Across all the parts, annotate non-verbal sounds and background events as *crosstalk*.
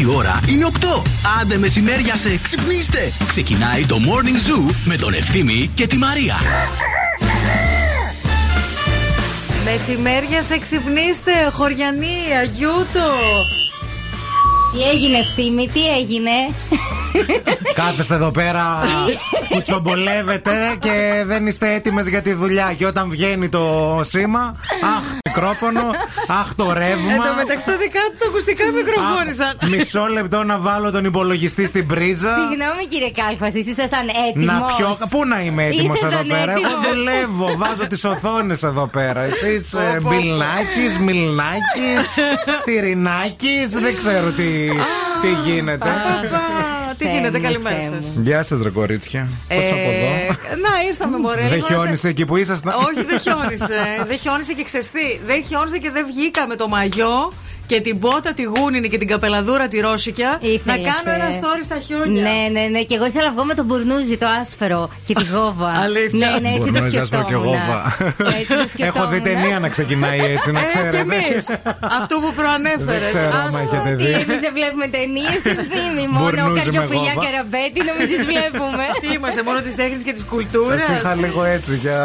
Η ώρα είναι 8. Άντε μεσημέρια σε ξυπνήστε. Ξεκινάει το Morning Zoo με τον Ευθύμη και τη Μαρία. Μεσημέρια σε ξυπνήστε, χωριανή, αγιούτο. Τι έγινε ευθύμη, τι έγινε; Κάθεστε εδώ πέρα, κουτσομπολεύετε και δεν είστε έτοιμες για τη δουλειά. Και όταν βγαίνει το σήμα, αχ, μικρόφωνο, αχ, το ρεύμα. Εν τω μεταξύ τα δικά του ακουστικά μικροφώνησαν. Αχ, Μισό λεπτό να βάλω τον υπολογιστή στην πρίζα. Συγγνώμη κύριε Κάλφα, εσεί ήσασταν έτοιμος. Να πιω. Πού να είμαι έτοιμος Ήσασταν εδώ πέρα; Εγώ έτοιμος. δουλεύω. Βάζω τις οθόνες εδώ πέρα. Εσείς Μπιλνάκης, Μιλνάκης, Σιρινάκης. Δεν ξέρω τι, τι γίνεται. Παπα, Τι Θεέ γίνεται, μου, καλημέρα Θεέ σας. Γεια σας, ρε κορίτσια. Πώς από εδώ; Να, ήρθαμε μωρέ. Δεν λίγο να σε- χιόνισε εκεί που ήσασταν. Όχι, δεν χιόνισε. δεν χιόνισε και ξεστή. Δεν χιόνισε και δεν βγήκα με το μαγιό και την πότα τη γούνινη και την καπελαδούρα τη ρώσικια να Ήθελες, κάνω ένα ε. story στα χιόνια. Ναι, ναι, ναι. Και εγώ ήθελα να βγω με τον μπουρνούζι, το άσφαιρο και τη γόβα. *laughs* Αλήθεια. Ναι, ναι, έτσι το Μπουρνούζι, άσπρο σκεφτόμουν. και γόβα. Έτσι το σκεφτόμουν. *laughs* Έχω δει ταινία να ξεκινάει έτσι, να Ε, και ξέρετε. εμείς. Αυτό που προανέφερες. Δεν ξέρω άμα έχετε Τι, δει. εμείς δεν βλέπουμε ταινίες, *laughs* ευθύμη. Μόνο Μπουρνούζι κάποιο με φιλιά γόβα. και ραμπέτι νομίζει βλέπουμε. Τι είμαστε, μόνο τη τέχνη και τη κουλτούρα. Σας είχα λίγο έτσι για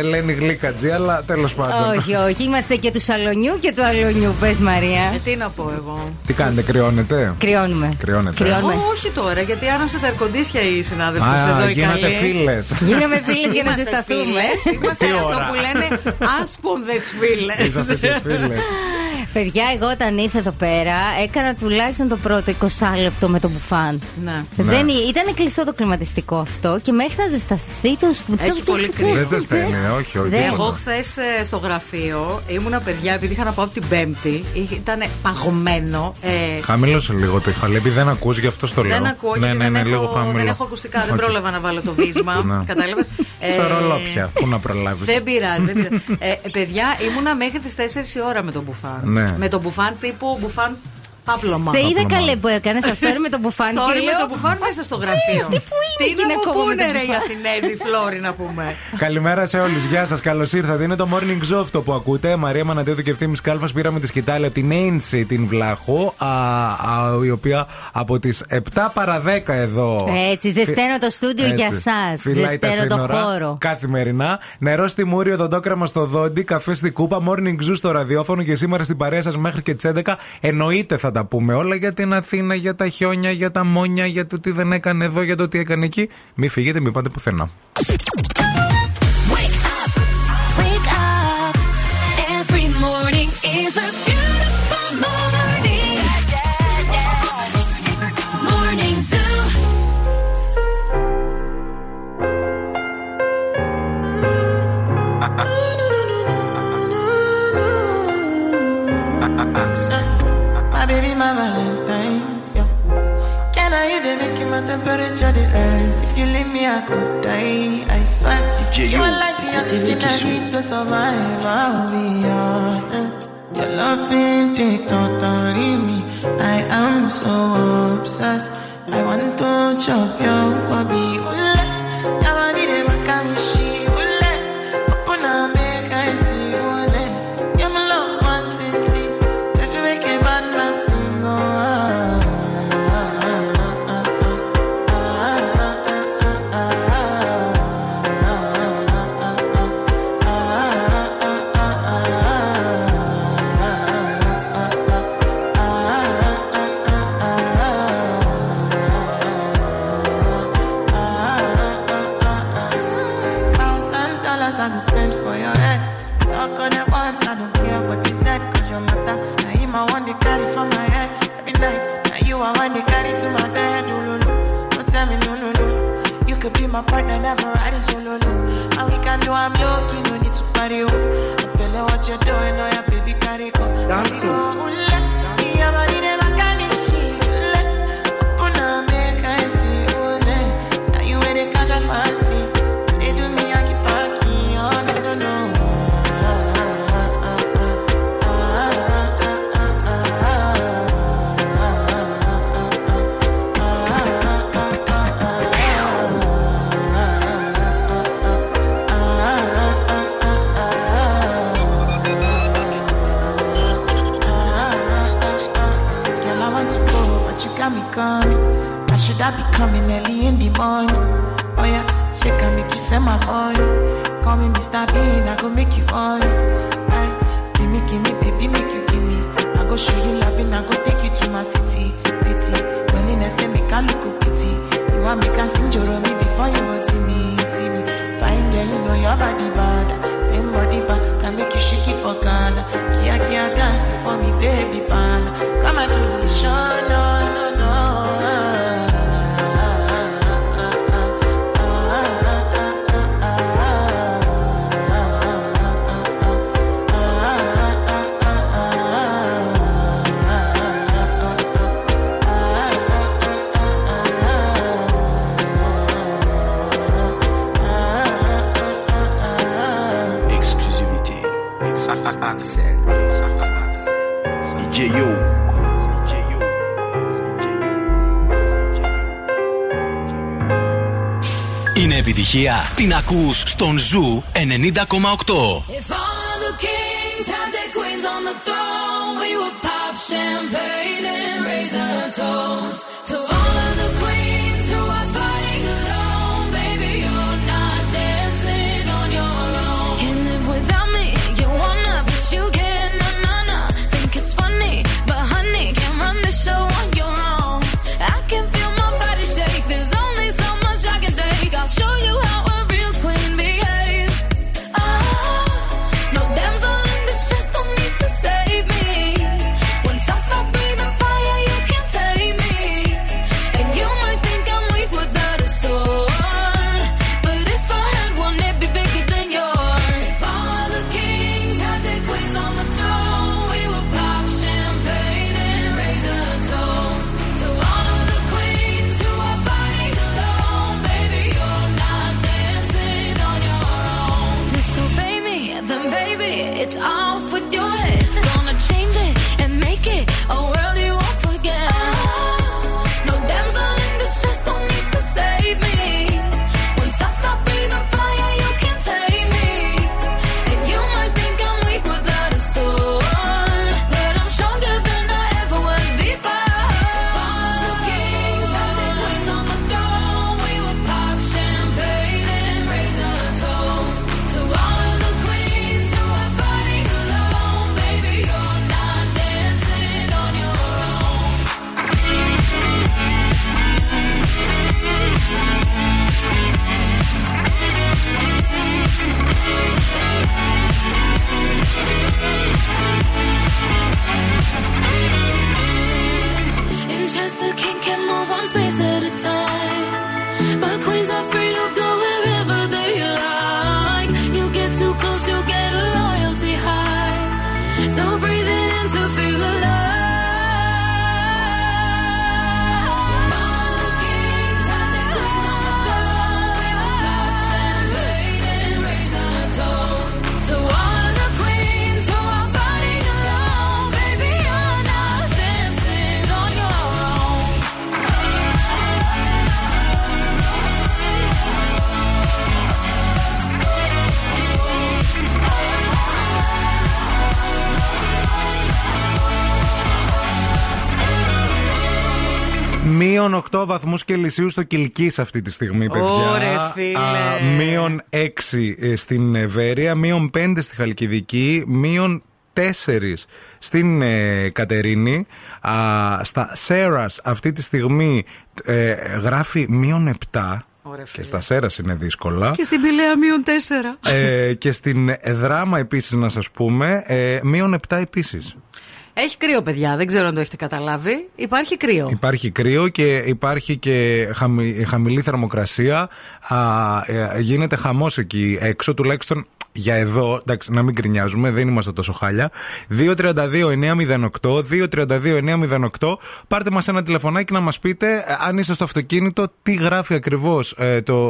Ελένη Γλίκατζή, αλλά τέλος πάντων. όχι, όχι. Είμαστε και του σαλονιού και του αλονιού, πες Μαρία. Ε, τι να πω εγώ. Τι κάνετε, κρυώνετε; Κρυώνουμε. Κρυώνετε. Κρυώνουμε. Ω, όχι τώρα, γιατί άναψε τα ερκοντήσια η συνάδελφο Α, εδώ η γίνατε καλή. φίλες. Γίναμε φίλες για να Είμαστε ζεσταθούμε. φίλες, Είμαστε Τι αυτό ώρα. που λένε άσπονδες φίλες. Είσαστε και φίλες. Παιδιά, εγώ όταν ήρθα εδώ πέρα έκανα τουλάχιστον το πρώτο 20 λεπτό με το μπουφάν. Ναι. Δεν ή- ήταν κλειστό το κλιματιστικό αυτό και μέχρι να ζεσταθεί το Έχει πολύ κρύο. Δεν ζεσταίνει, όχι, όχι. Δεν. Εγώ χθες στο γραφείο ήμουνα παιδιά, επειδή είχα να πάω από την Πέμπτη, ήταν παγωμένο. Ε, Χαμήλωσε λίγο το ηχαλέπι, δεν ακούς, γι' αυτό στο λέω. δεν ακούω ναι, γιατί ναι, δεν, ναι, έχω, λίγο χαμηλό. δεν έχω ακουστικά, δεν Όχι. πρόλαβα να βάλω το βίσμα. *laughs* Ναι. Κατάλαβες; Σε ρολόπια, πού να προλάβεις. Δεν πειράζει, δεν πειράζει. Ε, παιδιά, ήμουνα μέχρι τις 4 η ώρα με τον μπουφάν. Ναι. Με τον μπουφάν τύπου μπουφάν πάπλωμα. Σε είδα Απλά καλέ που έκανε αστέρι με το μπουφάν και Story με λέω, το μπουφάν μέσα στο γραφείο. αυτή που είναι Τι εκεί να να μου κόβω με πούνε το ρε οι μπουφάν. Αθηνέζοι φλόροι να πούμε. Καλημέρα σε όλους. Γεια σας, καλώς ήρθατε. Είναι το morning show αυτό που ακούτε. Μαρία Μανατέδου και ευθύνη Κάλφας πήραμε τη σκητάλη από την Ainsi την Βλάχο, α, α, η οποία από τις 7 παρα 10 εδώ. Έτσι, ζεσταίνω το στούντιο Έτσι. για εσά. Φυλάει τα Ζεσταίνω το σύνορα χώρο. Καθημερινά. Νερό στη μούρη, οδοντόκραμα στο δόντι, καφέ στη κούπα, morning zoo στο ραδιόφωνο και σήμερα στην παρέα σας μέχρι και τις 11. Εννοείται θα τα πούμε όλα για την Αθήνα, για τα χιόνια, για τα μόνια, για το τι δεν έκανε εδώ, για το τι έκανε εκεί. Μην φύγετε, μην πάτε πουθενά. Temperature the rise? If you leave me, I could die. I swear. you are like the oxygen I need to survive. I'll be honest. Your love ain't it totally me. I am so obsessed. I want to chop your kwabi. Ule, yabani de my partner, never riding solo. No. And we can do I'm low, no need to party. Oh. I feel like what you're doing, oh yeah, baby, carry oh. go. Carry loving, I go make you on. Aye. Eh, gimme, gimme, baby, make you gimme. I go show you loving, I go take you to my city, city. Loneliness can make a look pity. You want me can sing me before you go see me, see me. Fine girl, you know your body bad. Same body bad, can make you shake it for Ghana. Kia, kia, dance for me, baby, pan. Come and give me no, επιτυχία. Την ακούς στον Ζου 90,8. Toast Μείον 8 βαθμούς Κελσίου στο Κιλκή αυτή τη στιγμή, παιδιά. Ωρε, φίλε. Α, Μείον 6 ε, στην Εβέρεια, μείον 5 στη Χαλκιδική, μείον 4 στην ε, Κατερίνη. Α, στα Σέρας αυτή τη στιγμή ε, γράφει μείον 7. Ωραία, και φίλε. στα Σέρας είναι δύσκολα. Και στην Πηλαία μείον 4. ε, και στην Δράμα επίσης να σας πούμε, ε, μείον 7 επίσης. Έχει κρύο, παιδιά. Δεν ξέρω αν το έχετε καταλάβει. Υπάρχει κρύο. Υπάρχει κρύο και υπάρχει και χαμη- χαμηλή θερμοκρασία. Α, ε, γίνεται χαμός εκεί έξω, τουλάχιστον για εδώ, εντάξει, να μην κρινιάζουμε, δεν είμαστε τόσο χάλια. 232-908, 232-908. Πάρτε μας ένα τηλεφωνάκι να μας πείτε ε, αν είστε στο αυτοκίνητο, τι γράφει ακριβώς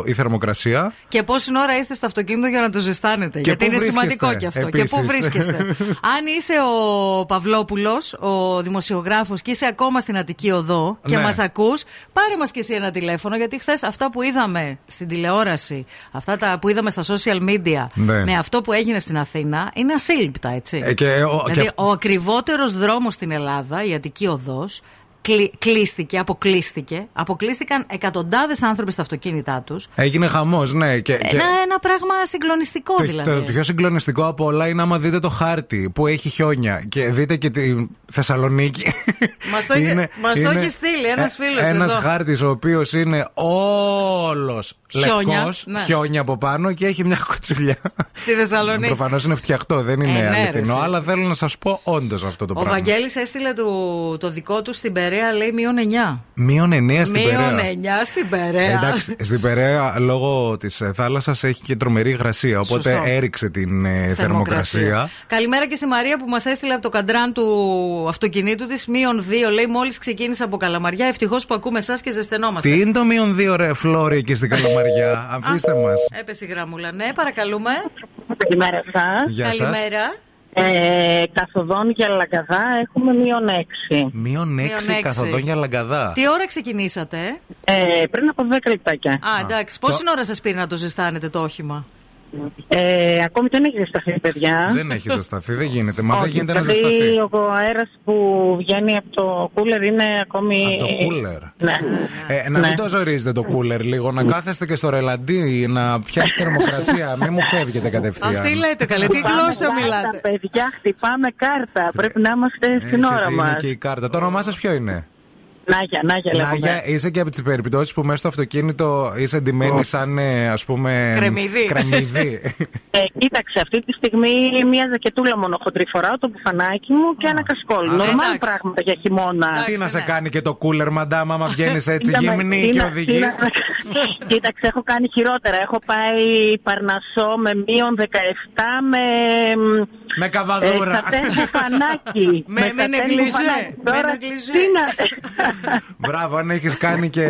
η θερμοκρασία. Και πόση ώρα είστε στο αυτοκίνητο για να το ζεστάνετε. γιατί πού είναι βρίσκεστε, σημαντικό και αυτό. επίσης. Και πού βρίσκεστε. *laughs* Αν είσαι ο Παυλόπουλος, ο δημοσιογράφος, και είσαι ακόμα στην Αττική Οδό και Ναι. μας ακούς, πάρε μας και εσύ ένα τηλέφωνο. Γιατί χθες αυτά που είδαμε στην τηλεόραση, αυτά τα που είδαμε στα social media, Ναι. Με αυτό που έγινε στην Αθήνα, είναι ασύλληπτα, έτσι. Ε, και ο- δηλαδή, και αυ- ο ακριβότερος δρόμος στην Ελλάδα, η Αττική Οδός, κλει- κλείστηκε, αποκλείστηκε. Αποκλείστηκαν εκατοντάδες άνθρωποι στα αυτοκίνητά τους. Έγινε χαμός, ναι. Και, και Ένα, ένα πράγμα συγκλονιστικό το, δηλαδή. το πιο συγκλονιστικό από όλα είναι άμα δείτε το χάρτη που έχει χιόνια και δείτε και τη Θεσσαλονίκη. Μας το είχε- Είναι- μας το είναι είχε στείλει ένας φίλος Ένας εδώ. χάρτης ο οποίος είναι όλος Χιόνια, λευκός, ναι. χιόνια από πάνω και έχει μια κοτσουλιά. Στη Θεσσαλονίκη. Προφανώς είναι φτιαχτό, δεν είναι Ε, ναι, ρε, αληθινό, εσύ. αλλά θέλω να σας πω όντως αυτό το Ο πράγμα. Βαγγέλης έστειλε το, το δικό του στην Περαία, λέει μείον 9. Μείον 9 στην Μείον 9 Περαία. στην Περαία. Εντάξει, στην Περαία λόγω της θάλασσας έχει και τρομερή υγρασία. Οπότε Σωστό. έριξε την ε, θερμοκρασία. Καλημέρα και στη Μαρία που μας έστειλε από το καντράν του αυτοκινήτου της. Μείον 2, λέει, μόλις ξεκίνησε από καλαμαριά. Ευτυχώς που ακούμε εσά και ζεσθενόμαστε. Τι είναι το μείον 2 ρε φλόρι εκεί στην Καλαμαριά; Αφήστε μας. Έπεσε η γραμμούλα. Ναι, παρακαλούμε. Καλημέρα σας. Γεια σας. Καλημέρα. Ε, καθοδόν για Λαγκαδά έχουμε μείον 6. Μείον 6 Μείον έξι. καθοδόνια λαγκαδά. Τι ώρα ξεκινήσατε, ε; Ε, πριν από 10 λεπτάκια. Α, εντάξει. Πόση ώρα σας πήρε να το ζεστάνετε το όχημα; Ε, ακόμη δεν έχει ζεσταθεί, παιδιά. Δεν έχει ζεσταθεί, δεν γίνεται. Μα δεν Όχι, γίνεται να δηλαδή ζεσταθεί. ο αέρας που βγαίνει από το κούλερ είναι ακόμη. Από το κούλερ. Ναι. Ε, να Ναι. μην το ζορίζετε το κούλερ λίγο, να κάθεστε και στο ρελαντί, να πιάσει θερμοκρασία. Μην μου φεύγετε κατευθείαν. Αυτή λέτε καλέ. Τι Χτυπάμε γλώσσα κάρτα, μιλάτε; Παιδιά, χτυπάμε κάρτα. Πρέπει να είμαστε στην ώρα Έχετε, μας. Είναι και η κάρτα. Το όνομά σας ποιο είναι; Νάγια, Νάγια λέγομαι. Νάγια, είσαι και από τις περιπτώσεις που μέσα στο αυτοκίνητο είσαι εντυμένη σαν ας πούμε. Κρεμμυδί. κρεμμυδί. Ε, κοίταξε, αυτή τη στιγμή μία ζακετούλα μόνο χοντρή φοράω, το μπουφανάκι μου και ένα κασκόλ. Νορμάλ εντάξει. πράγματα για χειμώνα. Εντάξει, Τι να σε ναι. κάνει και το κούλερ, μαντάμα, άμα βγαίνεις έτσι Κοίτα με, γυμνή τι και να- οδηγείς; τι να- Κοίταξε, έχω κάνει χειρότερα. Έχω πάει Παρνασσό με μείον 17 με. Με Ε, καβαδούρα. σατέν φανάκι. Με- με νεγκλιζέ. Με νεγκλιζέ. Τι να. Μπράβο, αν έχεις κάνει και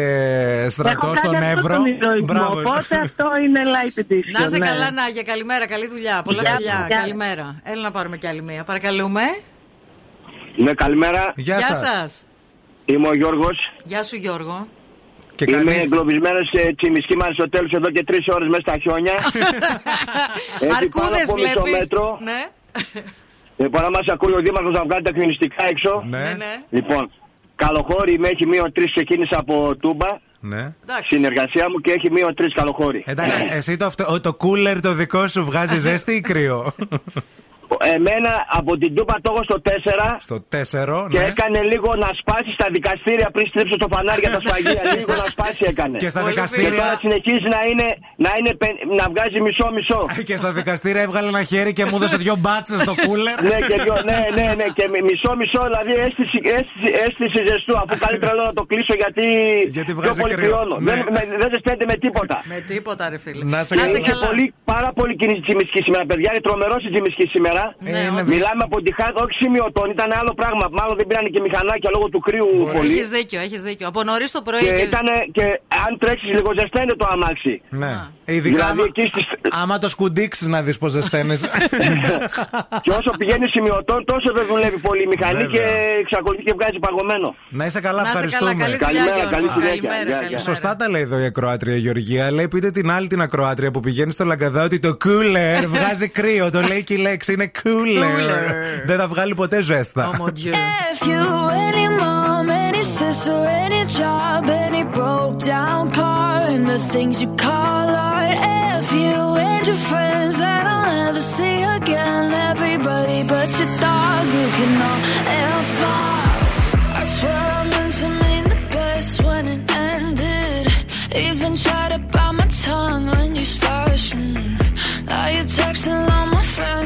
στρατό Έχω στον κάνει αυτό Εύρο. τον ηρωισμό, Μπράβο. Οπότε αυτό είναι light edition. Να είσαι ναι. καλά, Νάγια. Καλημέρα, καλή δουλειά. Πολλά Γεια φιλιά. σας. Γεια. Καλημέρα. Έλα να πάρουμε κι άλλη μία. Παρακαλούμε. Ναι, καλημέρα. Γεια Γεια σας. σας. Είμαι ο Γιώργος. Γεια σου, Γιώργο. Και Είμαι κανείς- εγκλωβισμένος σε τσιμισκή Αριστοτέλου εδώ και τρεις ώρες μέσα στα χιόνια. *laughs* Έχει Αρκούδες πάνω από μισό βλέπεις. μέτρο. Ναι. Λοιπόν, να μα ακούει ο Δήμαρχος να βγάλει τα κινηστικά έξω. Ναι, Ναι, ναι. Λοιπόν, καλοχώρη με έχει μείον τρεις ξεκίνησα από τούμπα. ναι. Εντάξει. Συνεργασία μου και έχει μείον τρεις καλοχώρη. Εντάξει, εσύ το, αυτό, το κούλερ το δικό σου βγάζει *laughs* ζέστη ή κρύο; *laughs* Εμένα από την τούμπα το έχω στο 4 Στο 4, και ναι. έκανε λίγο να σπάσει στα δικαστήρια πριν στρίψω το φανάρι για τα σφαγεία. *laughs* λίγο να σπάσει έκανε. Και στα Πολύ Και τώρα δικαστήρια. συνεχίζει να, είναι, να, είναι, πεν- να βγάζει μισό-μισό. *laughs* Και στα δικαστήρια έβγαλε ένα χέρι και μου έδωσε δυο μπάτσες στο κούλερ. ναι, και δυο, ναι, ναι, ναι, και μι- μισό-μισό, δηλαδή αίσθηση, αίσθηση, αίσθηση ζεστού. Αφού καλύτερα λέω να το κλείσω γιατί, Γιατί πιο βγάζει πολύ κρύο. κρυώνω. Ναι. Δεν, με- δεν ζεσταίνεται με τίποτα. Με τίποτα, ρε φίλε. Να σε Να καλά. σε Είχε καλά. πολύ, πάρα πολύ κίνηση τσιμισκή σήμερα, παιδιά. Είναι τρομερός η τσιμισκή σήμερα. Ναι, Ε, είναι όντως. Μιλάμε από τη χάρτα, όχι σημειωτών, ήταν άλλο πράγμα. Μάλλον δεν πήραν και μηχανάκια λόγω του κρύου πολύ. Έχεις δίκιο, έχεις δίκιο. Από νωρίς το πρωί. Και, και- ήταν, και αν τρέξεις λίγο ζεσταίνεται το αμάξι. Ναι. Ειδικά Δηλαδή άμα, εκεί στις- άμα το σκουντίξεις να δεις πώς ζεσταίνεσαι. *laughs* και όσο πηγαίνει σημειωτών, τόσο δεν δουλεύει πολύ η μηχανή Βέβαια. και εξακολουθεί και βγάζει παγωμένο. να είσαι καλά, Να σε καλά, ευχαριστούμε. καλή δουλειά, Καλημέρα, Γιώργο. καλή συνέχεια. Καλημέρα, Γεια, γεια. καλημέρα. Σωστά τα λέει εδώ η ακροάτρια Γεωργία. Λέει πείτε την άλλη την ακροάτρια που πηγαίνει στο λαγκαδά ότι το cooler *laughs* βγάζει κρύο. Το λέει και η λέξη είναι cooler. Cooler. Δεν θα βγάλει ποτέ ζέστα. Oh, mon Dieu. If you, any mom, any sister, any job, any broke down car, and the things you call art. If you and your friends that I'll never see again, everybody but your dog, you can all F off. I swear I meant to mean the best when it ended. Even tried to bite my tongue when you started. Mm. Now you're texting all my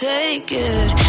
take it.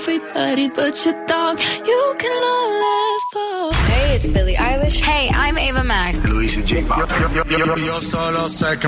everybody but your dog. You can all laugh. Hey, it's Billie Eilish. Hey, I'm Ava Max. Luisa J. Yo, yo, solo sé.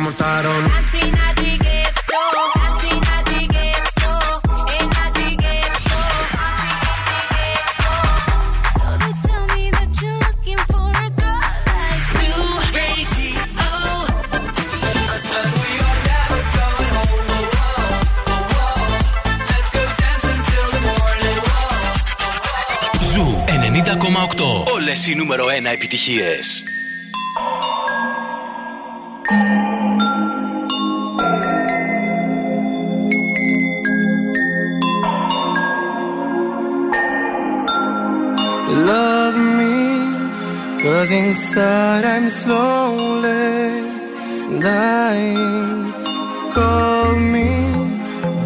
οι νούμερο 1 επιτυχίες. Love me, cause inside I'm slowly dying. Call me,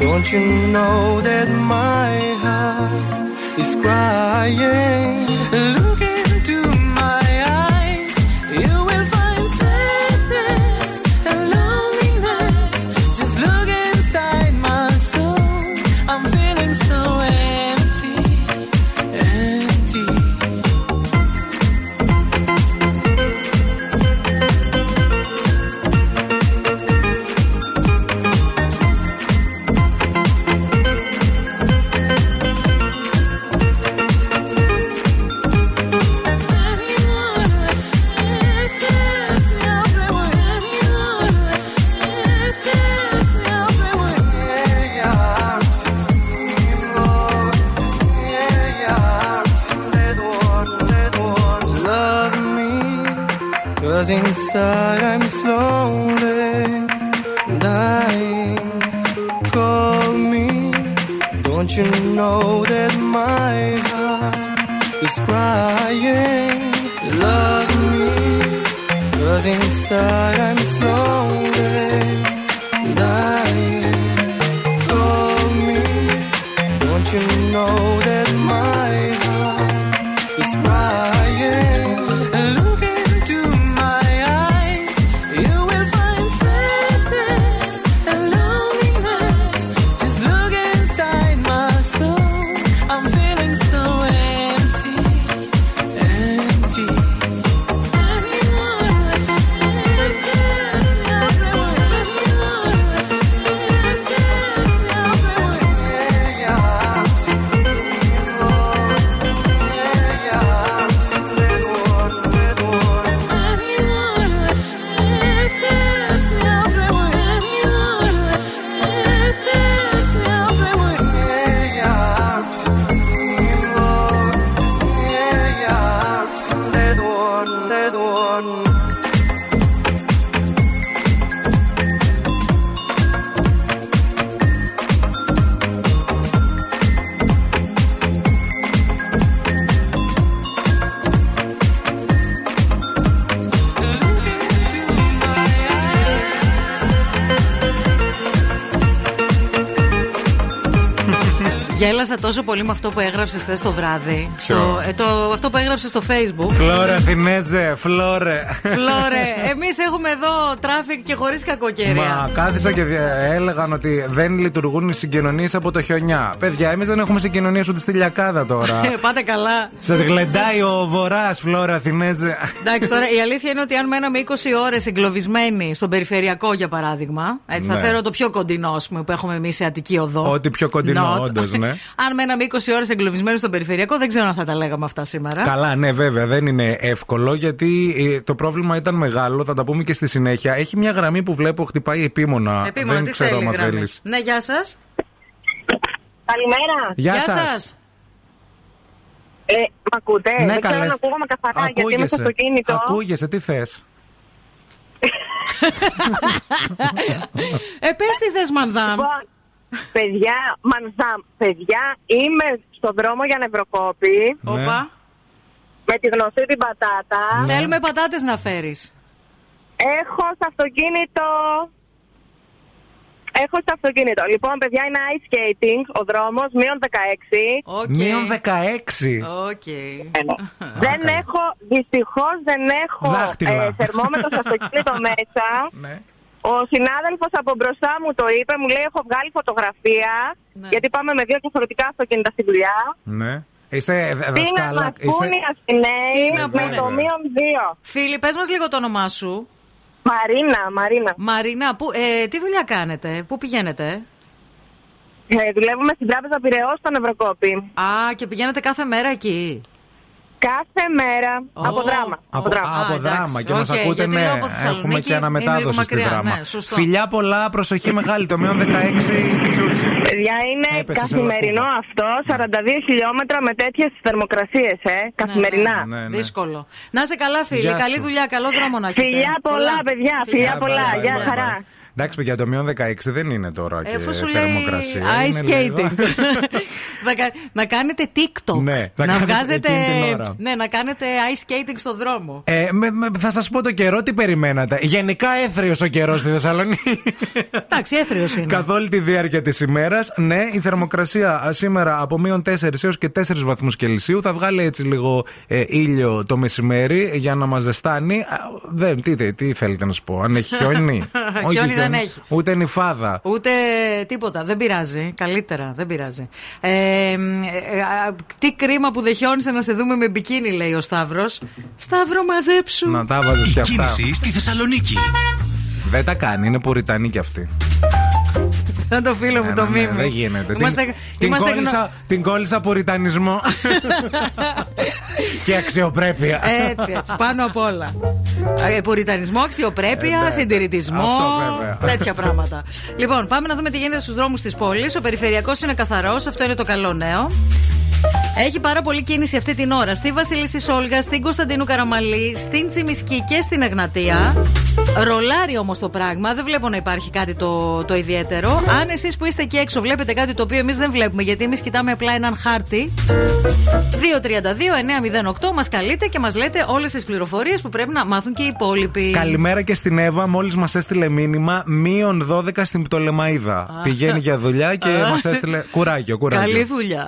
don't you know that my heart is crying? Look τόσο πολύ με αυτό που έγραψες χθες το βράδυ. Στο, ε, το, αυτό που έγραψες στο Facebook. Φλώρε Αθηνέζε, φλώρε. Φλώρε, εμείς έχουμε εδώ traffic και χωρίς κακοκαιρία. Μα κάθισα και δια- έλεγαν ότι δεν λειτουργούν οι συγκοινωνίες από το χιονιά. Παιδιά, εμείς δεν έχουμε συγκοινωνίες ούτε στη λιακάδα τώρα. Ε, Πάτε καλά. Σας γλεντάει ο βορράς, Φλώρε Αθηνέζε. Εντάξει, τώρα η αλήθεια είναι ότι αν μέναμε 20 ώρες εγκλωβισμένοι στον περιφερειακό, για παράδειγμα. Έτσι, θα Ναι. φέρω το πιο κοντινό, ας πούμε, που έχουμε εμείς σε Αττική Οδό. Ό,τι πιο κοντινό, Not. όντως, ναι. αν μέναμε 20 ώρες εγκλωβισμένοι στον περιφερειακό, δεν ξέρω αν θα τα λέγαμε αυτά σήμερα. Καλά, ναι, βέβαια, δεν είναι εύκολο γιατί ε, το πρόβλημα ήταν μεγάλο. Θα τα πούμε και στη συνέχεια. Έχει μια γραμμή που βλέπω χτυπάει επίμονα. Επίμονα, δεν τι ξέρω θέλει η αν γραμμή. θέλεις. Ναι, γεια σας. Καλημέρα. Γεια Γεια σας. σας. Ε, μ' ακούτε; Ναι, δεν ξέρω καλές. αν ακούγομαι καθαρά γιατί είμαι στο αυτοκίνητο. Ακούγεσαι, τι θες; *laughs* Ε, πες τι θες, Μαντάμ. Λοιπόν, παιδιά, μαντάμ, παιδιά, είμαι στον δρόμο για Νευροκόπι Ναι. Όπα. με τη γνωστή την πατάτα. Θέλουμε πατάτες να φέρεις. Έχω στο αυτοκίνητο. Έχω στο αυτοκίνητο. Λοιπόν, παιδιά, είναι ice skating ο δρόμος, μείον 16. Οκ. Μείον 16. Οκ. *laughs* Δεν έχω, δυστυχώς δεν έχω Δάχτυλα. ε, θερμόμετρο στο αυτοκίνητο μέσα. Ναι. Ο συνάδελφος από μπροστά μου το είπε, μου λέει: Έχω βγάλει φωτογραφία. Ναι. Γιατί πάμε με δύο διαφορετικά αυτοκίνητα στη δουλειά. Ναι. Είστε Τι να δασκάλα. μα Είστε... πούνε οι Αθηναίοι Τι να με πούνε. το μείον δύο. Φίλοι, πες μας λίγο το όνομά σου. Μαρίνα, Μαρίνα. Μαρίνα, που, ε, τι δουλειά κάνετε, πού πηγαίνετε; Ε, δουλεύουμε στην τράπεζα Πυραιός στον Ευρωκόπη. Α, και πηγαίνετε κάθε μέρα εκεί; Κάθε μέρα Ω. από Δράμα. Από, Δράμα. από Α, εντάξει. Δράμα και μας Οκ, ακούτε, γιατί ναι. λέω από Θεσσαλονίκη Έχουμε και είναι αναμετάδοση λίγο στη μακριά, Δράμα. ναι, σωστό. Φιλιά πολλά, προσοχή μεγάλη. Το μείον 16 τσούζει. Παιδιά, είναι Έπεσε σε καθημερινό λακκούβα. αυτό. 42 χιλιόμετρα με τέτοιες θερμοκρασίες, ε. Καθημερινά. Ναι, ναι, Ναι, ναι. Δύσκολο. Να είσαι καλά, φίλοι. Γεια Καλή σου. δουλειά, καλό δρόμο να έχετε. Φιλιά πολλά, παιδιά. Φιλιά πολλά. Bye, Γεια bye, χαρά. bye. Εντάξει, παιδιά, το μείον 16 δεν είναι τώρα και Εφού σου λέει θερμοκρασία. ice Είναι λίγο- skating. *laughs* να, κα- να κάνετε TikTok. Ναι, να να κάνετε βγάζετε. εκείνη την ώρα. Ναι, να κάνετε ice skating στο δρόμο. Ε, με- με- θα σας πω το καιρό τι περιμένατε. Γενικά έθριος ο καιρός στη Θεσσαλονίκη. Εντάξει, έθριος είναι. Καθ' όλη τη διάρκεια της ημέρας. Ναι, η θερμοκρασία α, σήμερα από μείον 4 έως και 4 βαθμούς Κελσίου. Θα βγάλει έτσι λίγο ε, ήλιο το μεσημέρι για να μας ζεστάνει. Α, Δεν, τι, τι θέλετε να σου πω, αν έχει χιόνι; *laughs* Χιόνι δεν έχει. Ούτε νυφάδα. Ούτε τίποτα. Δεν πειράζει. Καλύτερα. Δεν πειράζει. Ε, ε, ε, α, τι κρίμα που δεν χιόνισε να σε δούμε με μπικίνι, λέει ο Σταύρος. Σταύρο, μαζέψου. Να τα βάζω και αυτά. Κίνησης στη Θεσσαλονίκη. Δεν τα κάνει, είναι πουριτανή κι αυτή. *laughs* Σαν το φίλο μου Ναι, το ναι, ναι, μήνυμα. δεν γίνεται. Είμαστε, την, την, είμαστε γνω- κόλλησα, την κόλλησα πουριτανισμό. *laughs* και αξιοπρέπεια. Έτσι, έτσι, πάνω απ' όλα. Ε, πουριτανισμό, αξιοπρέπεια, Ε, ναι. συντηρητισμό. Αυτό βέβαια. τέτοια πράγματα. λοιπόν, πάμε να δούμε τι γίνεται στους δρόμους της πόλης. Ο περιφερειακός είναι καθαρός, αυτό είναι το καλό νέο. Έχει πάρα πολύ κίνηση αυτή την ώρα στη Βασίλισση Σόλγα, στην Κωνσταντίνου Καραμαλή, στην Τσιμισκή και στην Εγνατία. Ρολάρει όμως το πράγμα, δεν βλέπω να υπάρχει κάτι το, το ιδιαίτερο. Αν εσείς που είστε εκεί έξω βλέπετε κάτι το οποίο εμείς δεν βλέπουμε, γιατί εμείς κοιτάμε απλά έναν χάρτη. 232-908 μας καλείτε και μας λέτε όλες τις πληροφορίες που πρέπει να μάθουν και οι υπόλοιποι. Καλημέρα και στην Εύα. Μόλις μας έστειλε μήνυμα μείον 12 στην Πτολεμαίδα. Πηγαίνει για δουλειά και μας έστειλε. Κουράγιο, κουράγιο. Καλή δουλειά.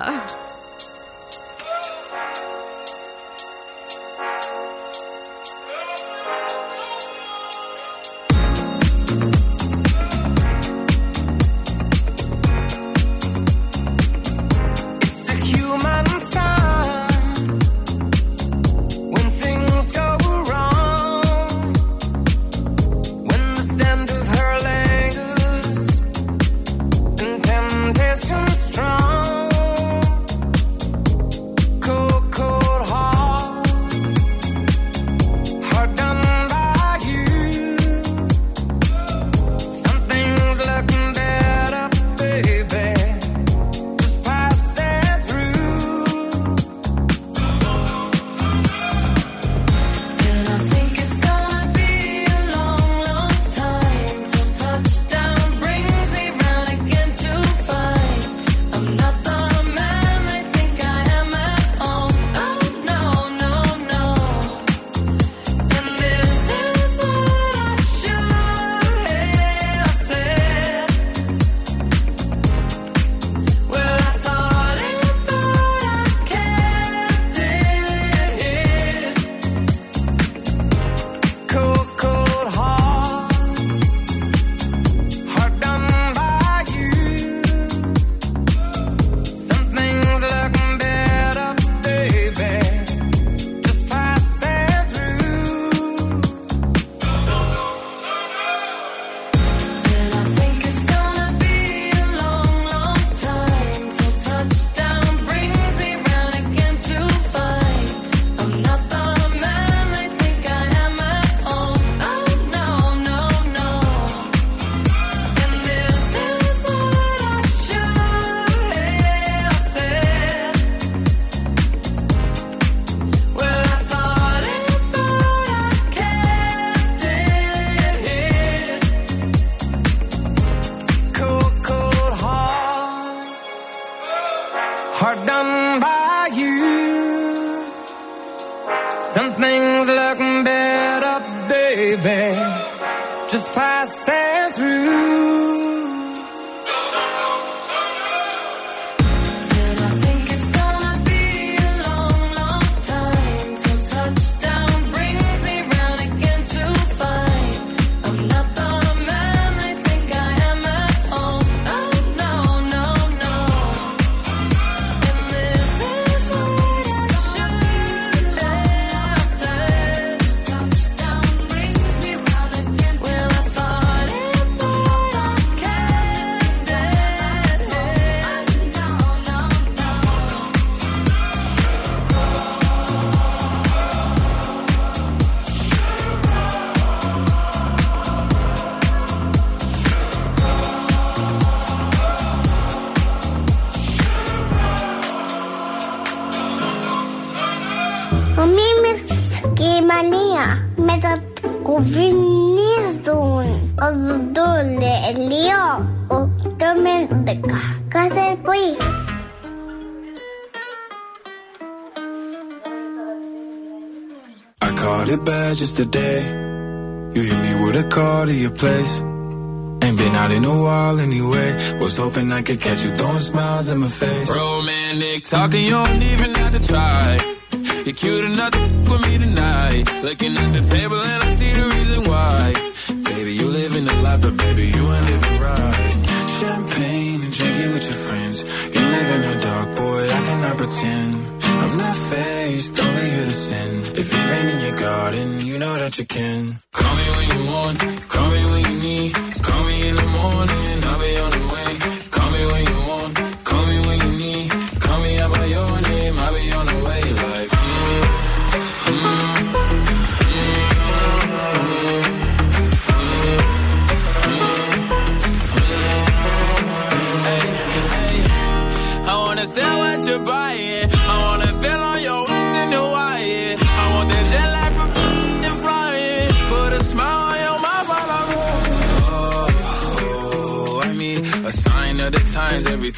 Place. Ain't been out in a while anyway. Was hoping I could catch you throwing smiles in my face. Romantic talking, you don't even have to try. You're cute enough to with me tonight. Looking at the table and I see the reason why. Baby, you live in the life, but baby, you ain't living right. Champagne and drinking with your friends. You live in the dark, boy, I cannot pretend. I'm not faced, only here to sin. If you rain in your garden, you know that you can. Call me when you want,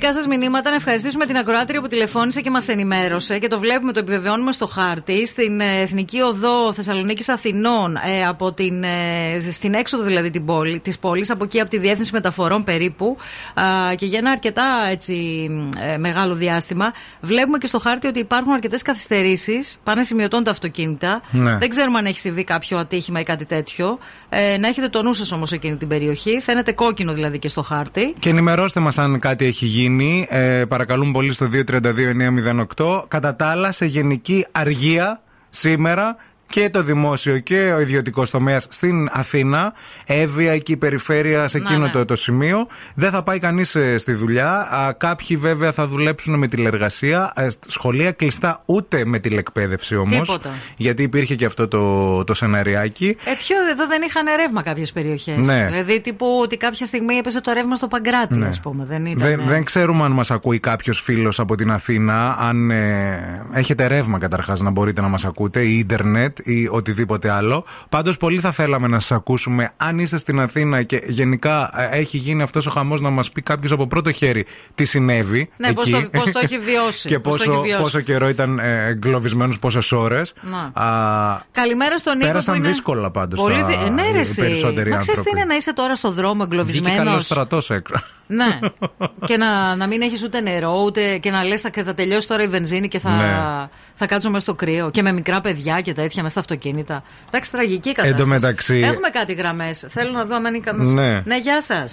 Δικά σας μηνύματα, να ευχαριστήσουμε την ακροάτρια που τηλεφώνησε και μας ενημέρωσε και το βλέπουμε, το επιβεβαιώνουμε στο χάρτη. Στην ε, Εθνική Οδό Θεσσαλονίκης Αθηνών, ε, από την, ε, στην έξοδο δηλαδή την πόλη, της πόλης, από εκεί από τη Διεύθυνση Μεταφορών περίπου, α, και για ένα αρκετά έτσι, ε, μεγάλο διάστημα, βλέπουμε και στο χάρτη ότι υπάρχουν αρκετές καθυστερήσεις. Πάνε σημειωτών τα αυτοκίνητα. Ναι. Δεν ξέρουμε αν έχει συμβεί κάποιο ατύχημα ή κάτι τέτοιο. Ε, να έχετε το νου σας όμως εκείνη την περιοχή. Φαίνεται κόκκινο δηλαδή και στο χάρτη. Και ενημερώστε μας αν κάτι έχει γίνει. Ε, παρακαλούμε πολύ στο 232-908. Κατά τα άλλα, σε γενική αργία σήμερα και το δημόσιο και ο ιδιωτικός τομέας στην Αθήνα, Εύβοια εκεί η περιφέρεια, σε Να, εκείνο ναι. το, το σημείο. Δεν θα πάει κανείς στη δουλειά. Α, κάποιοι βέβαια θα δουλέψουν με τηλεργασία. Ε, σ- σχολεία κλειστά ούτε με τηλεκπαίδευση όμως. Τίποτα. Γιατί υπήρχε και αυτό το, το σεναριάκι. Ε, ποιο εδώ δεν είχαν ρεύμα κάποιες περιοχές. Ναι. Δηλαδή, τύπου ότι κάποια στιγμή έπεσε το ρεύμα στο Παγκράτη, Ναι. ας πούμε. Δεν ήταν. Δεν, δεν ξέρουμε αν μας ακούει κάποιος φίλος από την Αθήνα. Αν ε, έχετε ρεύμα καταρχάς να μπορείτε να μας ακούτε, ή ίντερνετ ή οτιδήποτε άλλο. Πάντως, πολύ θα θέλαμε να σας ακούσουμε. Αν είστε στην Αθήνα και γενικά ε, έχει γίνει αυτός ο χαμός, να μας πει κάποιος από πρώτο χέρι τι συνέβη. Ναι, πώς εκεί. το- πώς το έχει βιώσει, *laughs* και πώς το πόσο, έχει βιώσει. πόσο καιρό ήταν ε, εγκλωβισμένο, πόσες ώρες. Να. Καλημέρα στον Νίκο. Πέρασαν που είναι... δύσκολα πάντως Πολύ τα- δι- ε, ναι, ρε, οι εσύ. περισσότεροι Μα ξέρεις τι άνθρωποι. είναι να είσαι τώρα στο δρόμο Βγήκε εγκλωβισμένος; καλό στρατός έξω. Ναι. *laughs* και να, να μην έχεις ούτε νερό, ούτε και να λες θα, θα τελειώσει τώρα η βενζίνη και θα, Ναι. θα κάτσω μέσα στο κρύο. Και με μικρά παιδιά και τέτοια μέσα στα αυτοκίνητα. Εντάξει, τραγική κατάσταση. Εν τω μεταξύ- Έχουμε κάτι γραμμές. Θέλω να δω αν είναι κανένα. Ναι. ναι, γεια σας.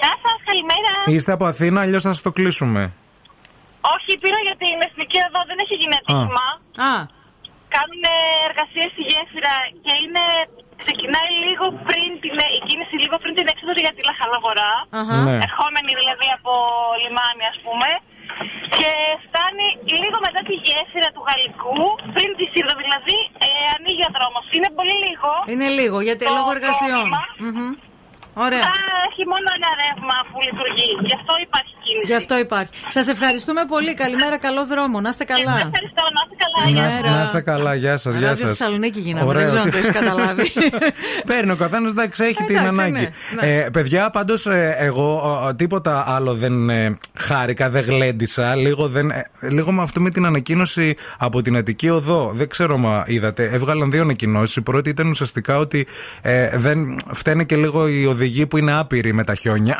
Γεια σας, καλημέρα. Είστε από Αθήνα, αλλιώς θα σας το κλείσουμε. Όχι, πήρα για την εθνική εδώ, δεν έχει γίνει ατύχημα. Α. Κάνουν εργασίες στη γέφυρα και είναι. Ξεκινάει λίγο πριν την, η κίνηση λίγο πριν την έξοδο για τη Λαχαλαγορά. Αχα. Ναι. Ερχόμενη δηλαδή από λιμάνι, ας πούμε. Και φτάνει λίγο μετά τη γέφυρα του Γαλλικού, πριν τη Σύρδο δηλαδή, ε, ανοίγει ο δρόμος. Είναι πολύ λίγο. Είναι λίγο γιατί Το λόγω εργασιών. πρόβλημα. Μμμ. Ωραία. Α, έχει μόνο ένα ρεύμα που λειτουργεί. Γι' αυτό υπάρχει κίνηση. Γι' αυτό υπάρχει. Σας ευχαριστούμε πολύ. Καλημέρα, καλό δρόμο. Να είστε καλά. Ευχαριστώ, να είστε καλά. Να, Καλημέρα. να είστε καλά, γεια σας. Γεια Ράδιο σας. Θεσσαλονίκη γίναμε. Ωραίο. Δεν ξέρω αν το έχεις καταλάβει. *laughs* Παίρνει ο καθένας, εντάξει, έχει την Εντάξει, ανάγκη. ναι, ναι. Ε, παιδιά, πάντως εγώ ε, τίποτα άλλο δεν ε, χάρηκα, δεν γλέντισα. Λίγο, δεν, ε, λίγο με αυτό με την ανακοίνωση από την Αττική Οδό. Δεν ξέρω μα είδατε. Έβγαλαν δύο ανακοινώσεις. Η πρώτη ήταν ουσιαστικά ότι ε, δεν φταίνε και λίγο οι οδηγοί που είναι άπειροι με τα χιόνια.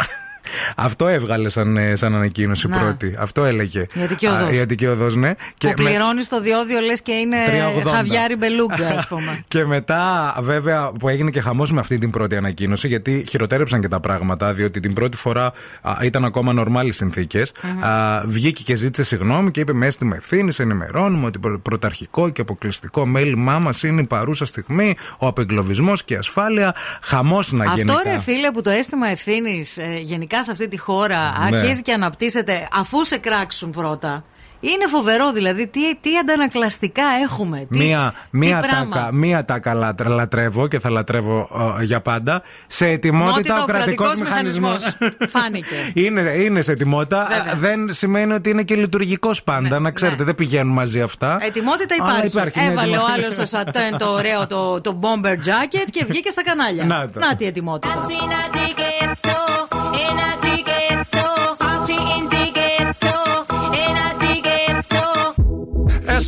Αυτό έβγαλε σαν, ε, σαν ανακοίνωση Να. πρώτη. Αυτό έλεγε. Η Αττική Οδός. Α, Η Αττική Οδός, ναι. που με- πληρώνεις το διόδιο λες και είναι 3,80. χαβιάρι μπελούγκα, ας *laughs* πούμε. Και μετά, βέβαια, που έγινε και χαμός με αυτή την πρώτη ανακοίνωση, γιατί χειροτέρεψαν και τα πράγματα, διότι την πρώτη φορά α, ήταν ακόμα νορμάλοι συνθήκες, Α, Βγήκε και ζήτησε συγγνώμη και είπε: Μες αίσθημα ευθύνη, ενημερώνουμε ότι προ- πρωταρχικό και αποκλειστικό μέλημά μας είναι η παρούσα στιγμή, ο απεγκλωβισμός και η ασφάλεια. Χαμός να γίνει. Αυτό ρε φίλε που το αίσθημα ευθύνης γενικά σε αυτή τη χώρα Ναι. αρχίζει και αναπτύσσεται αφού σε κράξουν πρώτα. Είναι φοβερό δηλαδή τι, τι αντανακλαστικά έχουμε. Τι, Μία, τι μία, πράγμα. τάκα, μία τάκα λατρε- λατρεύω και θα λατρεύω ε, για πάντα. Σε ετοιμότητα Μότητα ο κρατικός κρατικός μηχανισμός. μηχανισμός. Φάνηκε. *laughs* είναι, είναι σε ετοιμότητα. Βέβαια. Ε, Δεν σημαίνει ότι είναι και λειτουργικός πάντα. να ξέρετε, δεν πηγαίνουν μαζί αυτά. Ετοιμότητα Αλλά υπάρχει. ναι, Έβαλε ο ετοιμότητα. άλλος το *laughs* σατέν το ωραίο το, το bomber jacket και βγήκε στα κανάλια. Να το. τη ετοιμότητα.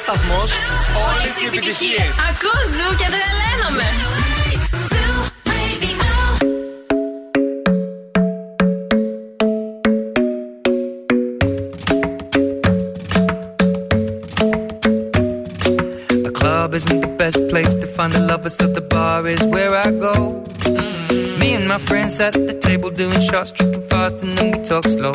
σταθμό, όλε οι επιτυχίε. Ακούς ζου και τρελαίνομαι. The club isn't the best place to find a lover, so the bar is where I go. Me and my friends at the table doing shots, tripping fast, and then we talk slow.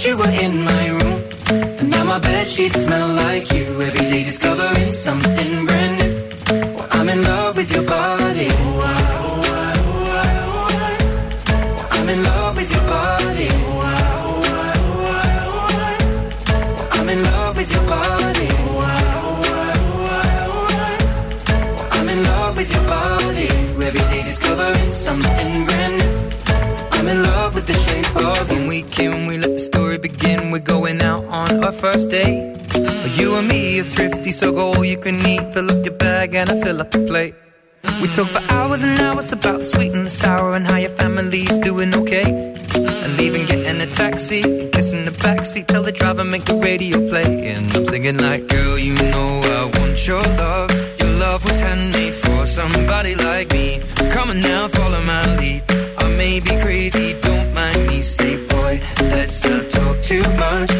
Night you were in my room. And now my bed sheets smell like you. Every day discovering something brand new. Well, I'm in love with your body. Oh, I, oh, I, oh, I, oh, I. Well, I'm in love with your body. Oh, I, oh, I, oh, I, oh, I. Well, I'm in love with your body. Oh, I, oh, I, oh, I, oh, I. Well, I'm in love with your body. Every day discovering something brand our first date. You and me are thrifty, so go all you can eat. Fill up your bag and I fill up the plate. We talk for hours and hours about the sweet and the sour and how your family's doing okay. And leaving, getting a taxi, kissing the backseat, tell the driver make the radio play. And I'm singing like, girl, you know I want your love. Your love was handmade for somebody like me. Come on now, follow my lead. I may be crazy, don't mind me. Say, boy, let's not talk too much.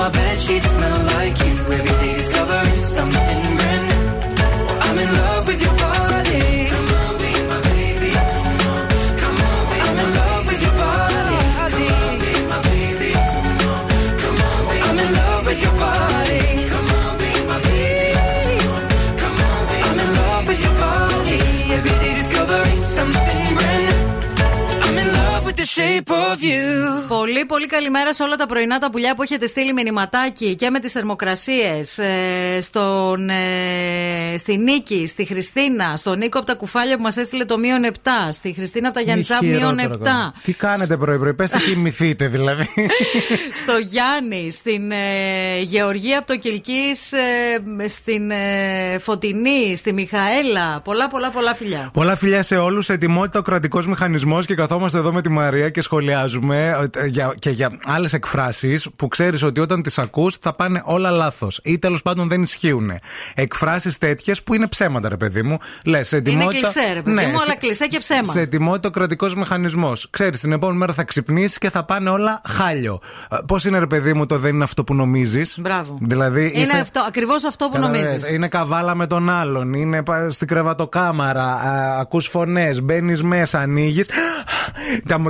my bed sheets smell like you. Every day discovering something the shape of you. Πολύ, πολύ καλημέρα σε όλα τα πρωινά τα πουλιά που έχετε στείλει μηνυματάκι και με τις θερμοκρασίες. Ε, στον, ε, στη Νίκη, στη Χριστίνα, στον Νίκο από τα κουφάλια που μας έστειλε το μείον 7, στη Χριστίνα από τα Γιάννητσά μείον 7. Τι κάνετε πρωί-πρωί, πέστε *laughs* κοιμηθείτε δηλαδή. στο Γιάννη, στην ε, Γεωργία από το Κυλκής, ε, στην ε, Φωτεινή, στη Μιχαέλα. Πολλά, πολλά, πολλά φιλιά. Πολλά φιλιά σε όλους. Ετοιμότητα ο κρατικός μηχανισμός και καθόμαστε εδώ με τη Μαρία και σχολιάζουμε ε, για, και για άλλες εκφράσεις που ξέρεις ότι όταν τις ακούς θα πάνε όλα λάθος ή τέλος πάντων δεν ισχύουν. Εκφράσεις τέτοιες που είναι ψέματα, ρε παιδί μου. Λες, ετοιμότητα. Είναι κλεισέ, ρε παιδί μου, αλλά σε- κλεισέ και ψέμα. Σε ετοιμότητα ο κρατικός μηχανισμός. Ξέρεις, την επόμενη μέρα θα ξυπνήσεις και θα πάνε όλα χάλιο. Πώς είναι, ρε παιδί μου, το δεν είναι αυτό που νομίζεις. Μπράβο. Δηλαδή, Είναι είσαι- αυτό, ακριβώς αυτό που Καταλαβαίνεις, νομίζεις. Είναι καβάλα με τον άλλον. Είναι πα- στην κρεβατοκάμαρα. α, Ακούς φωνές. Μπαίνεις μέσα, ανοίγεις.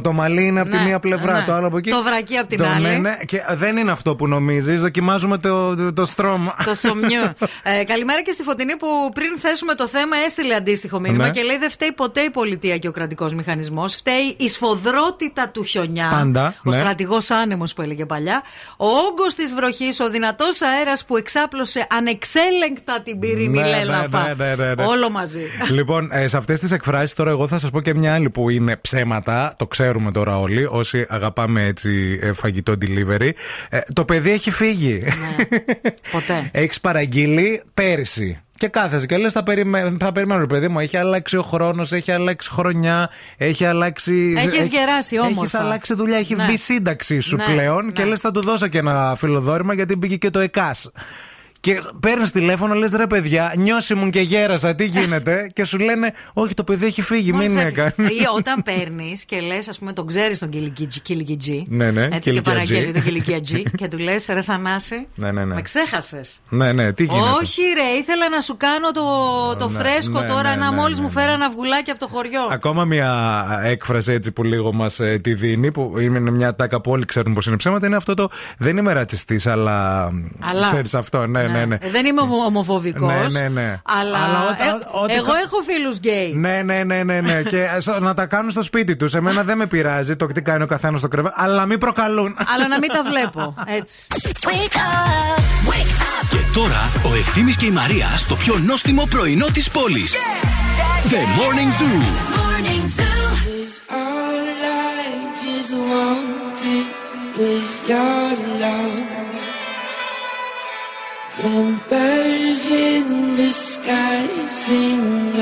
Το μαλλί είναι από τη Ναι, μία πλευρά, ναι. το άλλο από εκεί. Το βρακί από την Το άλλη. ναι, ναι, και δεν είναι αυτό που νομίζεις. Δοκιμάζουμε το, το, το στρώμα. Το σομιού. ε, καλημέρα και στη Φωτεινή που πριν θέσουμε το θέμα έστειλε αντίστοιχο μήνυμα Ναι. και λέει δεν φταίει ποτέ η πολιτεία και ο κρατικός μηχανισμός. Φταίει η σφοδρότητα του χιονιά. Πάντα, Ο ναι. στρατηγός άνεμος που έλεγε παλιά. Ο όγκος της βροχής, ο δυνατός αέρας που εξάπλωσε ανεξέλεγκτα την πυρηνή Ναι, λέλαπα. ναι, ναι, ναι, ναι. Όλο μαζί. λοιπόν, ε, σε αυτές τις εκφράσεις τώρα, εγώ θα σας πω και μια άλλη που είναι ψέματα. Το ξέρουμε ξέρουμε τώρα όλοι, όσοι αγαπάμε έτσι ε, φαγητό delivery. Ε, το παιδί έχει φύγει. Ποτέ. *laughs* Έχεις παραγγείλει πέρυσι. Και κάθεσαι και λες: Θα, περιμέ... θα περιμένω, ρε παιδί μου. Έχει αλλάξει ο χρόνος, έχει αλλάξει χρονιά, έχει αλλάξει. Έχεις γεράσει όμορφα. Έχεις αλλάξει δουλειά, έχει Ναι. μπει σύνταξή σου Ναι, πλέον και λες: Θα του δώσω και ένα φιλοδόρημα γιατί μπήκε και το ΕΚΑΣ. Και παίρνεις τηλέφωνο, λες ρε παιδιά, νιώσει μου και γέρασα, τι γίνεται. *laughs* και σου λένε, Όχι, το παιδί έχει φύγει, μην Μόλις έκανε. έφυγε. Ή όταν παίρνεις και λες, ας πούμε, τον ξέρεις τον Κιλικιτζή. Ναι, ναι, Έτσι και Κιλικιατζή. παραγγέλνει τον Κιλικιατζή *laughs* και του λες, ρε Θανάση, Ναι, ναι, ναι. με ξέχασες. Ναι, ναι, τι γίνεται. Όχι, ρε, ήθελα να σου κάνω το, το Ναι, φρέσκο ναι, τώρα ναι, να ναι, μόλις ναι, μου φέραν αυγουλάκι από το χωριό. Ακόμα μια έκφραση έτσι που λίγο μας τη δίνει, που είναι μια τάκα που όλοι ξέρουν πως είναι ψέματα, είναι αυτό το Δεν είμαι ρατσιστής, αλλά. Αλλά. Ξέρεις αυτό, ναι, ναι, ναι. Ε, Δεν είμαι ομοφοβικός. Ναι, ναι, ναι. Αλλά, Αλλά όταν- ε, ό,τι εγώ κα- έχω φίλους γκέι. Ναι, ναι, ναι, ναι, ναι. *laughs* και στο- να τα κάνουν στο σπίτι τους. Εμένα δεν με πειράζει το τι κάνει ο καθένας στο κρεβάτι, αλλά να μην προκαλούν. Αλλά να μην τα *laughs* βλέπω. Έτσι. Και τώρα ο Ευθύμης και η Μαρία στο πιο νόστιμο πρωινό της πόλης. The Morning Zoo. All I just wanted was your love. And in the sky sing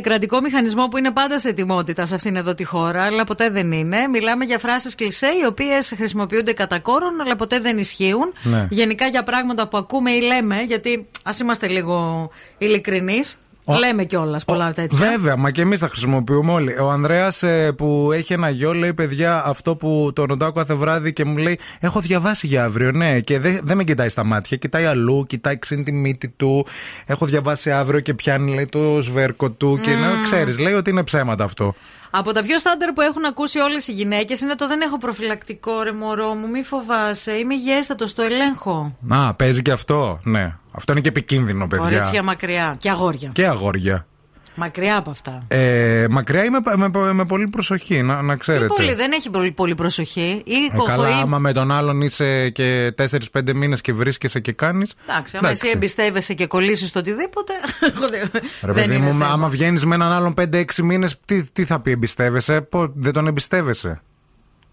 κρατικό μηχανισμό που είναι πάντα σε ετοιμότητα σε αυτήν εδώ τη χώρα, αλλά ποτέ δεν είναι. Μιλάμε για φράσεις κλισέ, οι οποίες χρησιμοποιούνται κατά κόρον, αλλά ποτέ δεν ισχύουν. Ναι. Γενικά για πράγματα που ακούμε ή λέμε, γιατί ας είμαστε λίγο ειλικρινείς. Λέμε κιόλας πολλά τέτοια. Βέβαια, μα και εμείς τα χρησιμοποιούμε όλοι. Ο Ανδρέας που έχει ένα γιο λέει: Παιδιά, αυτό που τον ρωτάω κάθε βράδυ και μου λέει: Έχω διαβάσει για αύριο, ναι. Και δεν δεν με κοιτάει στα μάτια, κοιτάει αλλού, κοιτάει ξύνει τη μύτη του. Έχω διαβάσει αύριο και πιάνει λέει, το σβέρκο του. Και να ξέρεις, λέει ότι είναι ψέματα αυτό. Από τα πιο στάνταρ που έχουν ακούσει όλες οι γυναίκες είναι το δεν έχω προφυλακτικό ρε μωρό μου, μη φοβάσαι. Είμαι υγιέστατος, το ελέγχω. Α, παίζει και αυτό. Ναι. Αυτό είναι και επικίνδυνο, παιδιά. Κορίτσια μακριά. Και αγόρια. Και αγόρια. Μακριά από αυτά. Ε, μακριά είμαι με, με, με πολύ προσοχή, να, να ξέρετε. Τι πολύ, δεν έχει πολύ, πολύ προσοχή. Ή Ε, καλά, άμα με τον άλλον είσαι και 4-5 μήνες και βρίσκεσαι και κάνεις. Εντάξει, άμα εσύ εμπιστεύεσαι και κολλήσεις το οτιδήποτε. *laughs* εγώ δεν- Ρε δεν παιδί είναι μου, θέμα. άμα βγαίνεις με έναν άλλον 5-6 μήνες, τι, τι θα πει, εμπιστεύεσαι; Πο- δεν τον εμπιστεύεσαι;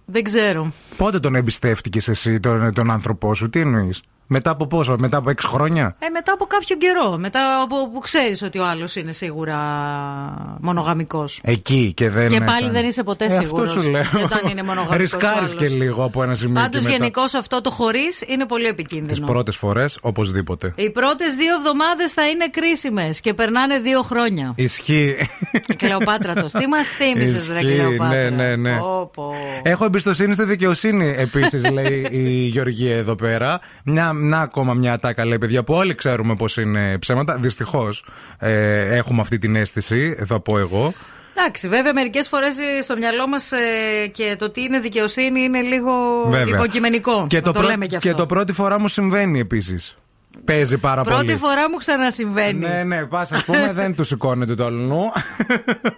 Δεν ξέρω. Πότε τον εμπιστεύτηκες εσύ τον, τον άνθρωπό σου, τι εννοείς; Μετά από πόσο, μετά από 6 χρόνια; Ε, μετά από κάποιο καιρό. Μετά από που ξέρεις ότι ο άλλος είναι σίγουρα μονογαμικός. Εκεί και δεν. Και πάλι δεν είσαι ποτέ ε, σίγουρος Αυτό σου λέω. για το αν είναι μονογαμικός *laughs* ο Ρισκάρει άλλος. και λίγο από ένα σημείο. Πάντως και μετά. γενικώς αυτό το χωρίς είναι πολύ Τις επικίνδυνο. πρώτες φορές, οπωσδήποτε. Οι πρώτες δύο εβδομάδες θα είναι κρίσιμες και περνάνε δύο χρόνια. Ισχύει. Η Κλεοπάτρατο. Τι μα θύμισε, *laughs* Ρε Ισχύει, Κλεοπάτρα. ναι, ναι, ναι. Πω, πω. Έχω εμπιστοσύνη στη δικαιοσύνη, επίσης, λέει η Γεωργία εδώ πέρα. Μια, να ακόμα μια ατάκα, λέει παιδιά, που όλοι ξέρουμε πω είναι ψέματα. Δυστυχώς ε, έχουμε αυτή την αίσθηση, θα πω εγώ. Εντάξει, βέβαια, μερικές φορές στο μυαλό μας και το τι είναι δικαιοσύνη είναι λίγο Βέβαια. υποκειμενικό. Και να το, το, πρω- λέμε κι αυτό. και το πρώτη φορά μου συμβαίνει επίσης. Παίζει πάρα Πρώτη πολύ. φορά μου ξανασυμβαίνει. Ναι, ναι, πας, ας πούμε, *laughs* δεν του σηκώνεται το αλλού.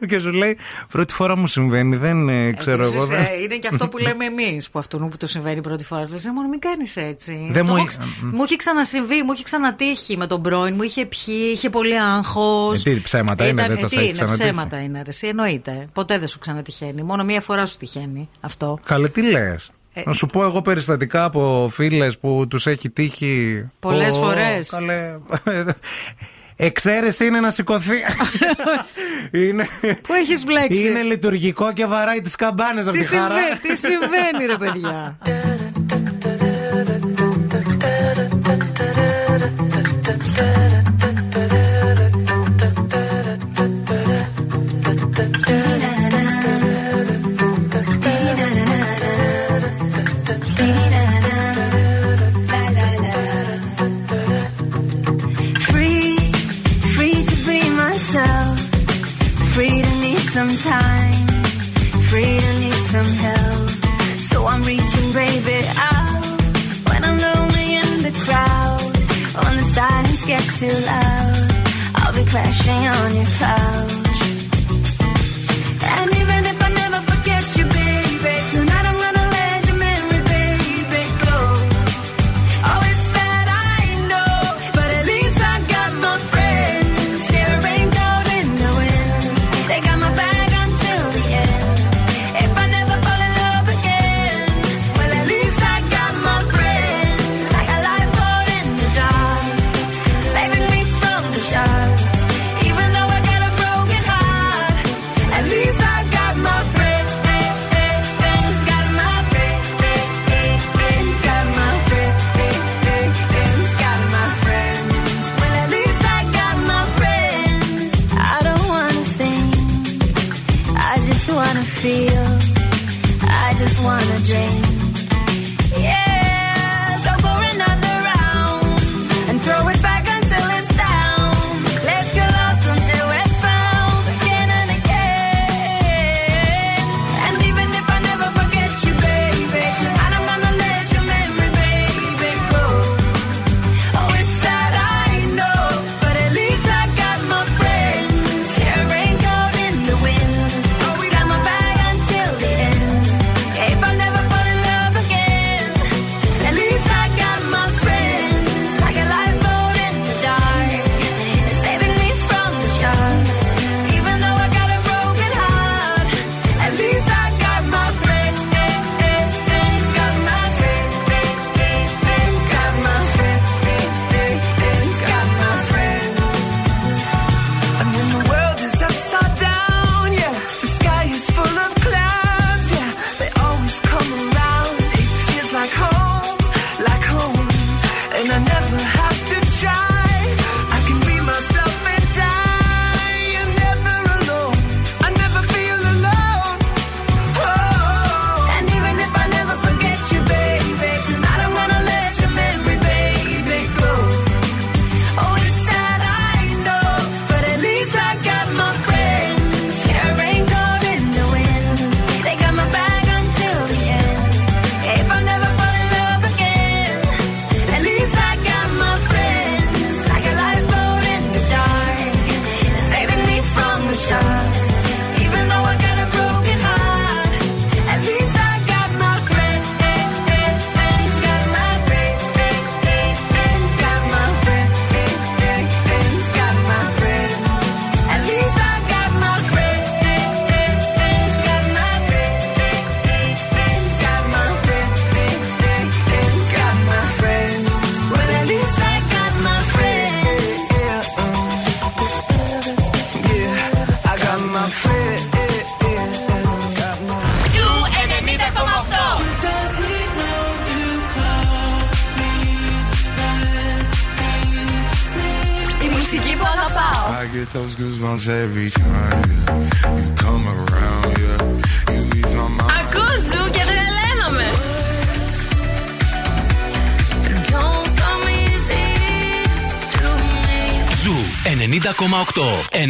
και σου λέει, πρώτη φορά μου συμβαίνει, δεν ε, ξέρω Επίσης, εγώ. δεν- ε, είναι και αυτό που λέμε εμείς, που αυτού που το συμβαίνει πρώτη φορά. Λες, «Ε, μόνο μην κάνεις έτσι. Δεν Το μου έχω εί- ξ- μου έχει ξανασυμβεί, μου έχει ξανατύχει με τον πρώην, μου είχε πιει, είχε πολύ άγχος. Ε, τι, ψέματα είναι, δεν σας τι έχει είναι, ξανατύχει; ψέματα είναι, ρε, εσύ, εννοείται. Ποτέ δεν σου ξανατυχαίνει. Μόνο μία φορά σου τυχαίνει αυτό. Καλέ, τι λες; Ε, Να σου πω εγώ περιστατικά από φίλες που τους έχει τύχει. Πολλές Ω, φορές. Καλέ. Εξαίρεση είναι να σηκωθεί. *laughs* είναι, Πού έχεις μπλέξει; είναι λειτουργικό και βαράει τις καμπάνες από Τι, τη χαρά. συμβαίνει, τι συμβαίνει, ρε παιδιά; too loud. I'll be crashing on your couch.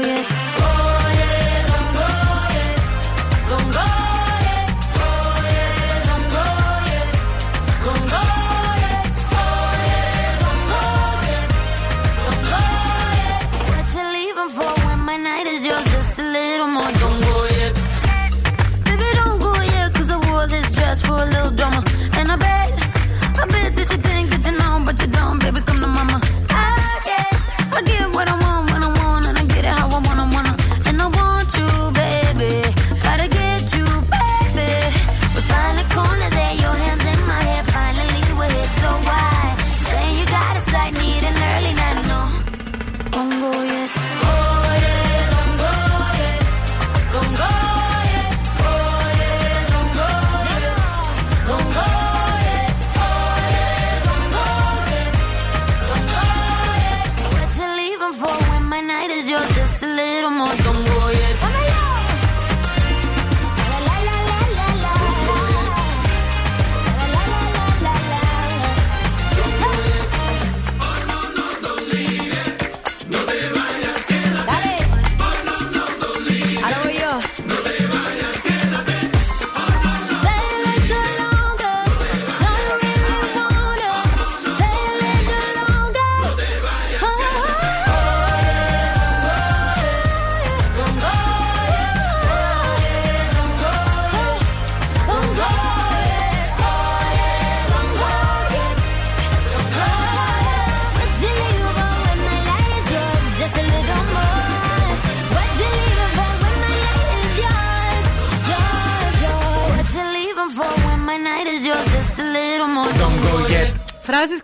Yet.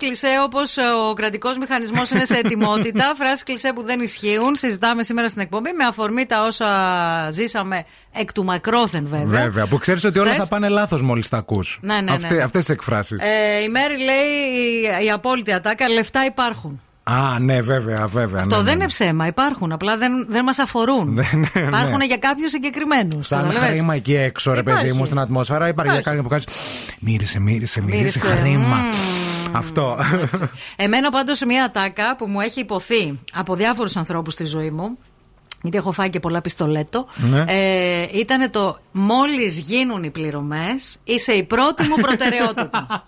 Κλισέ όπως ο κρατικός μηχανισμός είναι σε ετοιμότητα. *laughs* Φράσεις κλισέ που δεν ισχύουν. Συζητάμε σήμερα στην εκπομπή με αφορμή τα όσα ζήσαμε εκ του μακρόθεν βέβαια. Βέβαια, που ξέρεις ότι όλα Χθες- θα πάνε λάθος μόλις τα ακούς. Ναι, ναι, ναι. Αυτέ τις εκφράσεις. Ε, η Μέρη λέει η, η απόλυτη ατάκα, λεφτά υπάρχουν. Α, ναι, βέβαια, βέβαια. Αυτό ναι, δεν ναι. είναι ψέμα, υπάρχουν. Απλά δεν, δεν μας αφορούν. Ναι, ναι, ναι. Υπάρχουν για κάποιους συγκεκριμένους. Σαν χρήμα εκεί έξω, ρε παιδί Υπάρχει. μου, στην ατμόσφαιρα. Υπάρχει για Υπάρχει. κάποιον που κάνεις. Μύρισε, μύρισε, μύρισε Μύρισε, χρήμα. μμμ. Αυτό. Εμένα πάντως μια ατάκα που μου έχει υποθεί από διάφορους ανθρώπους στη ζωή μου γιατί έχω φάει και πολλά πιστολέτο. Ναι. Ε, ήταν το μόλις γίνουν οι πληρωμές είσαι η πρώτη μου προτεραιότητα. *laughs*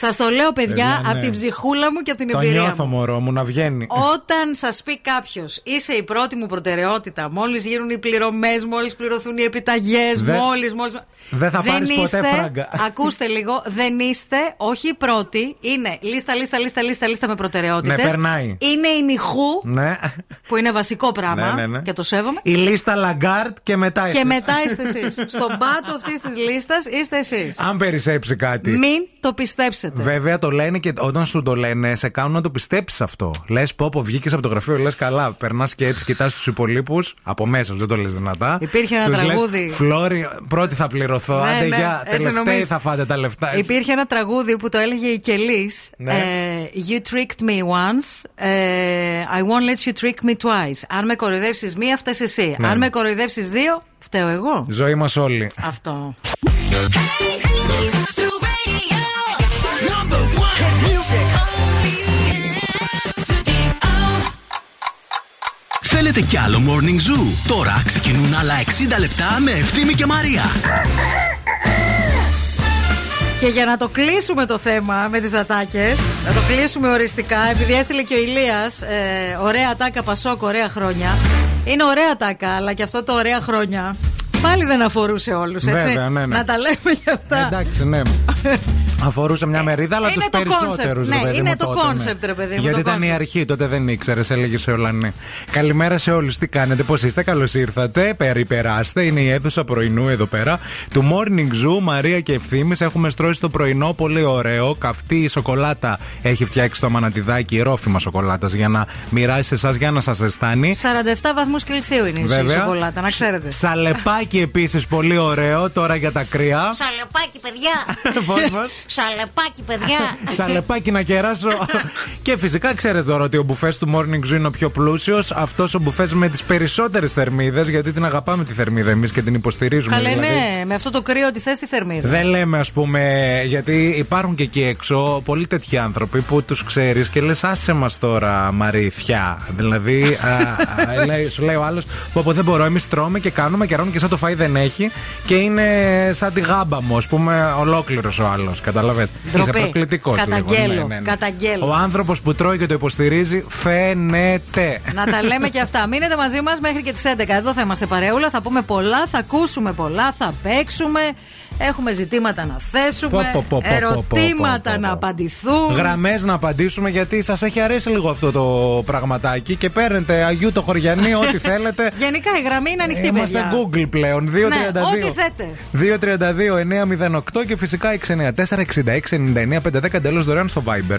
Σας το λέω, παιδιά, Παιδιά, ναι. από την ψυχούλα μου και από την Το εμπειρία νιώθω, μου. μωρό μου, να βγαίνει. Όταν σας πει κάποιος, είσαι η πρώτη μου προτεραιότητα, μόλις γίνουν οι πληρωμές, μόλις πληρωθούν οι επιταγές, Δε- μόλις. Μόλις... Δεν θα πάρεις ποτέ είστε, φράγκα. *laughs* Ακούστε λίγο, δεν είστε, όχι η πρώτη. Είναι λίστα, λίστα, λίστα, λίστα, λίστα με προτεραιότητες. Ναι, περνάει. Είναι η νυχού, Ναι. που είναι βασικό πράγμα Ναι, ναι, ναι. και το σέβομαι. Η λίστα Λαγκάρτ και μετά Και εσύ. μετά είστε *laughs* εσείς. Στον πάτο αυτής της λίστας είστε εσείς. Αν περισσέψει κάτι. Μην το πιστέψετε. Βέβαια το λένε και όταν σου το λένε, σε κάνουν να το πιστέψει αυτό. Λε, πω, πω, βγήκε από το γραφείο, λε καλά. Περνά και έτσι, κοιτά του υπολείπου. Από μέσα σου, δεν το λε δυνατά. Υπήρχε ένα Τους λες, τραγούδι. Φλόρι, πρώτη θα πληρωθώ. Ναι, Άντε, ναι, για έτσι τελευταίοι νομίζω. θα φάτε τα λεφτά. έτσι. Υπήρχε ένα τραγούδι που το έλεγε η Κελή. Ναι. you tricked me once. ε, I won't let you trick me twice. Αν με κοροϊδέψει μία, φταίει εσύ. Ναι. Αν με κοροϊδέψει δύο, φταίω εγώ. Ζωή μα όλοι. Αυτό. Θέλετε κι άλλο Morning Zoo; Τώρα ξεκινούν άλλα 60 λεπτά με Ευθύμη και Μαρία. Και για να το κλείσουμε το θέμα με τις ατάκες Θα το κλείσουμε οριστικά, επειδή έστειλε και ο Ηλίας ε, ωραία τάκα Πασόκ, ωραία χρόνια. Είναι ωραία τάκα, αλλά και αυτό το ωραία χρόνια πάλι δεν αφορούσε όλους, έτσι. Βέβαια, ναι, ναι. Να τα λέμε για αυτά. Εντάξει, ναι. Αφορούσε μια μερίδα, αλλά είναι τους το περισσότερους. concept, ναι, είναι το concept, ρε παιδί μου, Γιατί το ήταν η concept. αρχή, τότε δεν ήξερε, έλεγε σε όλα ναι. Καλημέρα σε όλους. Τι κάνετε, πώς είστε, καλώς ήρθατε. Περιπεράστε. Είναι η αίθουσα πρωινού εδώ πέρα. Του Morning Zoo, Μαρία και Ευθύνη. Έχουμε στρώσει το πρωινό, πολύ ωραίο. Καυτή η σοκολάτα έχει φτιάξει το μανατιδάκι, ρόφημα σοκολάτας για να μοιράσει σε εσάς για να σας ζεστάνει. 47 βαθμούς Κελσίου είναι η Βέβαια. σοκολάτα, να ξέρετε. Σαλεπάκι επίσης πολύ ωραίο τώρα για τα κρύα. Σαλεπάκι, παιδιά! *laughs* Πώς, πώς; Σαλεπάκι, παιδιά! Σαλεπάκι να κεράσω. *laughs* και φυσικά ξέρετε τώρα ότι ο μπουφές του Morning Zoo είναι ο πιο πλούσιος. Αυτός ο μπουφές με τις περισσότερες θερμίδες, γιατί την αγαπάμε τη θερμίδα εμείς και την υποστηρίζουμε. Καλέ, δηλαδή. ναι, με αυτό το κρύο ότι θες τη θερμίδα. Δεν λέμε, ας πούμε, γιατί υπάρχουν και εκεί έξω πολλοί τέτοιοι άνθρωποι που τους ξέρεις και λες, άσε μας τώρα, Μαρίθια. Δηλαδή, α, α, *laughs* λέει- σου λέει ο άλλος, που από δεν μπορώ, εμείς τρώμε και κάνουμε και ρώνουμε και σαν το φαΐ δεν έχει και είναι σαν τη γάμπα μου, ας πούμε, ολόκληρος ο άλλος. Καταλαβες; Είσαι Ντροπή. προκλητικός Καταγγέλλω, καταγγέλλω. Ο άνθρωπος που τρώει και το υποστηρίζει φαίνεται. Να τα λέμε και αυτά. Μείνετε μαζί μας μέχρι και τις 11. Εδώ θα είμαστε παρεούλα. Θα πούμε πολλά, θα ακούσουμε πολλά, θα παίξουμε. Έχουμε ζητήματα να θέσουμε. Πω, πω, πω, πω, πω, ερωτήματα πω, πω, πω. να απαντηθούν. Γραμμές να απαντήσουμε γιατί σας έχει αρέσει λίγο αυτό το πραγματάκι και παίρνετε Αγίου το Χωριανή, ό,τι *laughs* θέλετε. Γενικά η γραμμή είναι ανοιχτή, Είμαστε παιδιά. Google πλέον. 232. Ναι, ό,τι θέτε. 232-908 και φυσικά 694-6699-510 εντελώς δωρεάν στο Viber.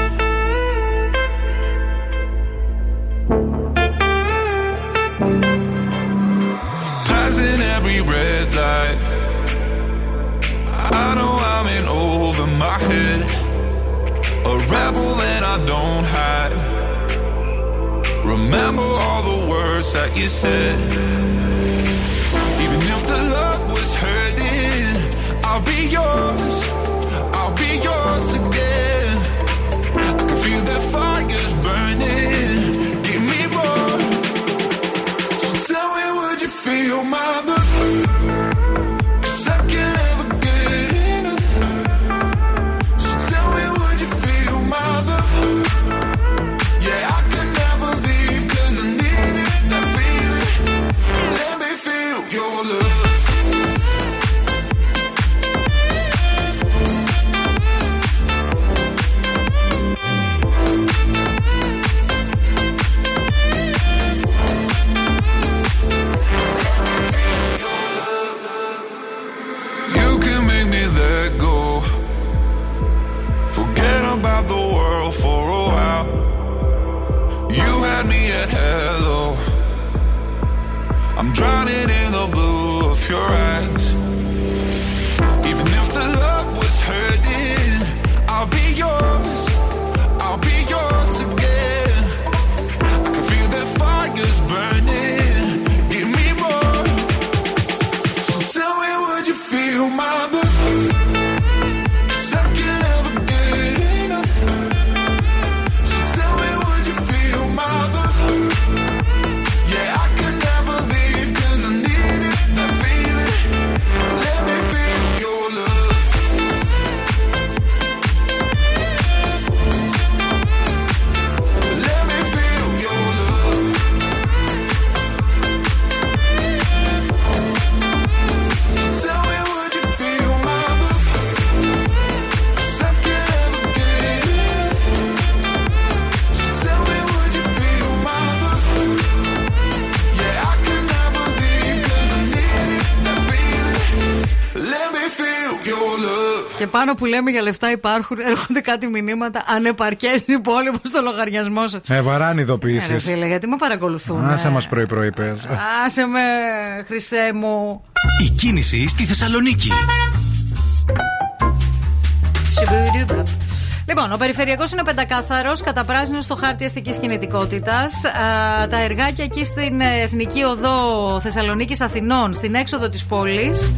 Love. Και πάνω που λέμε για λεφτά υπάρχουν, *laughs* έρχονται κάτι μηνύματα ανεπαρκές υπόλοιπο στο λογαριασμό σα. Ε, βαράνε Ε, ειδοποιήσεις. ρε φίλε, γιατί με παρακολουθούν. Άσε μας πρωί-πρωί, πες. Άσε με, χρυσέ μου. Η κίνηση στη Θεσσαλονίκη. Σιμπουριμπαπ. Λοιπόν, ο περιφερειακός είναι πεντακάθαρος, καταπράσινο στο χάρτη αστικής κινητικότητας. Τα εργάκια εκεί στην ε, Εθνική Οδό Θεσσαλονίκης Αθηνών, στην έξοδο της πόλης.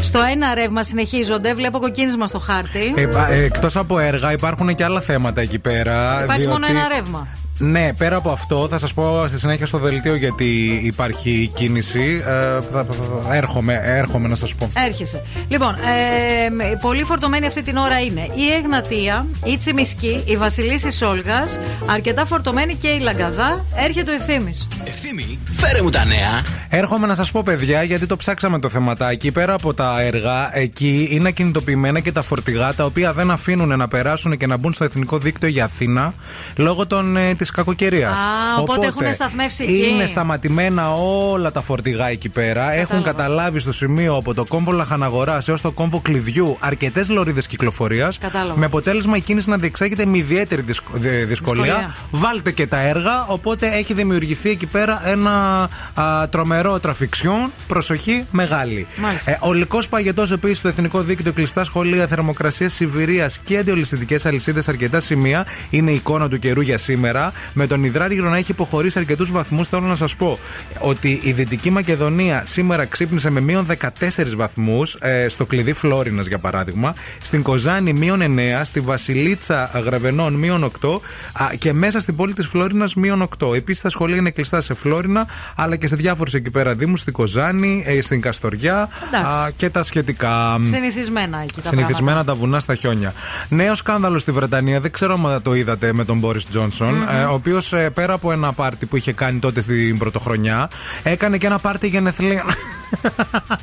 Στο ένα ρεύμα συνεχίζονται. Βλέπω κοκκίνισμα στο χάρτη. Ε, ε, Εκτός από έργα, υπάρχουν και άλλα θέματα εκεί πέρα. Υπάρχει μόνο διότι- ένα ρεύμα. Ναι, πέρα από αυτό, θα σας πω στη συνέχεια στο δελτίο γιατί υπάρχει κίνηση. Ε, θα, θα- έρχομαι, έρχομαι να σας πω. Έρχεσαι. Λοιπόν, ε, πολύ φορτωμένη αυτή την ώρα είναι η Εγνατία, η Τσιμισκή, η Βασιλίση Σόλγας, αρκετά φορτωμένη και η Λαγκαδά. Έρχεται ο ευθύνη. Ευθύμη, φέρε μου τα νέα. Έρχομαι να σας πω, παιδιά, γιατί το ψάξαμε το θεματάκι. Πέρα από τα έργα, εκεί είναι ακινητοποιημένα και τα φορτηγά τα οποία δεν αφήνουν να περάσουν και να μπουν στο εθνικό δίκτυο για Αθήνα λόγω των, ε, της κακοκαιρίας. Α, οπότε έχουν σταθμεύσει εκεί. Είναι σταματημένα όλα τα φορτηγά εκεί πέρα. Έχουν καταλάβει στο σημείο από το κόμβο Λαχαναγοράς έως το κόμβο Κλειδιού αρκετές λωρίδες κυκλοφορίας. Κατάλαβα. Με αποτέλεσμα η κίνηση να διεξάγεται με ιδιαίτερη δυσκ- δυ- δυσκολία. Δυσκολία. Βάλτε και τα έργα. Οπότε έχει δημιουργηθεί εκεί πέρα ένα α, τρομερό τραφιξιόν. Προσοχή μεγάλη. Μάλιστα. Ε, ολικό παγετός επίση στο Εθνικό Δίκτυο Κλειστά Σχολεία Θερμοκρασίας Σιβηρίας και αντιολιστικέ αλυσίδες αρκετά σημεία είναι η εικόνα του καιρού για σήμερα. Με τον υδράργυρο να έχει υποχωρήσει αρκετούς βαθμούς, θέλω να σας πω ότι η Δυτική Μακεδονία σήμερα ξύπνησε με μείον 14 βαθμούς, στο κλειδί Φλόρινας για παράδειγμα. Στην Κοζάνη μείον 9, στη Βασιλίτσα Γραβενών μείον 8 α, και μέσα στην πόλη της Φλόρινας μείον 8. Επίσης τα σχολεία είναι κλειστά σε Φλόρινα αλλά και σε διάφορους εκεί πέρα Δήμους, στην Κοζάνη, ε, στην Καστοριά Εντάξει. α, και τα σχετικά. Συνηθισμένα εκεί τα Συνηθισμένα πράγματα. τα βουνά στα χιόνια. Νέο σκάνδαλο στη Βρετανία, δεν ξέρω αν το είδατε με τον Μπόρι Τζόνσον, Μμμ. Ε, ο οποίος πέρα από ένα πάρτι που είχε κάνει τότε στην πρωτοχρονιά, έκανε και ένα πάρτι γενεθλίων.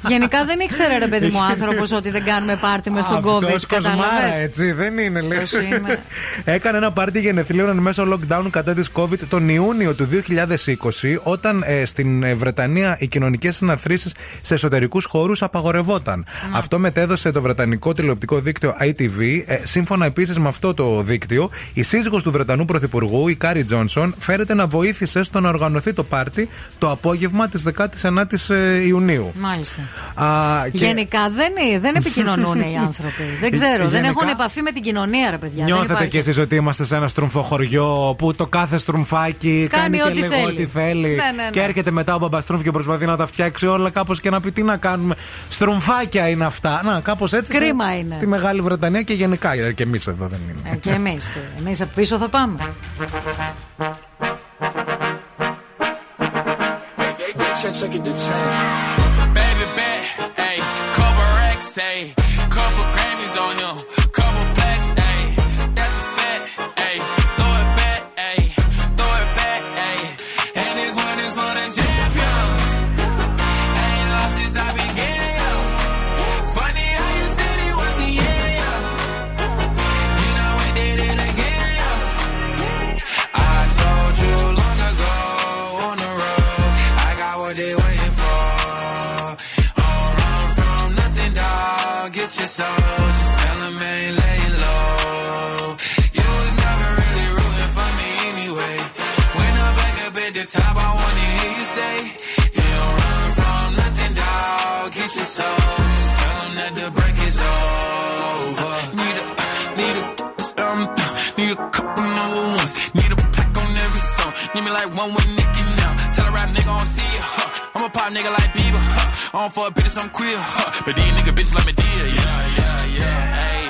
Γενικά δεν ήξερε ρε παιδί μου *laughs* άνθρωπος ότι δεν κάνουμε πάρτι μες στον COVID. Αυτός κοσμάρα, Κατάλαβε. έτσι, δεν είναι λέει. Ποιος είναι; *laughs* Έκανε ένα πάρτι γενεθλίων εν μέσω lockdown κατά της COVID τον Ιούνιο του 2020, όταν ε, στην ε, Βρετανία οι κοινωνικές συναθροίσεις σε εσωτερικούς χώρους απαγορευόταν. Αυτό μετέδωσε το βρετανικό τηλεοπτικό δίκτυο ITV. Ε, σύμφωνα επίσης με αυτό το δίκτυο, η σύζυγος του Βρετανού Πρωθυπουργού, η Κάρι Τζόνσον, φέρεται να βοήθησε στο να οργανωθεί το πάρτι το απόγευμα της 19ης Ιουνίου. Μάλιστα. Α, και Γενικά δεν, είναι- δεν επικοινωνούν οι άνθρωποι. Δεν ξέρω. δεν γενικά- έχουν επαφή με την κοινωνία, ρε παιδιά. δεν Νιώθετε υπάρχει. κι εσεί ότι είμαστε σε ένα στρουμφοχωριό που το κάθε στρουμφάκι Κάνει κάνει, ό,τι και λίγο θέλει. ό,τι θέλει. Ναι, ναι, ναι. Και έρχεται μετά ο μπαμπαστρούμφ και προσπαθεί να τα φτιάξει όλα κάπω και να πει τι να κάνουμε. Στρουμφάκια είναι αυτά. Να, κάπω έτσι. Κρίμα στη- είναι. Στη Μεγάλη Βρετανία και γενικά. ε, Και εμεί εδώ δεν είναι. Ε, και εμεί. Εμεί από πίσω θα πάμε. Baby bet, ayy, say. Me like one with Nicki now. Tell a rap nigga I don't see it, huh? I'm a pop nigga like Bieber, huh? I don't fuck bitches, I'm queer, huh? But these nigga bitches like me dear, yeah, yeah, yeah. Ayy,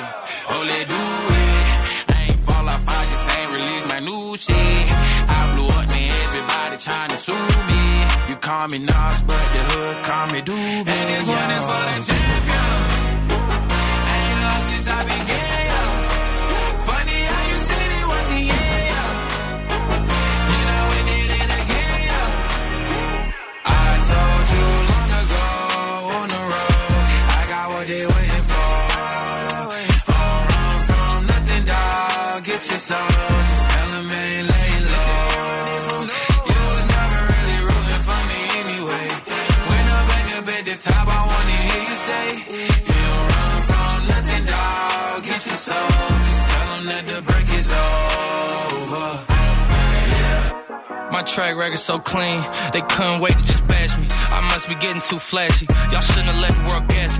oh, let do it. I ain't fall off, I just ain't release my new shit. I blew up, man, everybody trying to sue me. You call me Nas, but the hood call me Doobie. And this one is for the champion. They waiting for. Run from nothing, dog. Get your soul. Just tell them ain't laying low. You was never really rooting for me anyway. When I'm back up at the top, I wanna hear you say, don't run from nothing, dog. Get your soul. Just tell them that the break is over. My track record so clean, they couldn't wait to just bash me. I must be getting too flashy. Y'all shouldn't have let the world gas me.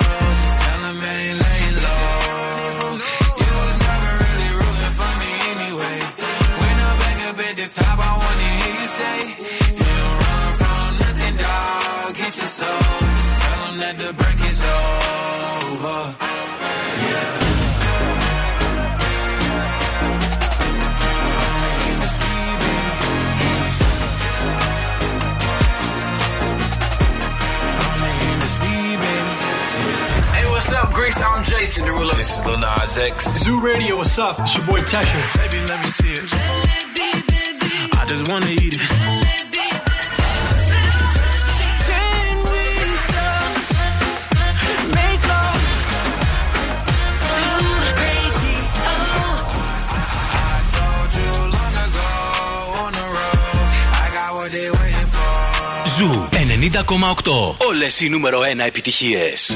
I'm Jason Derulo. This is Lil Nas X. Zoo Radio, what's up? It's your boy Tesha. Baby, let me see it. I just wanna eat it. Can we just make love? I told you long ago on the road, I got what they waiting for. Ζου 90,8. Όλες οι νούμερο 1 επιτυχίες.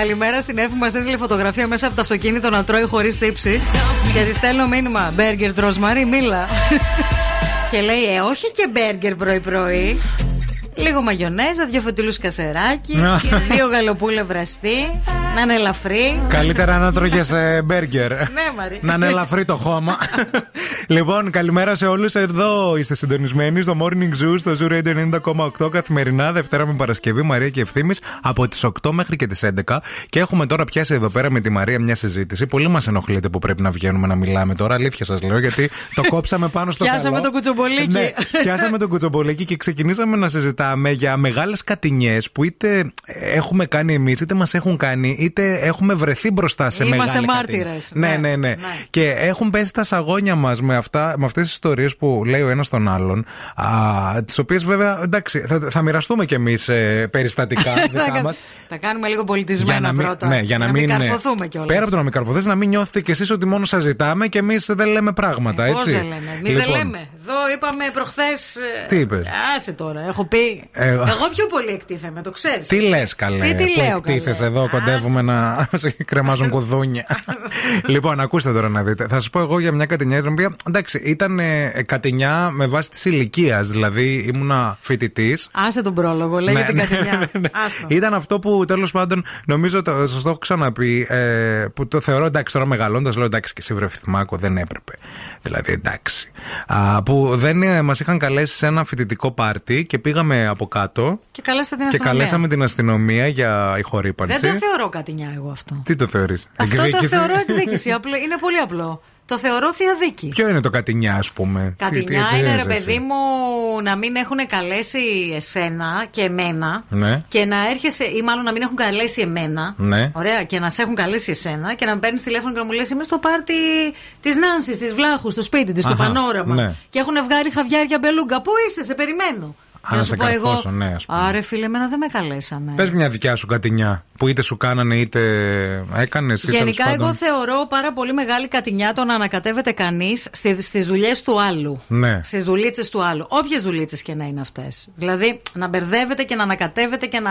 Καλημέρα στην Εύη. Μας έστειλε φωτογραφία μέσα από το αυτοκίνητο να τρώει χωρίς τύψει. Και τη στέλνω μήνυμα. Μπέργκερ τροσμαρί, μίλα. και λέει, Ε, όχι και μπέργκερ πρωί-πρωί. Λίγο μαγιονέζα, δύο φωτιλού κασεράκι, και δύο γαλοπούλε βραστή. Να είναι ελαφρύ. Καλύτερα να τρώγες μπέργκερ. Ναι, Μαρή. Να είναι ελαφρύ το χώμα. *laughs* λοιπόν, καλημέρα σε όλους. Εδώ είστε συντονισμένοι στο Morning Zoo, στο Zoo Radio 90,8 καθημερινά, Δευτέρα με Παρασκευή, Μαρία και Ευθύνη, από τις 8 μέχρι και τις 11. Και έχουμε τώρα πιάσει εδώ πέρα με τη Μαρία μια συζήτηση. Πολύ μας ενοχλείτε που πρέπει να βγαίνουμε να μιλάμε τώρα. Αλήθεια σας λέω, γιατί το κόψαμε πάνω στο Πιάσαμε καλό. το κουτσομπολίκι. Ναι, πιάσαμε τον κουτσομπολίκι και ξεκινήσαμε να συζητάμε για μεγάλες κατηνιέ που είτε έχουμε κάνει εμείς, είτε μας έχουν κάνει, είτε έχουμε βρεθεί μπροστά σε Είμαστε μεγάλη μάρτυρες. κατηνία. Ναι, ναι, ναι, Και έχουν πέσει τα σαγόνια μας με, αυτά, με αυτές τις ιστορίες που λέει ο ένας τον άλλον. Τις οποίες βέβαια εντάξει, θα, θα μοιραστούμε κι εμείς περιστατικά δικά μας. Τα κάνουμε λίγο πολιτισμένα μην, πρώτα. ναι, για να μην, καρφωθούμε κιόλας. Πέρα από το να μην καρφωθείς, να μην νιώθετε κι εσείς ότι μόνο σας ζητάμε και εμείς δεν λέμε πράγματα, Πώς έτσι. δεν λέμε; Εμείς δεν Λοιπόν, λέμε. Εδώ είπαμε προχθές. Τι είπες; Άσε τώρα, έχω πει. Εγώ- Εγώ πιο πολύ εκτίθεμαι, το ξέρεις. Τι λες, καλέ. Τι, τι που λέω, εκτίθεσαι εδώ, κοντεύουμε να σε κρεμάζουν κουδούνια. *laughs* λοιπόν, ακούστε τώρα να δείτε. Θα σας πω εγώ για μια κατηνιά, την οποία εντάξει, ήταν ε, κατηνιά με βάση της ηλικίας. Δηλαδή, ήμουνα φοιτητής. Άσε τον πρόλογο, λέει για την ναι, κατηνιά. ναι, ναι. Άστο. Ήταν αυτό που τέλος πάντων νομίζω το, σας το έχω ξαναπεί. Ε, που το θεωρώ εντάξει τώρα μεγαλώντας, λέω εντάξει και εσύ βρε Φιθμάκο, δεν έπρεπε. Δηλαδή εντάξει. Α, που δεν ε, μας είχαν καλέσει σε ένα φοιτητικό πάρτι και πήγαμε από κάτω Και καλέσατε την και αστυνομία. καλέσαμε την αστυνομία για ηχορύπανση. Δεν το θεωρώ κατηνιά εγώ αυτό. Τι το θεωρείς, Αυτό το θεωρώ εκδίκηση. Απλό- Είναι πολύ απλό. Το θεωρώ θεία δίκη. Ποιο είναι το κατηνιά, ας πούμε; Τι- τι- Κατηνιά τι είναι ρε έζεσαι; παιδί μου να μην έχουν καλέσει εσένα και εμένα Ναι. και να έρχεσαι, ή μάλλον να μην έχουν καλέσει εμένα. Ναι. Ωραία, και να σε έχουν καλέσει εσένα και να με παίρνεις τηλέφωνο και να μου λες: Είμαι στο πάρτι της Νάνσης, της Βλάχου, στο σπίτι της, στο Αχα, πανόραμα. ναι. Και έχουν βγάλει χαβιάρια μπελούγκα. Πού είσαι, σε περιμένω. Α, Και να σε καρφώσω, ναι, ας πούμε. Άρε φίλε, εμένα δεν με καλέσανε. Πες μια δικιά σου κατηνιά που είτε σου κάνανε είτε έκανες. Γενικά, εγώ θεωρώ πάρα πολύ μεγάλη κατηνιά το να ανακατεύεται κανείς στις δουλειές του άλλου. Ναι. Στις δουλίτσες του άλλου. Όποιες δουλίτσες και να είναι αυτές. Δηλαδή, να μπερδεύεται και να ανακατεύεται και να.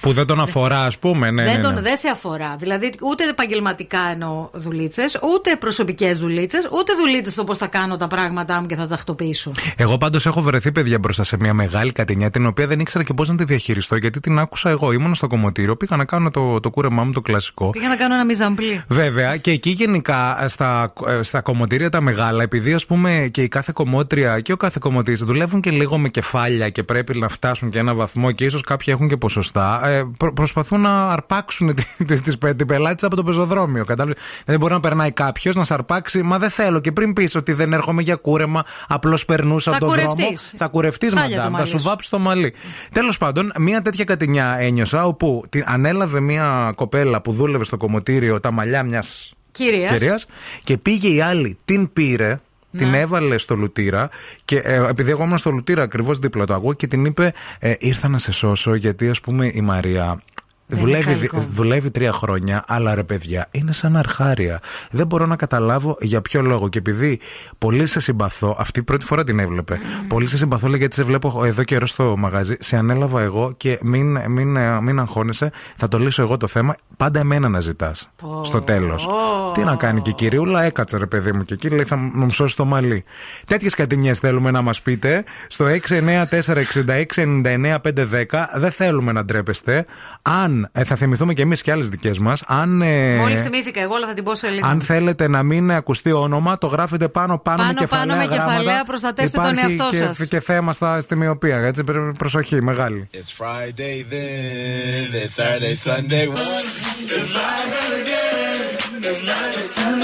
Που δεν τον αφορά, ας πούμε. Ναι, δεν, ναι, τον, ναι. δεν σε αφορά. Δηλαδή, ούτε επαγγελματικά εννοώ δουλίτσες, ούτε προσωπικές δουλίτσες, ούτε δουλίτσες όπως θα κάνω τα πράγματά μου και θα τακτοποιήσω. Εγώ πάντως έχω βρεθεί παιδιά μπροστά σε μια μεγάλη μεγάλη κατηνιά την οποία δεν ήξερα και πώς να τη διαχειριστώ γιατί την άκουσα εγώ. Ήμουν στο κομμωτήριο, πήγα να κάνω το, το κούρεμά μου το κλασικό. Πήγα να κάνω ένα μιζαμπλί. Βέβαια, και εκεί γενικά στα, ε, στα κομμωτήρια τα μεγάλα, επειδή ας πούμε και η κάθε κομμότρια και ο κάθε κομμωτής δουλεύουν και λίγο με κεφάλια και πρέπει να φτάσουν και ένα βαθμό και ίσως κάποιοι έχουν και ποσοστά, ε, προ- προσπαθούν να αρπάξουν τη- τη- τις πε- την πελάτη από το πεζοδρόμιο. Κατάλαβες. Δεν μπορεί να περνάει κάποιος να σε αρπάξει, μα δεν θέλω. Και πριν πεις ότι δεν έρχομαι για κούρεμα, απλώς περνούσα Θα από τον δρόμο. κουρευτείς. Θα κουρευτείς, Χάλια το μαντάμ. Θα μαλλί σου σου. βάψει το μαλλί. Τέλος πάντων, μία τέτοια κατηνιά ένιωσα όπου την ανέλαβε μία κοπέλα που δούλευε στο κομμωτήριο τα μαλλιά μιας Κυρίας. κυρίας και πήγε η άλλη, την πήρε. Την έβαλε στο λουτήρα και ε, επειδή εγώ ήμουν στο λουτήρα ακριβώς δίπλα το αγώ και την είπε: ε, Ήρθα να σε σώσω γιατί ας πούμε η Μαρία Δεν δουλεύει, είναι καλό. δουλεύει τρία χρόνια, αλλά ρε παιδιά, είναι σαν αρχάρια. Δεν μπορώ να καταλάβω για ποιο λόγο. Και επειδή πολύ σε συμπαθώ, αυτή η πρώτη φορά την έβλεπε. Πολύ σε συμπαθώ, λέει, γιατί σε βλέπω εδώ καιρό στο μαγαζί. Σε ανέλαβα εγώ και μην, μην, ε, μην αγχώνεσαι, θα το λύσω εγώ το θέμα. Πάντα εμένα να ζητάς. Στο τέλος. Τι να κάνει και η κυριούλα, έκατσε ρε παιδί μου και εκεί λέει θα μου σώσει το μαλλί. Τέτοιες κατηνιές θέλουμε να μας πείτε στο 694-6699-510. Δεν θέλουμε να ντρέπεστε. Αν ε, θα θυμηθούμε και εμείς και άλλες δικές μας, αν. ε, Μόλις θυμήθηκα εγώ, αλλά θα την πω σε λίγο. αν θέλετε να μην ακουστεί όνομα, το γράφετε πάνω πάνω, Πάνω, με κεφαλαία πάνω με κεφαλαία, γράμματα. προστατεύστε τον Υπάρχει εαυτό και, σας. και θέμα στα, στη μοιοπία. Έτσι, πρέπει- προσοχή, μεγάλη. It's Friday then, it's Saturday, Sunday. It's live again. It's live it's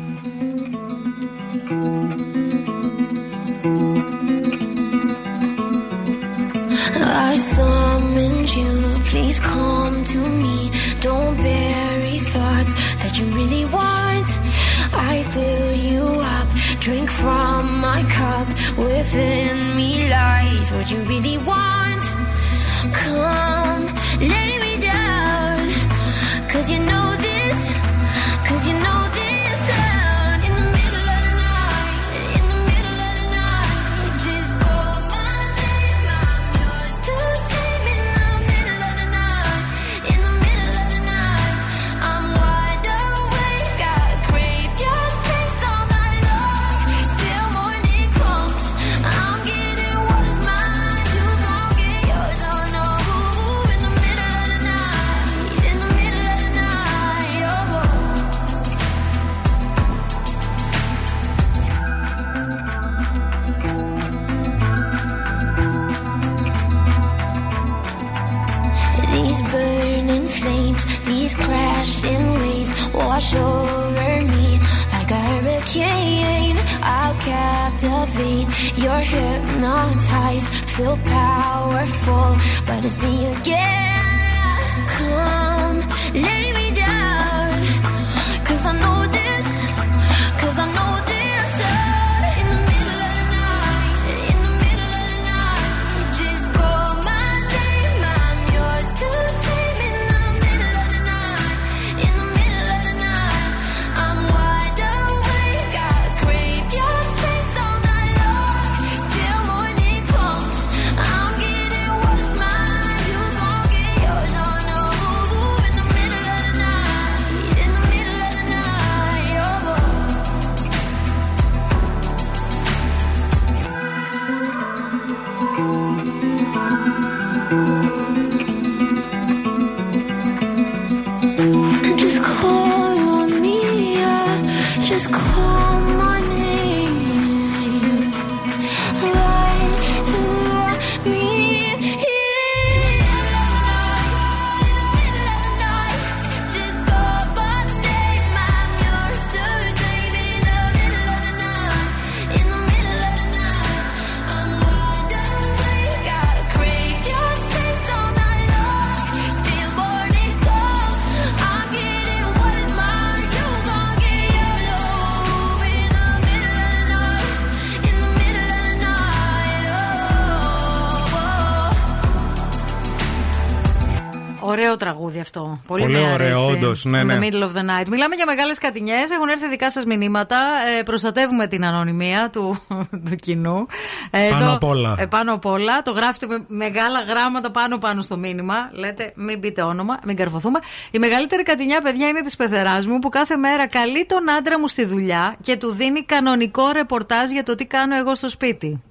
Αυτό. Πολύ, Πολύ με ωραίο, αρέσει. όντως. Ναι, In ναι. the middle of the night. Μιλάμε για μεγάλες κατηνιές. Έχουν έρθει δικά σας μηνύματα. Ε, προστατεύουμε την ανωνυμία του, *laughs* του κοινού. Ε, Πάνω εδώ- απ' όλα. Ε, πάνω απ' όλα. Το γράφετε με μεγάλα γράμματα πάνω-πάνω στο μήνυμα. Λέτε, μην πείτε όνομα, μην καρφωθούμε. Η μεγαλύτερη κατηνιά, παιδιά, είναι της πεθεράς μου που κάθε μέρα καλεί τον άντρα μου στη δουλειά και του δίνει κανονικό ρεπορτάζ για το τι κάνω εγώ στο σπίτι.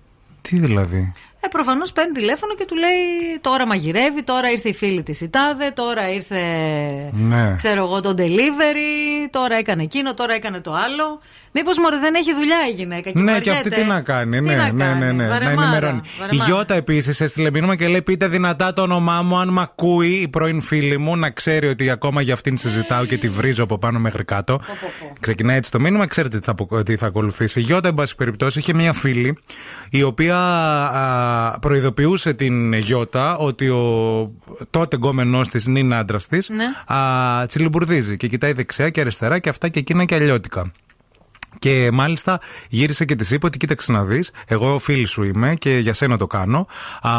Τι δηλαδή; Ε, προφανώς παίρνει τηλέφωνο και του λέει τώρα μαγειρεύει, τώρα ήρθε η φίλη της η τάδε, τώρα ήρθε. Ναι. Ξέρω εγώ το delivery, τώρα έκανε εκείνο, τώρα έκανε το άλλο. Μήπως μωρέ δεν έχει δουλειά η γυναίκα. Και Ναι, και αυτή βαριέται. τι να κάνει. ναι, να ναι, ναι, κάνει, ναι, Να βαρεμάρα, ενημερώνει. Η βαρεμάρα. Γιώτα επίσης έστειλε μήνυμα και λέει: Πείτε δυνατά το όνομά μου, αν μ' ακούει η πρώην φίλη μου, να ξέρει ότι ακόμα για αυτήν συζητάω και τη βρίζω από πάνω μέχρι κάτω. Ξεκινάει έτσι το μήνυμα, ξέρετε τι θα, απο- τι θα ακολουθήσει. Η Γιώτα, εν πάση περιπτώσει, είχε μια φίλη η οποία α, προειδοποιούσε την Γιώτα ότι ο τότε γκόμενός της νυν άντρας της. Ναι. τσιλιμπουρδίζει και κοιτάει δεξιά και αριστερά και αυτά και εκείνα και αλλιώτικα. Και μάλιστα γύρισε και της είπε ότι κοίταξε να δεις, εγώ φίλη σου είμαι και για σένα το κάνω. Α,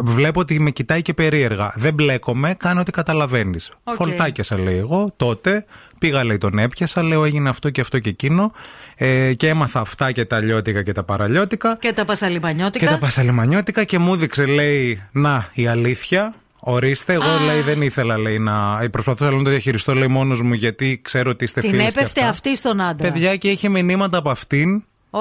βλέπω ότι με κοιτάει και περίεργα. Δεν μπλέκομαι, κάνω ότι καταλαβαίνεις. Οκ. Φορτάκιασα, λέει εγώ. Τότε πήγα, λέει, τον έπιασα. Λέω έγινε αυτό και αυτό και εκείνο. Ε, και έμαθα αυτά και τα αλλιώτικα και τα παραλλιώτικα. Και τα πασαλιμπανιώτικα. Και τα πασαλιμανιώτικα και μου έδειξε, λέει, να η αλήθεια. Ορίστε, εγώ λέει δεν ήθελα λέει, να. ε, Προσπαθούσα λέει, να το διαχειριστώ λέει μόνος μου γιατί ξέρω ότι είστε Την φίλες και έπεφτε αυτά. αυτή στον άντρα. Παιδιά και είχε μηνύματα από αυτήν. Ο,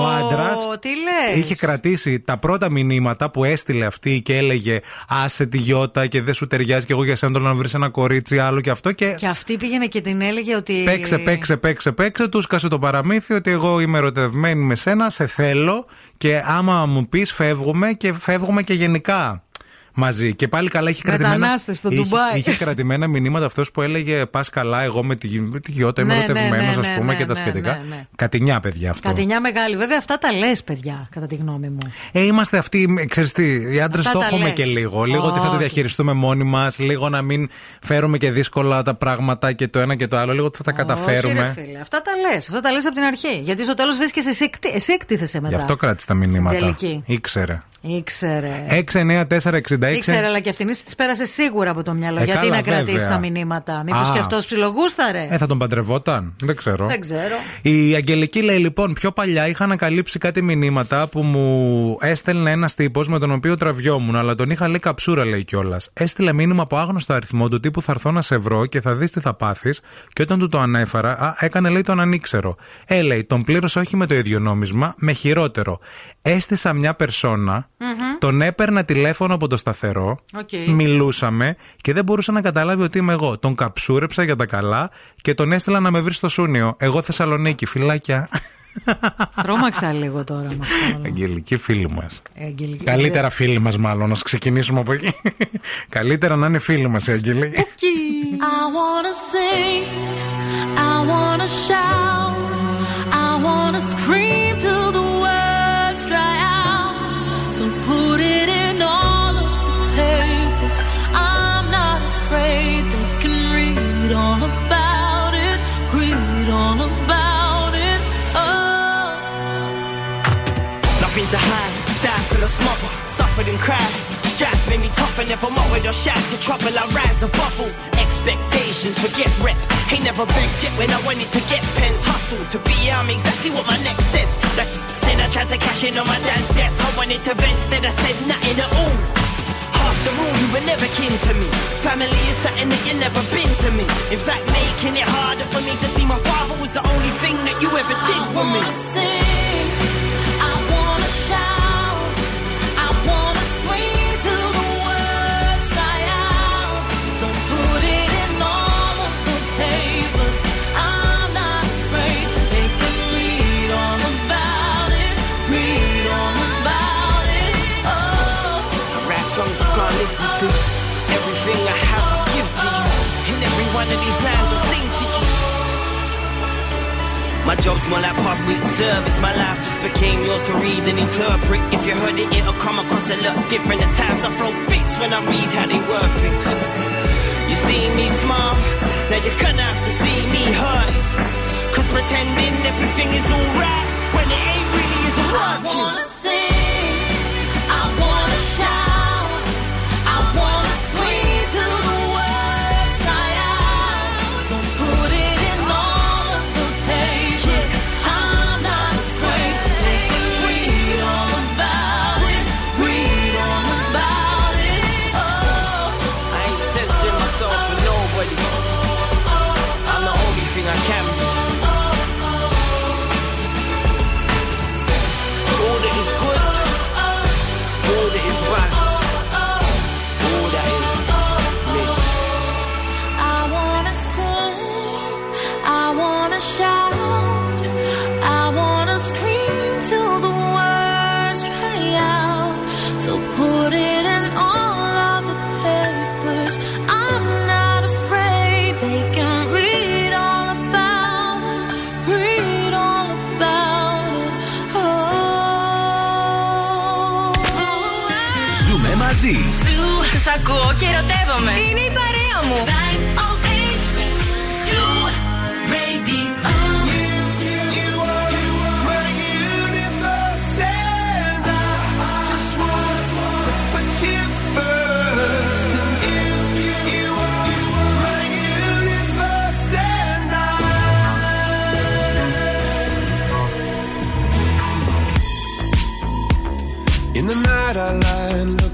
Ο άντρας Τι λες; είχε κρατήσει τα πρώτα μηνύματα που έστειλε αυτή και έλεγε Άσε τη γιώτα και δεν σου ταιριάζει και εγώ για σένα θέλω να βρεις ένα κορίτσι άλλο και αυτό. Και Και αυτή πήγαινε και την έλεγε ότι. Παίξε, παίξε, παίξε, παίξε. Τους σκάσε το παραμύθι ότι εγώ είμαι ερωτευμένη με σένα, σε θέλω και άμα μου πεις φεύγουμε και φεύγουμε και γενικά μαζί. Και πάλι καλά είχε κρατημένα. Μετανάστες στο είχε, Ντουμπάι. είχε κρατημένα μηνύματα αυτός που έλεγε Πας καλά, εγώ με τη, με τη Γιώτα είμαι Ναι, ναι, ερωτευμένος, ναι, ας ναι, πούμε ναι, και τα ναι, σχετικά. ναι, ναι. Κατηνιά, παιδιά αυτό. Κατηνιά μεγάλη. Βέβαια, αυτά τα λες, παιδιά, κατά τη γνώμη μου. Ε, είμαστε αυτοί, ξέρεις τι, οι άντρες Αυτά το τα έχουμε λες. και λίγο. Λίγο ότι θα το Όχι. διαχειριστούμε μόνοι μας, λίγο να μην φέρουμε και δύσκολα τα πράγματα και το ένα και το άλλο, λίγο ότι θα τα καταφέρουμε. Όχι, ρε φίλε. Αυτά τα λες. Αυτά τα λες από την αρχή. Γιατί στο τέλος βρίσκεσαι εσύ, εκτι- εσύ εκτίθεσαι μετά. Γι' αυτό κράτησε τα μηνύματα. τελική. Ήξερε. Ήξερε. 69466. Ήξερε, αλλά και αυτήν της πέρασε σίγουρα από το μυαλό. Ε, Γιατί καλά, να κρατήσει βέβαια. τα μηνύματα; Μήπως Α. και αυτός ψιλογούσταρε; Ε, θα τον παντρευόταν. Δεν ξέρω. Δεν ξέρω. Η Αγγελική λέει λοιπόν: Πιο παλιά είχα ανακαλύψει κάτι μηνύματα που μου έστελνε ένας τύπος με τον οποίο τραβιόμουν, αλλά τον είχα λέει καψούρα, λέει κιόλας. Έστειλε μήνυμα από άγνωστο αριθμό του τύπου Θα έρθω να σε βρω και θα δεις τι θα πάθεις. Και όταν του το ανέφερα, α, έκανε λέει τον ανήξερο. Ε, λέει, τον πλήρωσα όχι με το ίδιο νόμισμα, με χειρότερο. Έστησα μια περσόνα, τον έπαιρνα τηλέφωνο από το σταθερό, Οκ. μιλούσαμε και δεν μπορούσε να καταλάβει ότι είμαι εγώ. Τον καψούρεψα για τα καλά και τον έστειλα να με βρει στο Σούνιο. Εγώ Θεσσαλονίκη, φιλάκια. Τρόμαξα λίγο τώρα με αυτό. Αγγελική φίλη μας. Ε, Αγγελική. Καλύτερα φίλη μας, μάλλον. Να ξεκινήσουμε από εκεί. Καλύτερα να είναι φίλη μας η Αγγελική. I wanna sing, I wanna shout, I wanna scream till the suffered and cried. Strife made me tougher, never mocked or shy to trouble. I rise and bubble. Expectations, forget rep. Ain't never begged yet when I wanted to get pens. Hustle to be, I'm exactly what my neck says. Like said, I tried to cash in on my dad's death. I wanted to vent, instead I said nothing at all. After all, you were never kin to me. Family is something that you never been to me. In fact, making it harder for me to see my father was the only thing that you ever did for me. My job's more like public service. My life just became yours to read and interpret. If you heard it, it'll come across a lot different. At times I throw fits when I read how they work things. You see me smile, now you're gonna have to see me hurt. Cause pretending everything is alright when it ain't really isn't I working. wanna sing, μαζί. Τους ακούω και ερωτεύομαι. Είναι η παρέα μου. In the night I lie and look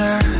pressure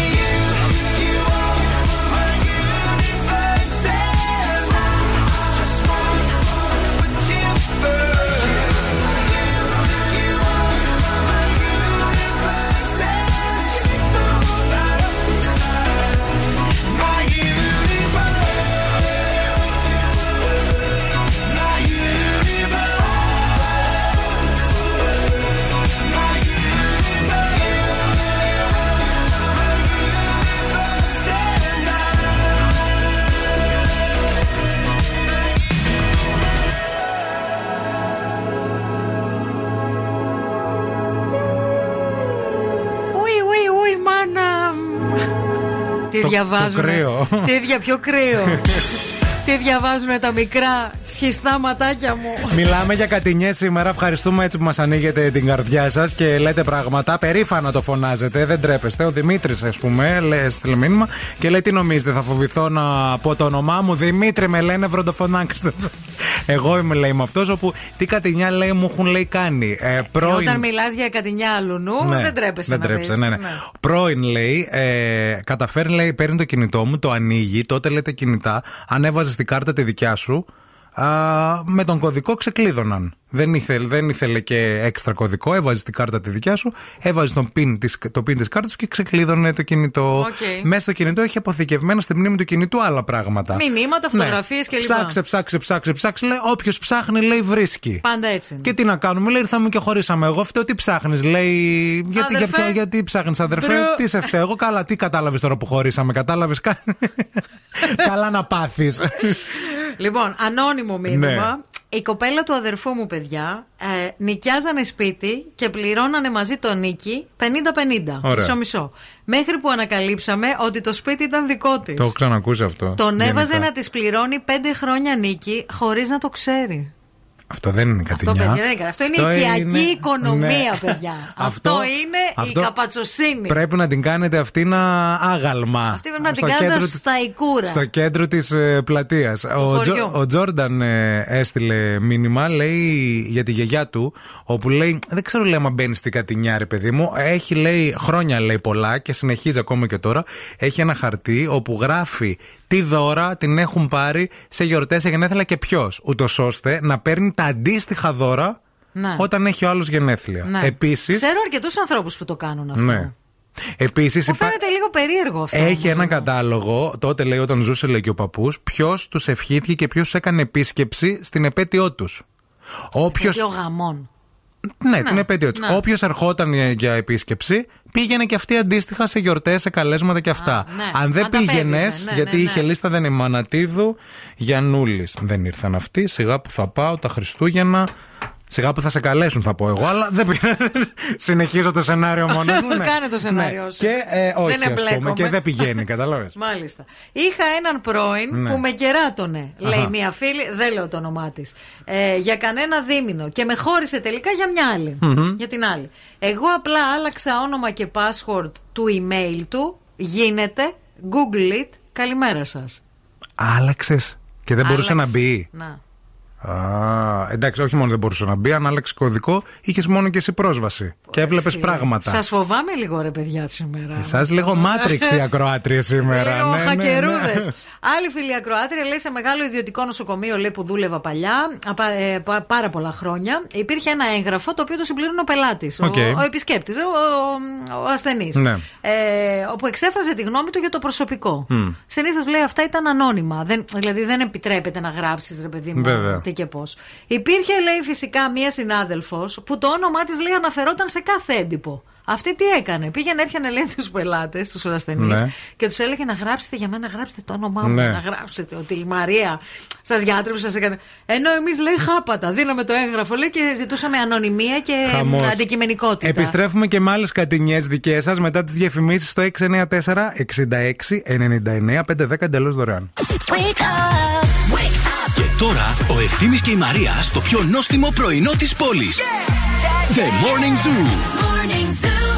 διαβάζουν. το κρύο. Τι δια, πιο κρύο. Τι *laughs* διαβάζουν τα μικρά σχιστά ματάκια μου. Μιλάμε για κατηνιές σήμερα. Ευχαριστούμε έτσι που μας ανοίγετε την καρδιά σας και λέτε πράγματα. Περήφανα το φωνάζετε, δεν τρέπεστε. Ο Δημήτρης, ας πούμε, λέει, έστειλε μήνυμα και λέει: Τι νομίζετε, θα φοβηθώ να πω το όνομά μου. Δημήτρη, με λένε βροντοφωνάξτε. Εγώ είμαι, λέει, με αυτός όπου τι κατηνιά λέει μου έχουν λέει κάνει. Ε, πρώην- Όταν μιλάς για κατηνιά άλλου Ναι, δεν τρέπεσαι δεν να τρέπεσαι, πεις. ναι, ναι. Πρώην λέει, ε, καταφέρει, λέει, παίρνει το κινητό μου, το ανοίγει, τότε λέει τα κινητά, ανέβαζε στην κάρτα τη δικιά σου, α, με τον κωδικό ξεκλείδωναν. Δεν ήθελε, δεν ήθελε και έξτρα κωδικό, έβαζε την κάρτα τη δικιά σου, έβαζε τον pin της, το pin της κάρτας και ξεκλείδωνε το κινητό. Οκ. Μέσα στο κινητό έχει αποθηκευμένα στη μνήμη του κινητού άλλα πράγματα. Μηνύματα, Ναι. φωτογραφίες κλπ. Ψάξε, ψάξε, ψάξε, ψάξε. Λέει, όποιος ψάχνει, λέει, βρίσκει. Πάντα έτσι. είναι. Και τι να κάνουμε, λέει, ήρθαμε και χωρίσαμε. Εγώ φταίω, τι ψάχνεις, λέει. Γιατί, για Αδερφέ. ποιο, γιατί ψάχνεις, αδερφέ, Μπρο. τι σε φταίω. Εγώ καλά, τι κατάλαβες τώρα που χωρίσαμε, κατάλαβες. *laughs* καλά να πάθεις. Λοιπόν, ανώνυμο μήνυμα. Ναι. Η κοπέλα του αδερφού μου, παιδιά, ε, νοικιάζανε σπίτι και πληρώνανε μαζί το νίκη 50-50. Ωραία. Μισό-μισό. Μέχρι που ανακαλύψαμε ότι το σπίτι ήταν δικό της. το έχω ξανακούσει αυτό. Τον έβαζε γενικά. να της πληρώνει 5 χρόνια νίκη χωρίς να το ξέρει. Αυτό δεν είναι Αυτό, κατηνιά. παιδιά, δεν είναι. Αυτό είναι η οικιακή οικονομία, ναι. παιδιά. Αυτό, Αυτό- είναι αυτό η καπατσοσύνη. Πρέπει να την κάνετε αυτή να άγαλμα. Αυτή πρέπει να την Στο κάνετε κέντρο της- στα οικούρα. Στο κέντρο της ε, πλατείας. Ο, χωριού. Τζο- ο Τζόρνταν ε, έστειλε μήνυμα, λέει για τη γιαγιά του, όπου λέει: Δεν ξέρω, λέει, άμα μπαίνεις στην Κατηνιά, ρε παιδί μου. Έχει, λέει, χρόνια, λέει πολλά και συνεχίζει ακόμα και τώρα. Έχει ένα χαρτί όπου γράφει τι δώρα την έχουν πάρει σε γιορτές, σε γενέθλια και ποιος. Ούτως ώστε να παίρνει τα αντίστοιχα δώρα Ναι. όταν έχει ο άλλος γενέθλια. Ναι. Επίση. Ξέρω αρκετούς ανθρώπους που το κάνουν αυτό. Ναι. Επίσης Μου υπά- φαίνεται λίγο περίεργο αυτό. έχει όμως. ένα κατάλογο, τότε λέει όταν ζούσε λέει και ο παππούς, ποιος τους ευχήθηκε και ποιος έκανε επίσκεψη στην επέτειό τους. Όποιο. Δύο γαμών. Ναι, την επέτειό του. ναι. Όποιος ερχόταν για επίσκεψη, πήγαινε και αυτή αντίστοιχα σε γιορτές, σε καλέσματα και αυτά. ναι. Αν δεν Ανταπέδιδε, πήγαινες, ναι, γιατί ναι, ναι. είχε λίστα δεν είναι Μανατίδου, Γιανούλης. Δεν ήρθαν αυτοί. Σιγά που θα πάω τα Χριστούγεννα. Σιγά που θα σε καλέσουν, θα πω εγώ, αλλά δεν πήρα. *laughs* Συνεχίζω το σενάριο μόνος μου. *laughs* ναι. Κάνε το σενάριό Ναι. σου. Και ε, όχι, Δεν ας πούμε, εμπλέκομαι. και δεν πηγαίνει, *laughs* καταλάβες. Μάλιστα. Είχα έναν πρώην Ναι. που με κεράτωνε, λέει Αχα. μία φίλη, δεν λέω το όνομά της. Ε, για κανένα δίμηνο και με χώρισε τελικά για μια άλλη. Μμμ. Για την άλλη. Εγώ απλά άλλαξα όνομα και password του email του. Γίνεται. Google it. Καλημέρα σας. Άλλαξες και δεν μπορούσε να μπει. Να. Α, εντάξει, όχι μόνο δεν μπορούσε να μπει, αν άλλαξε κωδικό, είχες μόνο και εσύ πρόσβαση. Και έβλεπες πράγματα. Σας φοβάμαι λίγο, ρε παιδιά, σήμερα. Εσάς λίγο Matrix *laughs* η ακροάτρια σήμερα. Λίγο ναι, ναι, ναι. χακερούδες. Άλλη φίλη ακροάτρια λέει σε μεγάλο ιδιωτικό νοσοκομείο λέει, που δούλευα παλιά, απα- ε, πα- πάρα πολλά χρόνια. Υπήρχε ένα έγγραφο το οποίο το συμπλήρωνε ο πελάτης, Οκ. ο, ο επισκέπτης, ο, ο, ο ασθενής. Ναι. Ε, όπου εξέφραζε τη γνώμη του για το προσωπικό. Μμ. Συνήθως λέει αυτά ήταν ανώνυμα. Δεν, δηλαδή δεν επιτρέπεται να γράψεις, ρε παιδί μου, Βέβαια. Τι και πώς. Υπήρχε, λέει, φυσικά μία συνάδελφος που το όνομά της λέει αναφερόταν σε κάθε έντυπο. Αυτή τι έκανε. Πήγαινε, έπιανε λέει τους πελάτες, τους ασθενείς Ναι. και τους έλεγε να γράψετε για μένα, γράψτε το όνομά μου. Ναι. Να γράψετε ότι η Μαρία σας γιάτρεψε, σας έκανε. Ενώ εμείς λέει χάπατα. Δίναμε το έγγραφο λέει και ζητούσαμε ανωνυμία και Χαμός. αντικειμενικότητα. Επιστρέφουμε και με άλλες κατηνιές δικές σας μετά τις διαφημίσεις στο 694 66 99 510 εντελώ δωρεάν. Και τώρα ο Ευθύμης και η Μαρία στο πιο νόστιμο πρωινό της πόλης. The Morning Zoo. Morning Zoo.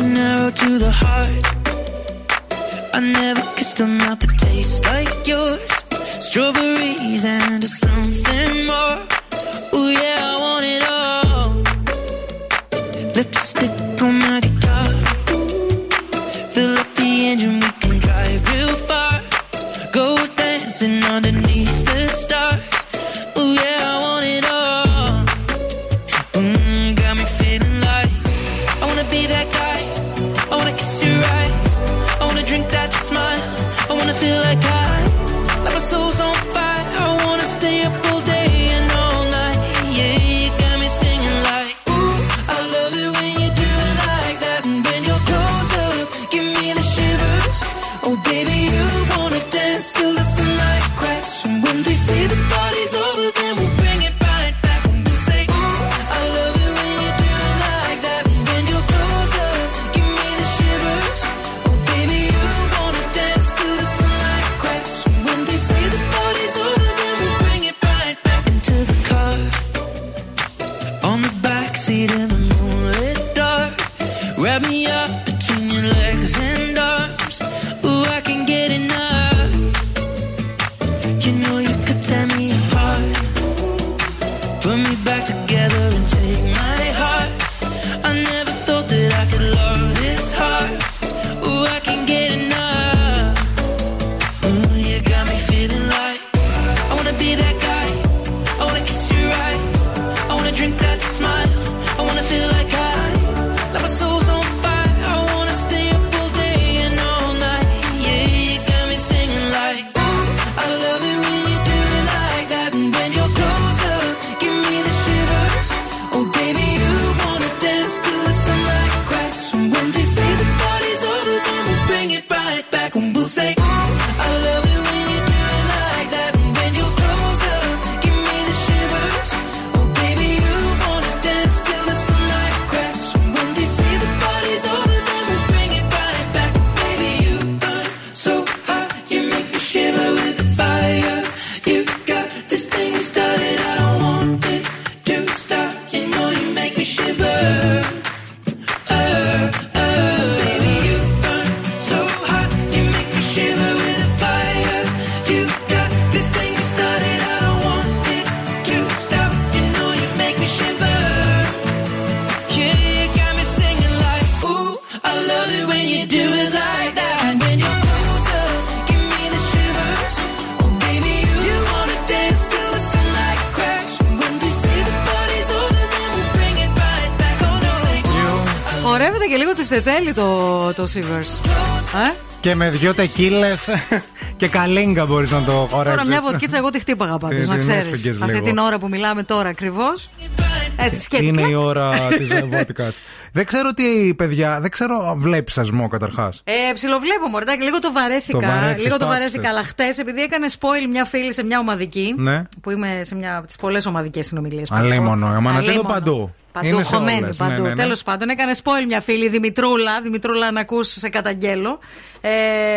an arrow to the heart. I never kissed a mouth that tastes like yours. Strawberries and something more. Ooh yeah, I want it all. Lipstick Χορεύεται και λίγο τσιφτετέλη το, το Sivers. Ε; Και με δυο τεκίλες *laughs* και καλίνγκα μπορείς να το χορέψεις. Τώρα μια βοτκίτσα εγώ τη χτύπαγα πάντως, Την- να την ξέρεις. έσφυγες Αυτή λίγο. την ώρα που μιλάμε τώρα ακριβώς. Έτσι σκέφτηκα. Είναι η ώρα της βότικας. *laughs* δεν ξέρω τι, παιδιά, δεν ξέρω. Βλέπεις σασμό καταρχάς. Ε, ψιλοβλέπω μωρτάκι, λίγο το βαρέθηκα. Το βαρέθηκες, λίγο το το βαρέθηκα, άκουσες. αλλά χτες, επειδή έκανε spoil μια φίλη σε μια ομαδική. Ναι. Που είμαι σε μια από τις πολλές ομαδικές συνομιλίες. Αλίμονο. Αμανατίδο παντού. Παντού, Είναι σε χωμένη όλες. παντού. Ναι, ναι, ναι. Τέλος πάντων, έκανε spoil μια φίλη, Δημητρούλα. Δημητρούλα, να ακούς σε καταγγέλω. Ε,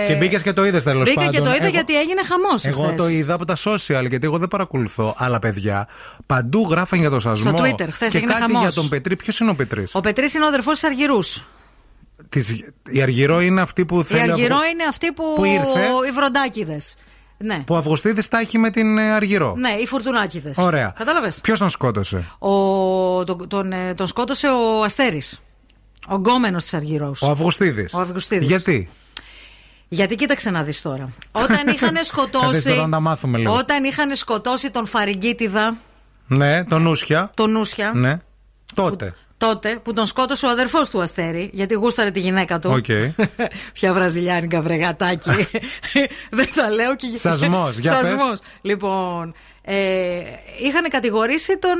Και μπήκες και το είδες τέλος Μπήκα πάντων. και το είδα Εγώ- γιατί έγινε χαμός. Εγώ το είδα από τα social γιατί εγώ δεν παρακολουθώ. Αλλά παιδιά, παντού γράφαν για το σασμό. Στο Twitter, χθες Και έγινε κάτι χαμός. για τον Πετρί. Ποιος είναι ο Πετρί. Ο Πετρής είναι ο αδερφός της Αργυρούς. Η Αργυρό είναι αυτή που Η θέλει. Αργυρό Αυγο- είναι αυτή που. Που ήρθε. Οι βροντάκιδε. Ναι. Που Αυγουστίδης τα έχει με την ε, Αργυρό. Ναι, οι φουρτουνάκιδε. Ωραία. Κατάλαβες; Ποιος τον σκότωσε; Ο, τον, τον, ε, τον σκότωσε ο Αστέρης. Ο γκόμενος της Αργυρός. Ο Αυγουστίδης. Ο Αυγουστίδης. Γιατί; Γιατί κοίταξε να δεις τώρα. Όταν είχαν Θα *laughs* σκοτώσει. δεις τώρα να τα μάθουμε λίγο. Όταν είχαν σκοτώσει τον Φαριγκίτιδα, Ναι, τον Νούσια. τον Νούσια, Ναι. Τότε. Τότε που τον σκότωσε ο αδερφός του Αστέρη, γιατί γούσταρε τη γυναίκα του. Οκ. *laughs* Ποια βραζιλιάνικα βρεγατάκι. *laughs* Δεν τα λέω και Σασμός, για πες. Σασμός. Λοιπόν, ε, είχαν κατηγορήσει τον,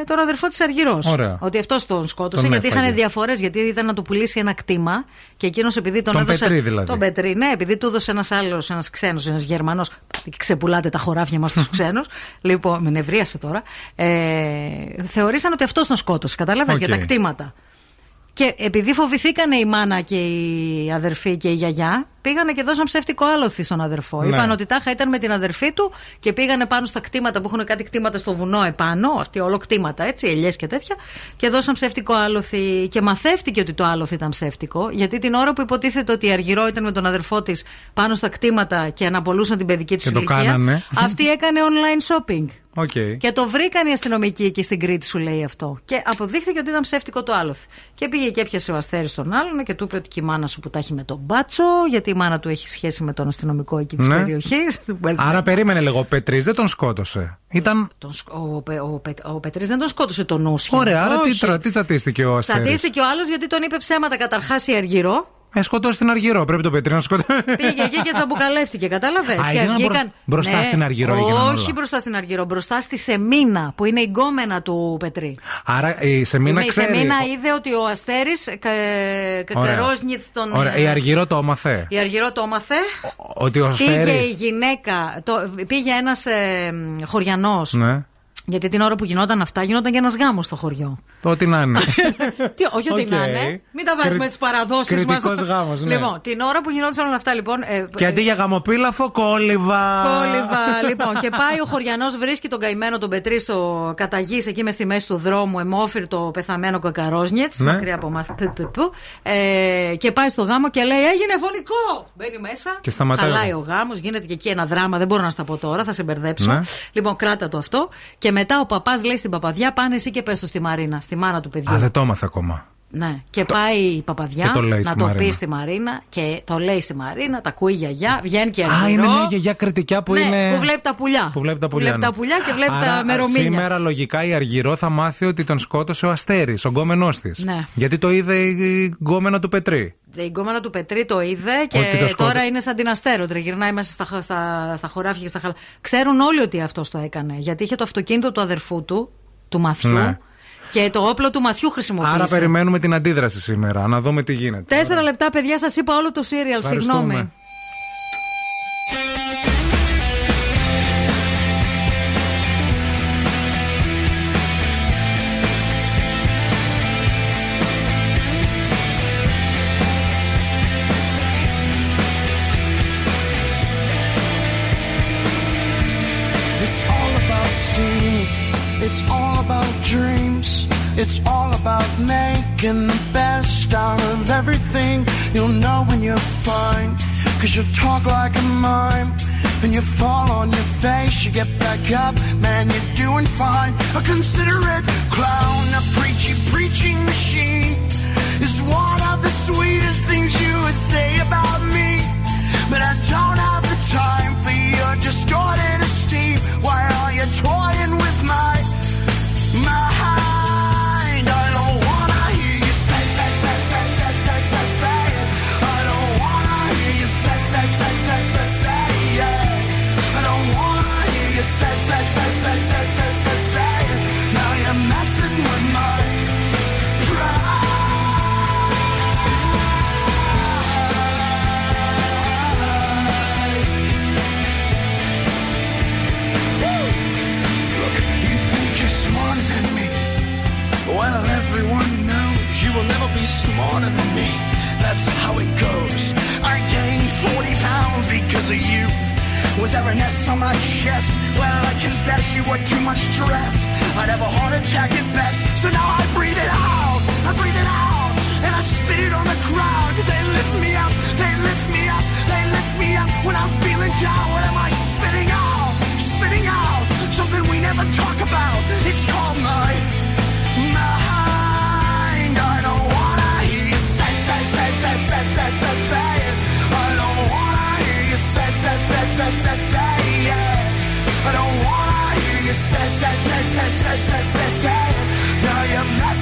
ε, τον αδερφό της Αργυρώς. Ωραία. Ότι αυτός τον σκότωσε, Τον γιατί έφαγε. είχαν διαφορές. Γιατί ήταν να του πουλήσει ένα κτήμα και εκείνος επειδή τον, Τον έδωσε. Πετρή δηλαδή. Τον Πετρή, ναι, επειδή του έδωσε ένας άλλος, ένας ξένος, ένας Γερμανός. Ξεπουλάτε τα χωράφια μας τους *laughs* ξένους. λοιπόν, με νευρίασε τώρα. Ε, θεωρήσαν ότι αυτός τον σκότωσε. Κατάλαβες Οκ. για τα κτήματα. Και επειδή φοβηθήκανε η μάνα και η αδερφή και η γιαγιά, πήγανε και δώσαν ψεύτικο άλλοθι στον αδερφό. Ναι. Είπαν ότι τάχα ήταν με την αδερφή του και πήγανε πάνω στα κτήματα που έχουν κάτι κτήματα στο βουνό επάνω, αυτοί όλο κτήματα έτσι, ελιές και τέτοια, και δώσαν ψεύτικο άλλοθι. Και μαθεύτηκε ότι το άλλοθι ήταν ψεύτικο, γιατί την ώρα που υποτίθεται ότι η Αργυρώ ήταν με τον αδερφό της πάνω στα κτήματα και αναπολούσαν την παιδική τους Και το ηλικία, κάνανε. αυτή έκανε online shopping. OK. Και το βρήκαν οι αστυνομικοί εκεί στην Κρήτη, σου λέει αυτό. Και αποδείχθηκε ότι ήταν ψεύτικο το άλλοθι. Και πήγε και έπιασε ο Αστέρης τον άλλον και του είπε ότι και η μάνα σου που τα έχει με τον μπάτσο, γιατί η μάνα του έχει σχέση με τον αστυνομικό εκεί της Ναι. περιοχής. Άρα περίμενε λίγο. Ο Πετρής δεν τον σκότωσε. Ήταν. Ο, Πε- ο, Πε- ο Πετρής δεν τον σκότωσε τον Νούσιο. Ωραία, άρα τι, Όχι. τρα- τι τσατίστηκε ο Αστέρης; Τσατίστηκε ο άλλος γιατί τον είπε ψέματα καταρχάς η Αργυρό. Ε, σκοτώσει την Αργυρό. Πρέπει το Πετρή να σκοτώσει. Πήγε εκεί και τσαμπουκαλεύτηκε, κατάλαβες; Α, έγιναν μπροσ- μπροστά στην Αργυρό έγιναν Όχι όλα. μπροστά στην Αργυρό, μπροστά στη Σεμίνα που είναι η γκόμενα του Πετρή. Άρα η Σεμίνα η ξέρει. Σεμίνα είδε ότι ο Αστέρης Ωραία. κακερόσνιτ τον. Ωραία, η Αργυρό το έμαθε. Η Αργυρό το έμαθε. Ότι ο Πήγε η Αστέρης γυναίκα, το, πήγε ένας ε, χωριανός. Ναι. Γιατί την ώρα που γινόταν αυτά, γινόταν και ένας γάμος στο χωριό. Το ότι να είναι. *laughs* Τι, όχι ότι Οκ. να είναι. Μην τα βάζει Κρι- με τι παραδόσεις μας. κριτικός γάμος, ναι. Λοιπόν, την ώρα που γινόταν όλα αυτά, λοιπόν. ε, Και αντί για γαμοπίλαφο, κόλληβα. Κόλληβα, *laughs* λοιπόν. Και πάει ο χωριανός, βρίσκει τον καημένο τον Πετρί στο καταγής εκεί μες στη μέση του δρόμου, εμόφυρ το πεθαμένο κακαρόσνιετ, Ναι. μακριά από εμά. Ε, και πάει στο γάμο και λέει: Έγινε φωνικό! Μπαίνει μέσα. Και σταματάει. Χαλάει ο γάμος, γίνεται και εκεί ένα δράμα, δεν μπορώ να στα πω τώρα, θα σε μπερδέψω. Ναι. Λοιπόν, κράτα το αυτό. Και μετά ο παπάς λέει στην παπαδιά: Πάνε εσύ και πες το στη Μαρίνα, στη μάνα του παιδιού. Α, δεν το έμαθα ακόμα. Ναι. Και πάει η παπαδιά Και το λέει να στη το Μαρίνα. πει στη Μαρίνα και το λέει στη Μαρίνα, τα ακούει η γιαγιά, βγαίνει και Α, αργυρό. είναι μια γιαγιά κριτικιά που ναι, είναι. Που βλέπει τα πουλιά. Που βλέπει τα πουλιά. ναι. τα πουλιά και βλέπει Άρα, τα μερομήνια. Σήμερα λογικά η Αργυρό θα μάθει ότι τον σκότωσε ο Αστέρης, ο γκόμενός της. Ναι. Γιατί το είδε η γκόμενα του Πετρή. Η γκόμενα του Πετρή το είδε και Ότι το σκότω- τώρα είναι σαν την αστέρο. Τριγυρνάει μέσα στα, στα, στα χωράφια και στα χαλά. Ξέρουν όλοι ότι αυτός το έκανε. Γιατί είχε το αυτοκίνητο του αδερφού του, του μαθιού. Ναι. Και το όπλο του μαθιού χρησιμοποίησε. Άρα περιμένουμε την αντίδραση σήμερα, να δούμε τι γίνεται. Τέσσερα λεπτά, παιδιά, σας είπα όλο το σύριαλ. Ευχαριστούμε. Συγγνώμη. It's all about making the best out of everything. You'll know when you're fine. Cause you talk like a mime. And you fall on your face, you get back up, man, you're doing fine. A considerate clown, a preachy preaching machine is one of the sweetest things you would say about me. But I don't have the time for your distorted esteem. Why are you toying will never be smarter than me. That's how it goes. I gained 40 pounds because of you. Was there a nest on my chest? Well, I confess you were too much stress. I'd have a heart attack at best. So now I breathe it out. I breathe it out. And I spit it on the crowd. Cause they lift me up. They lift me up. They lift me up. When I'm feeling down, what am I spitting out? Spitting out. Something we never talk about. It's called my Now you're not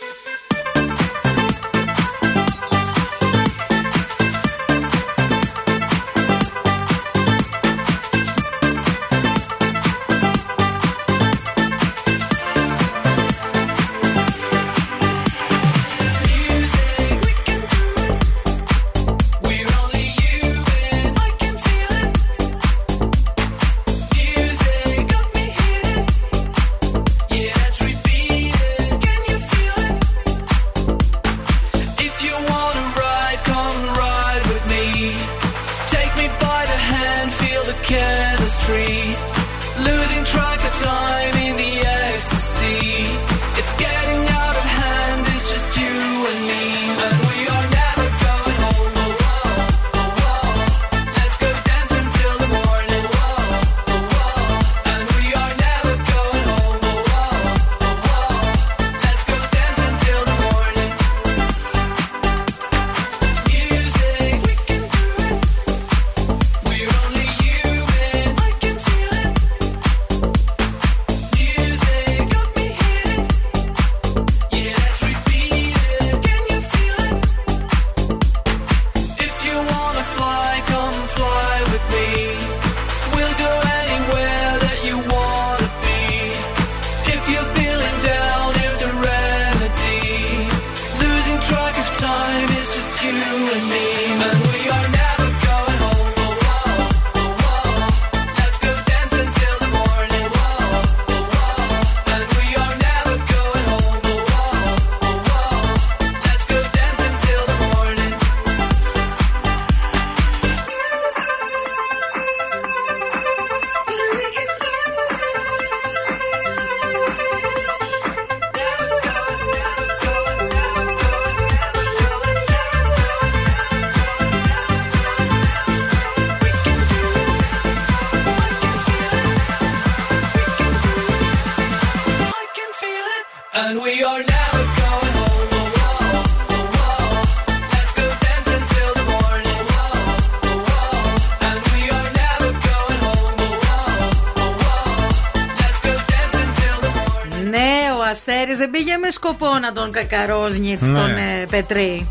Σκοπό να τον κακαρόζνιτ Ναι. τον ε, Πετρί.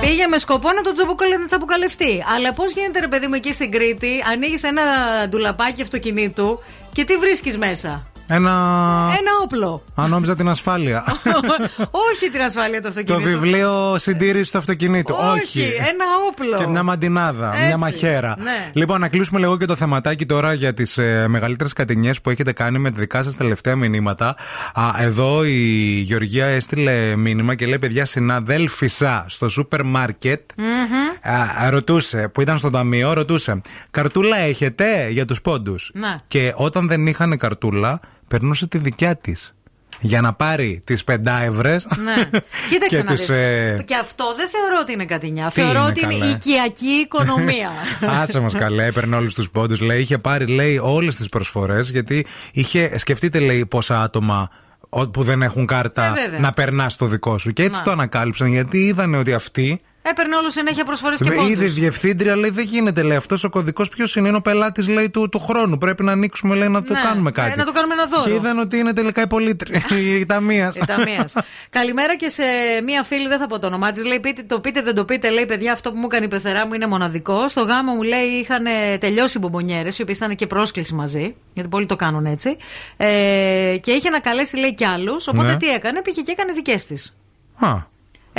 Πήγε με σκοπό να τον τσαμπουκαλε- να τσαμπουκαλευτεί. Αλλά πώς γίνεται, ρε παιδί μου, εκεί στην Κρήτη, ανοίγεις ένα ντουλαπάκι αυτοκινήτου και τι βρίσκεις μέσα; Ένα. Ένα όπλο. Αν νόμιζα την ασφάλεια. *laughs* Όχι την ασφάλεια του το αυτοκινήτου. βιβλίο συντήρηση του αυτοκινήτου. Όχι, ένα όπλο. Και μια μαντινάδα, Έτσι, μια μαχαίρα. ναι. Λοιπόν, να κλείσουμε λίγο και το θεματάκι τώρα για τις ε, μεγαλύτερες κατηνιές που έχετε κάνει με τη δικά σας τελευταία μηνύματα. Α, εδώ η Γεωργία έστειλε μήνυμα και λέει: Παιδιά, συναδέλφισα στο σούπερ μάρκετ. Α, ρωτούσε, που ήταν στο ταμείο, ρωτούσε: Καρτούλα έχετε για τους πόντους; Να. Και όταν δεν είχαν καρτούλα, περνούσε τη δικιά της. Για να πάρει τις πεντάευρες. Ναι. *laughs* Κοίταξε και να τους, δεις. ε, Και αυτό δεν θεωρώ ότι είναι κατηνιά. Τι Θεωρώ είναι, ότι είναι καλέ; οικιακή οικονομία. *laughs* Άσε μας καλέ, έπαιρνε όλους τους πόντους. Λέει, είχε πάρει, λέει, όλες τις προσφορές. Γιατί είχε, σκεφτείτε, λέει, πόσα άτομα ο- που δεν έχουν κάρτα Ε, βέβαια. να περνάς το δικό σου. Και έτσι Να. το ανακάλυψαν, γιατί είδανε ότι αυτή. Έπαιρνε όλο συνέχεια προσφορές και Είδε η πόντους. διευθύντρια, λέει, δεν γίνεται, λέει, αυτός ο κωδικός ποιος είναι, είναι ο πελάτης, λέει, του, του χρόνου. Πρέπει να ανοίξουμε, λέει, να το Ναι, κάνουμε ε, κάτι. να το κάνουμε ένα δώρο. Και είδαν ότι είναι τελικά η πολίτρια, *laughs* η ταμεία. Η ταμείας. Καλημέρα και σε μία φίλη, δεν θα πω το όνομά της. Λέει: πείτε, Το πείτε, δεν το πείτε. Λέει: Παιδιά, αυτό που μου έκανε η πεθερά μου είναι μοναδικό. Στο γάμο μου λέει: Είχαν τελειώσει οι μπομπονιέρες, οι οποίες ήταν και πρόσκληση μαζί. Γιατί πολλοί το κάνουν έτσι. Ε, και είχε να καλέσει, λέει, κι άλλους. Οπότε Ναι. τι έκανε, πήγε και έκανε δικές της. Α,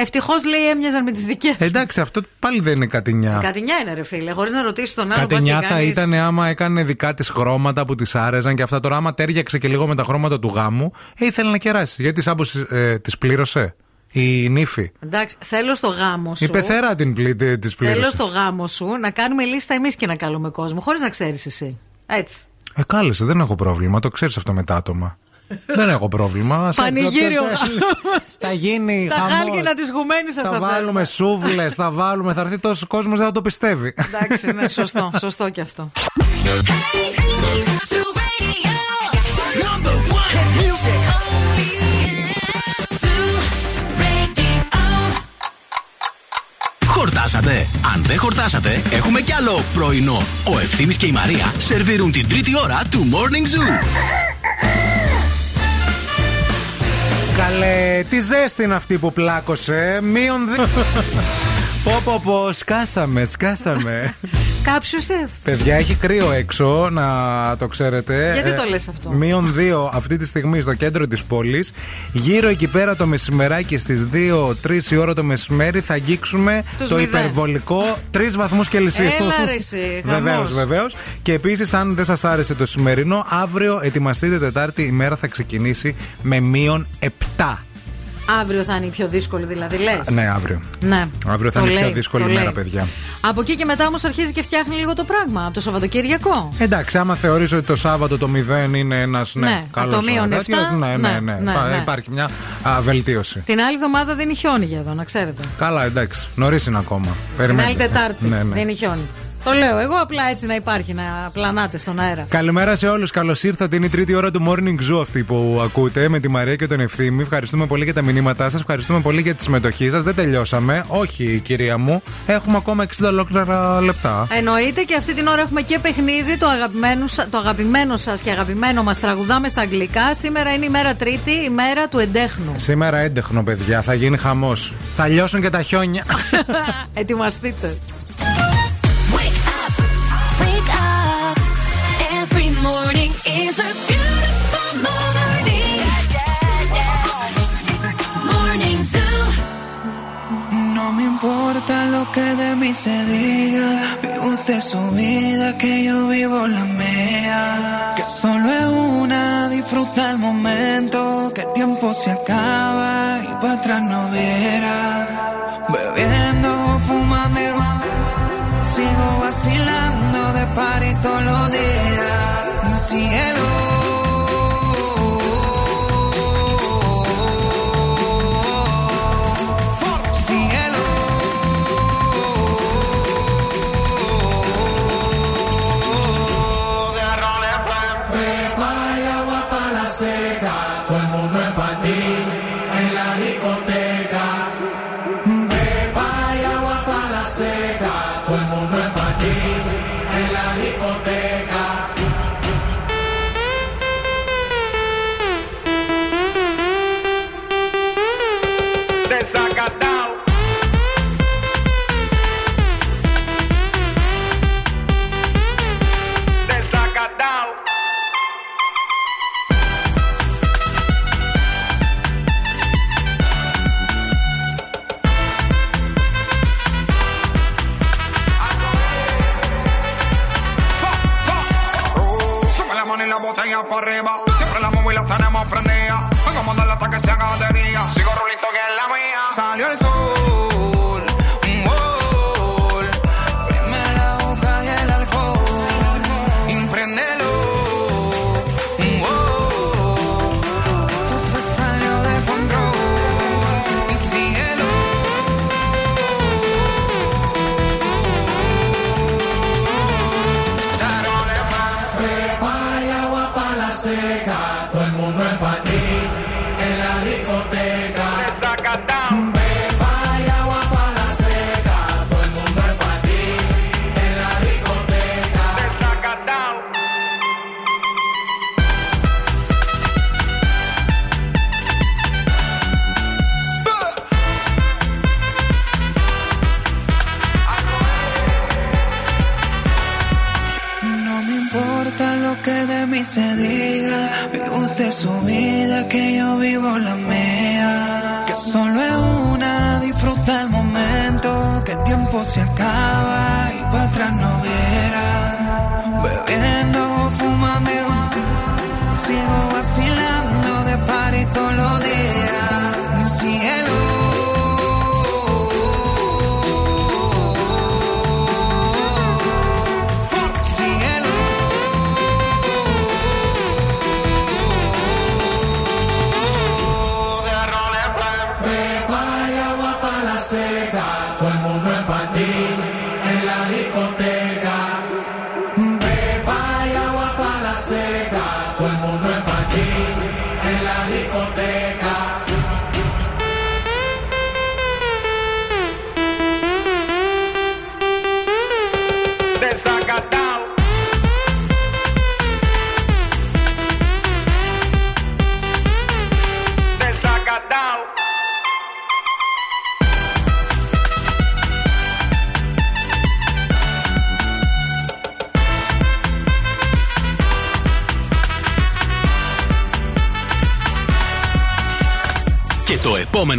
Ευτυχώς, λέει, έμοιαζαν με τις δικές. εντάξει, αυτό πάλι δεν είναι κατηνιά. Κατηνιά είναι, ρε φίλε, χωρίς να ρωτήσεις τον άλλο. Κατενιά πας και θα κάνεις- ήταν άμα έκανε δικά της χρώματα που τη άρεσαν και αυτά. Τώρα, άμα τέριαξε και λίγο με τα χρώματα του γάμου, ε, ήθελε να κεράσει. Γιατί σαν ε, τη πλήρωσε η νύφη; Εντάξει, θέλω στο γάμο σου. Η πεθέρα την πλή, τη Θέλω πλήρωσε. στο γάμο σου να κάνουμε λίστα εμείς και να καλούμε κόσμο, χωρίς να ξέρεις εσύ. Έτσι. Ε, κάλεσε, δεν έχω πρόβλημα. Το ξέρεις αυτό με τα άτομα. Δεν έχω πρόβλημα. Ας Πανηγύριο έρθει όποιος θέλει. Θα γίνει. Τα χαμός. χάλκινα της γουμένης σας Θα τα βάλουμε βάλουμε. σούβλες, θα βάλουμε. Θα έρθει τόσος κόσμος, δεν θα το πιστεύει. Εντάξει, ναι, σωστό, σωστό και αυτό. Number one hit music. Χορτάσατε. Αν δεν χορτάσατε, έχουμε κι άλλο πρωινό. Ο Ευθύμης και η Μαρία σερβίρουν την τρίτη ώρα του Morning Zoo. Καλέ, τι ζέστη είναι αυτή που πλάκωσε. Μείον δύο. *laughs* Πω πω πω, σκάσαμε, σκάσαμε. *laughs* Κάψου σεφ. Παιδιά, έχει κρύο έξω, να το ξέρετε. Γιατί Ε, το λες αυτό; Μείον 2 αυτή τη στιγμή στο κέντρο της πόλης. Γύρω εκεί πέρα το μεσημεράκι στις 2-3 η ώρα το μεσημέρι θα αγγίξουμε Τους το μηδέν. υπερβολικό 3 βαθμούς Κελσίου. Έλα, ρε εσύ, Βεβαίω, *laughs* χαμός. βεβαίως. Και επίσης, αν δεν σας άρεσε το σημερινό, αύριο ετοιμαστείτε Τετάρτη η μέρα θα ξεκινήσει με μείον 7. Αύριο θα είναι η πιο δύσκολη, δηλαδή λες; Ναι, αύριο. Ναι. Αύριο θα Το είναι η πιο λέει, δύσκολη το μέρα, λέει. παιδιά. Από εκεί και μετά όμως αρχίζει και φτιάχνει λίγο το πράγμα. Από το Σαββατοκύριακο. Εντάξει, άμα θεωρείς ότι το Σάββατο το 0 είναι ένας ναι, Ναι, καλός το μείον τέτοιος, 7, ναι, ναι, ναι, ναι, ναι, Πα- ναι. Υπάρχει μια α, βελτίωση. Την άλλη εβδομάδα δίνει χιόνι για εδώ, να ξέρετε. Καλά, εντάξει. Νωρίς είναι ακόμα. Την Περιμένετε. άλλη Τετάρτη Ναι, ναι. δίνει χιόνι. Το λέω εγώ απλά έτσι να υπάρχει, να πλανάτε στον αέρα. Καλημέρα σε όλους. Καλώς ήρθατε. Είναι η τρίτη ώρα του morning zoo αυτή που ακούτε με τη Μαρία και τον Ευθύμη. Ευχαριστούμε πολύ για τα μηνύματά σας. Ευχαριστούμε πολύ για τη συμμετοχή σας. Δεν τελειώσαμε. Όχι, κυρία μου. Έχουμε ακόμα 60 ολόκληρα λεπτά. Εννοείται και αυτή την ώρα έχουμε και παιχνίδι το αγαπημένο, σα- το αγαπημένο σας και αγαπημένο μας τραγουδάμε στα αγγλικά. Σήμερα είναι η μέρα Τρίτη, η μέρα του εντέχνου. Σήμερα έντεχνο, παιδιά. Θα γίνει χαμός. Θα λιώσουν και τα χιόνια. *laughs* Ετοιμαστείτε. Every morning a beautiful morning. No me importa lo que de mí se diga, vive usted su vida que yo vivo la mía. que solo es una, disfruta el momento, que el tiempo se acaba y para atrás no verá. Party todos los la botella para arriba. Siempre la móvil la tenemos prendida. Vamos a mandarla hasta que se haga de día. Sigo rulito que es la mía. Salió el sol. Se diga. Vive usted su vida, que yo vivo la mía. Que solo es una, disfruta el momento. Que el tiempo se acaba y para atrás no viera.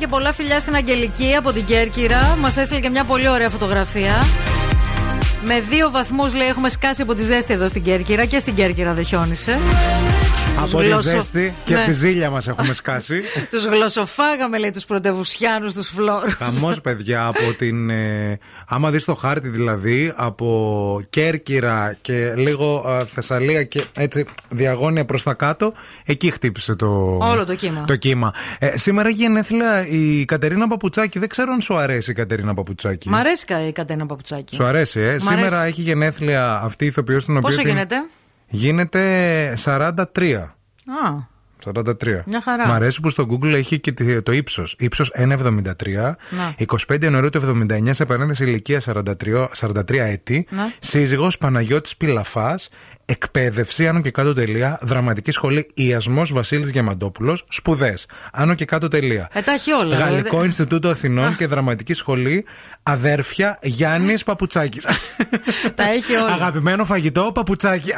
Και πολλά φιλιά στην Αγγελική από την Κέρκυρα. Μας έστειλε και μια πολύ ωραία φωτογραφία. Με δύο βαθμούς λέει έχουμε σκάσει από τη ζέστη εδώ στην Κέρκυρα και στην Κέρκυρα δεν χιόνισε. Από τη γλώσσο- ζέστη και Ναι. τη ζήλια μας έχουμε σκάσει. *laughs* Τους γλωσσοφάγαμε, λέει, τους πρωτευουσιάνους, τους φλόρους. Χαμός, παιδιά, από την. Ε, άμα δεις το χάρτη δηλαδή, από Κέρκυρα και λίγο ε, Θεσσαλία και έτσι διαγώνια προς τα κάτω, εκεί χτύπησε το. Όλο το κύμα. Το κύμα. Ε, σήμερα έχει γενέθλια η Κατερίνα Παπουτσάκη. Δεν ξέρω αν σου αρέσει η Κατερίνα Παπουτσάκη. Μ' αρέσει κα- η Κατένα Παπουτσάκη. Σου αρέσει, ε; Μ' Σήμερα αρέσει. έχει γενέθλια αυτή η ηθοποιός την οποία. Πόσο την- γίνεται; Γίνεται 43. Α, 43. Μια χαρά. Μ' αρέσει που στο Google έχει και τη- το ύψος. Ύψος 1,73. Να. 25 Ιανουαρίου του 79, σε παρένθεση ηλικία 43, 43 έτη. Να. Σύζυγος Παναγιώτης Πιλαφά. Εκπαίδευση, άνω και κάτω τελεία. Δραματική σχολή Ιασμός Βασίλης Διαμαντόπουλος. Σπουδές. Άνω και κάτω τελεία. Ε, τα έχει όλα. Γαλλικό δηλαδή. Ινστιτούτο Αθηνών και Δραματική Σχολή Αδέρφια Γιάννης Παπουτσάκης. *laughs* Τα έχει όλα. Αγαπημένο φαγητό Παπουτσάκη.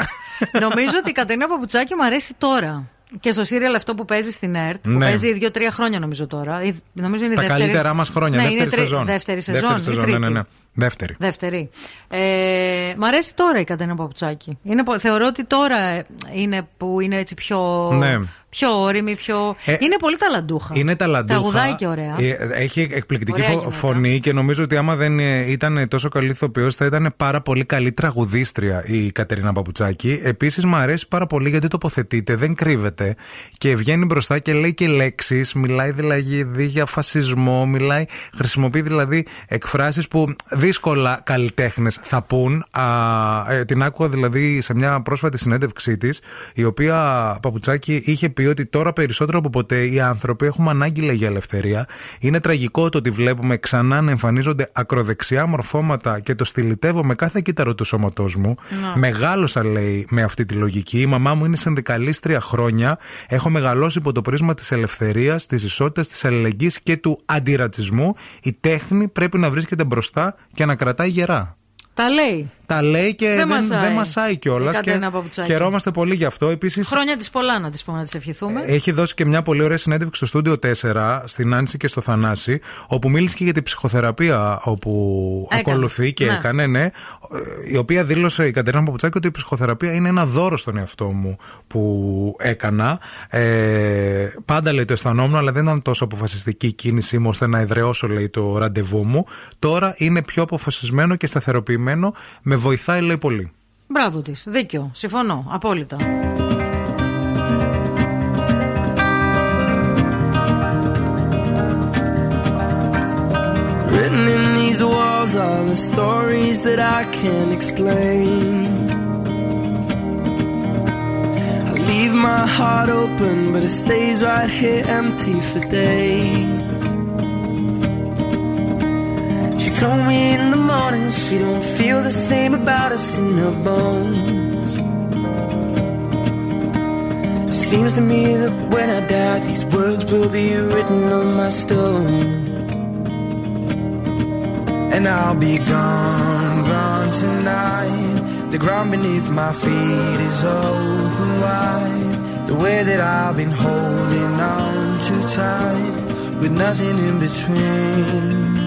Νομίζω ότι η Κατερίνα Παπουτσάκη μου αρέσει τώρα. Και στο σύριαλ αυτό που παίζει στην ΕΡΤ, που Ναι. παίζει δύο-τρία χρόνια νομίζω τώρα. Ή- Νομίζω είναι η Τα δεύτερη. καλύτερά μας χρόνια. Ναι, δεύτερη είναι τρι- σεζόν. Δεύτερη σεζόν. ή σεζόν, τρίτη. ναι, ναι, ναι. Δεύτερη. Δεύτερη. Ε, μ' αρέσει τώρα η Κατερίνα Παπουτσάκη. Είναι, πο- θεωρώ ότι τώρα ε, είναι που είναι έτσι πιο, Ναι. Πιο όρημη, πιο. Ε, είναι πολύ ταλαντούχα. Είναι ταλαντούχα. Τραγουδάει και ωραία. Ε, Έχει εκπληκτική Ωραία φω- γυναίκα. φωνή και νομίζω ότι άμα δεν ε, ήταν τόσο καλή ηθοποιός, θα ήταν πάρα πολύ καλή τραγουδίστρια η Κατερίνα Παπουτσάκη. Επίσης, μου αρέσει πάρα πολύ γιατί τοποθετείται, δεν κρύβεται και βγαίνει μπροστά και λέει και λέξεις. Μιλάει δηλαδή για φασισμό, μιλάει, χρησιμοποιεί δηλαδή εκφράσεις που δύσκολα καλλιτέχνες θα πούν. Α, ε, την άκουγα δηλαδή σε μια πρόσφατη συνέντευξή της, η οποία Παπουτσάκη είχε πει ότι τώρα περισσότερο από ποτέ οι άνθρωποι έχουμε ανάγκη λέει, για ελευθερία. Είναι τραγικό το ότι βλέπουμε ξανά να εμφανίζονται ακροδεξιά μορφώματα και το στυλιτεύω με κάθε κύτταρο του σώματός μου. Να. Μεγάλωσα, λέει, με αυτή τη λογική. Η μαμά μου είναι συνδικαλίστρια χρόνια. Έχω μεγαλώσει υπό το πρίσμα της ελευθερίας, της ισότητας, της αλληλεγγύης και του αντιρατσισμού. Η τέχνη πρέπει να βρίσκεται μπροστά και να κρατάει γερά. Τα λέει. Τα λέει και Δεν δεν, μασάει. δεν μασάει Η κιόλα. Και Κατερίνα Παπουτσάκη. χαιρόμαστε πολύ γι' αυτό. Επίση, Χρόνια της πολλά να της πούμε να της ευχηθούμε. έχει δώσει και μια πολύ ωραία συνέντευξη στο στούντιο 4, στην Άνση και στο Θανάση, όπου μίλησε και για την ψυχοθεραπεία όπου Έκανε. ακολουθεί και Ναι. έκανε, ναι. Η οποία δήλωσε η Κατερίνα Παπουτσάκη ότι η ψυχοθεραπεία είναι ένα δώρο στον εαυτό μου που έκανα. Ε, πάντα λέει το αισθανόμουν, αλλά δεν ήταν τόσο αποφασιστική η κίνησή μου ώστε να εδραιώσω λέει το ραντεβού μου. Τώρα είναι πιο αποφασισμένο και σταθεροποιημένο. Με βοηθάει λέει πολύ. Μπράβο τη. Δίκιο. Συμφωνώ. Απόλυτα. Written in these walls are the stories that I can't explain. I leave my heart open, but it stays right here empty for days. Told me in the morning she don't feel the same about us in her bones. Seems to me that when I die, these words will be written on my stone. And I'll be gone, gone tonight. The ground beneath my feet is open wide. The way that I've been holding on too tight, with nothing in between.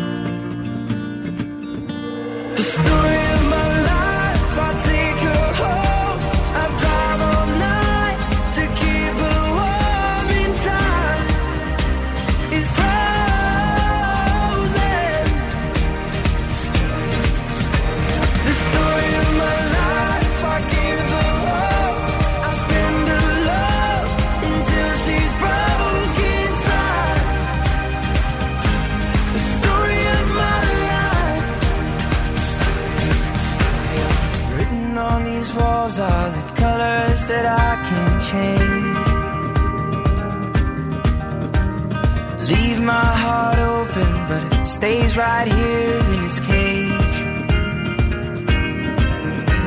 The story of my life, I take walls are the colors that I can't change. Leave my heart open, but it stays right here in its cage.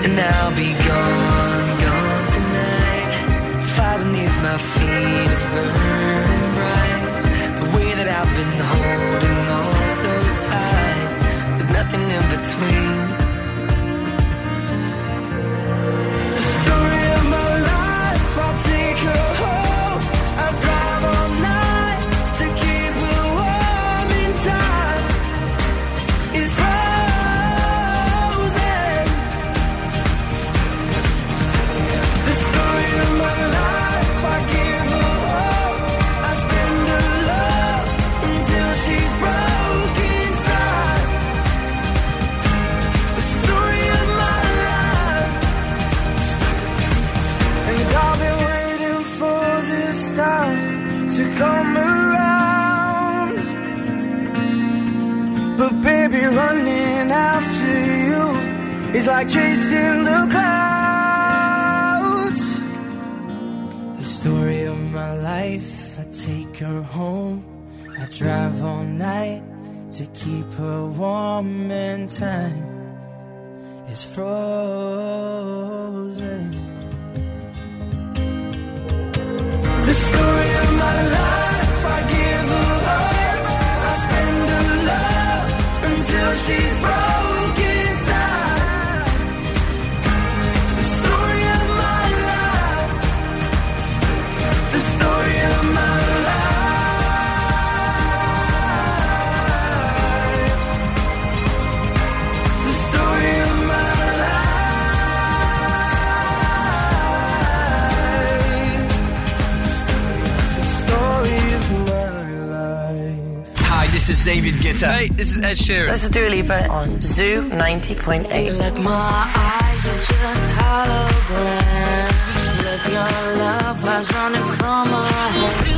And I'll be gone, gone tonight. Fire beneath my feet is burning bright. The way that I've been holding on so tight, with nothing in between. Like chasing the clouds. The story of my life, I take her home. I drive all night to keep her warm in time. It's frozen. David Guetta. Hey, this is Ed Sheeran. This is Dua Lipa on Zoo 90.8. Like my eyes are just holograms. Look, your love was running from my head.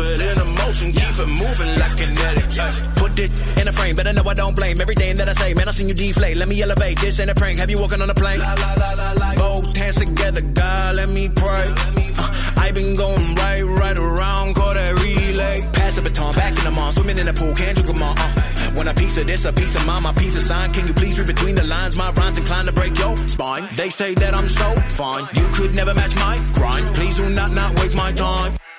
it in a motion, keep it moving like kinetic. Yeah. Put it in a frame, better know I don't blame everything that I say. Man, I seen you deflate. Let me elevate. This ain't a prank. Have you walking on a plane? Both hands together, God, let me pray. Uh, I been going right, right around, call that relay. Pass the baton, back in the mall, swimming in the pool, can't you come on? Uh. Want a piece of this, a piece of mine, my piece of sign. Can you please read between the lines? My rhymes inclined to break your spine. They say that I'm so fine. You could never match my grind. Please do not not waste my time.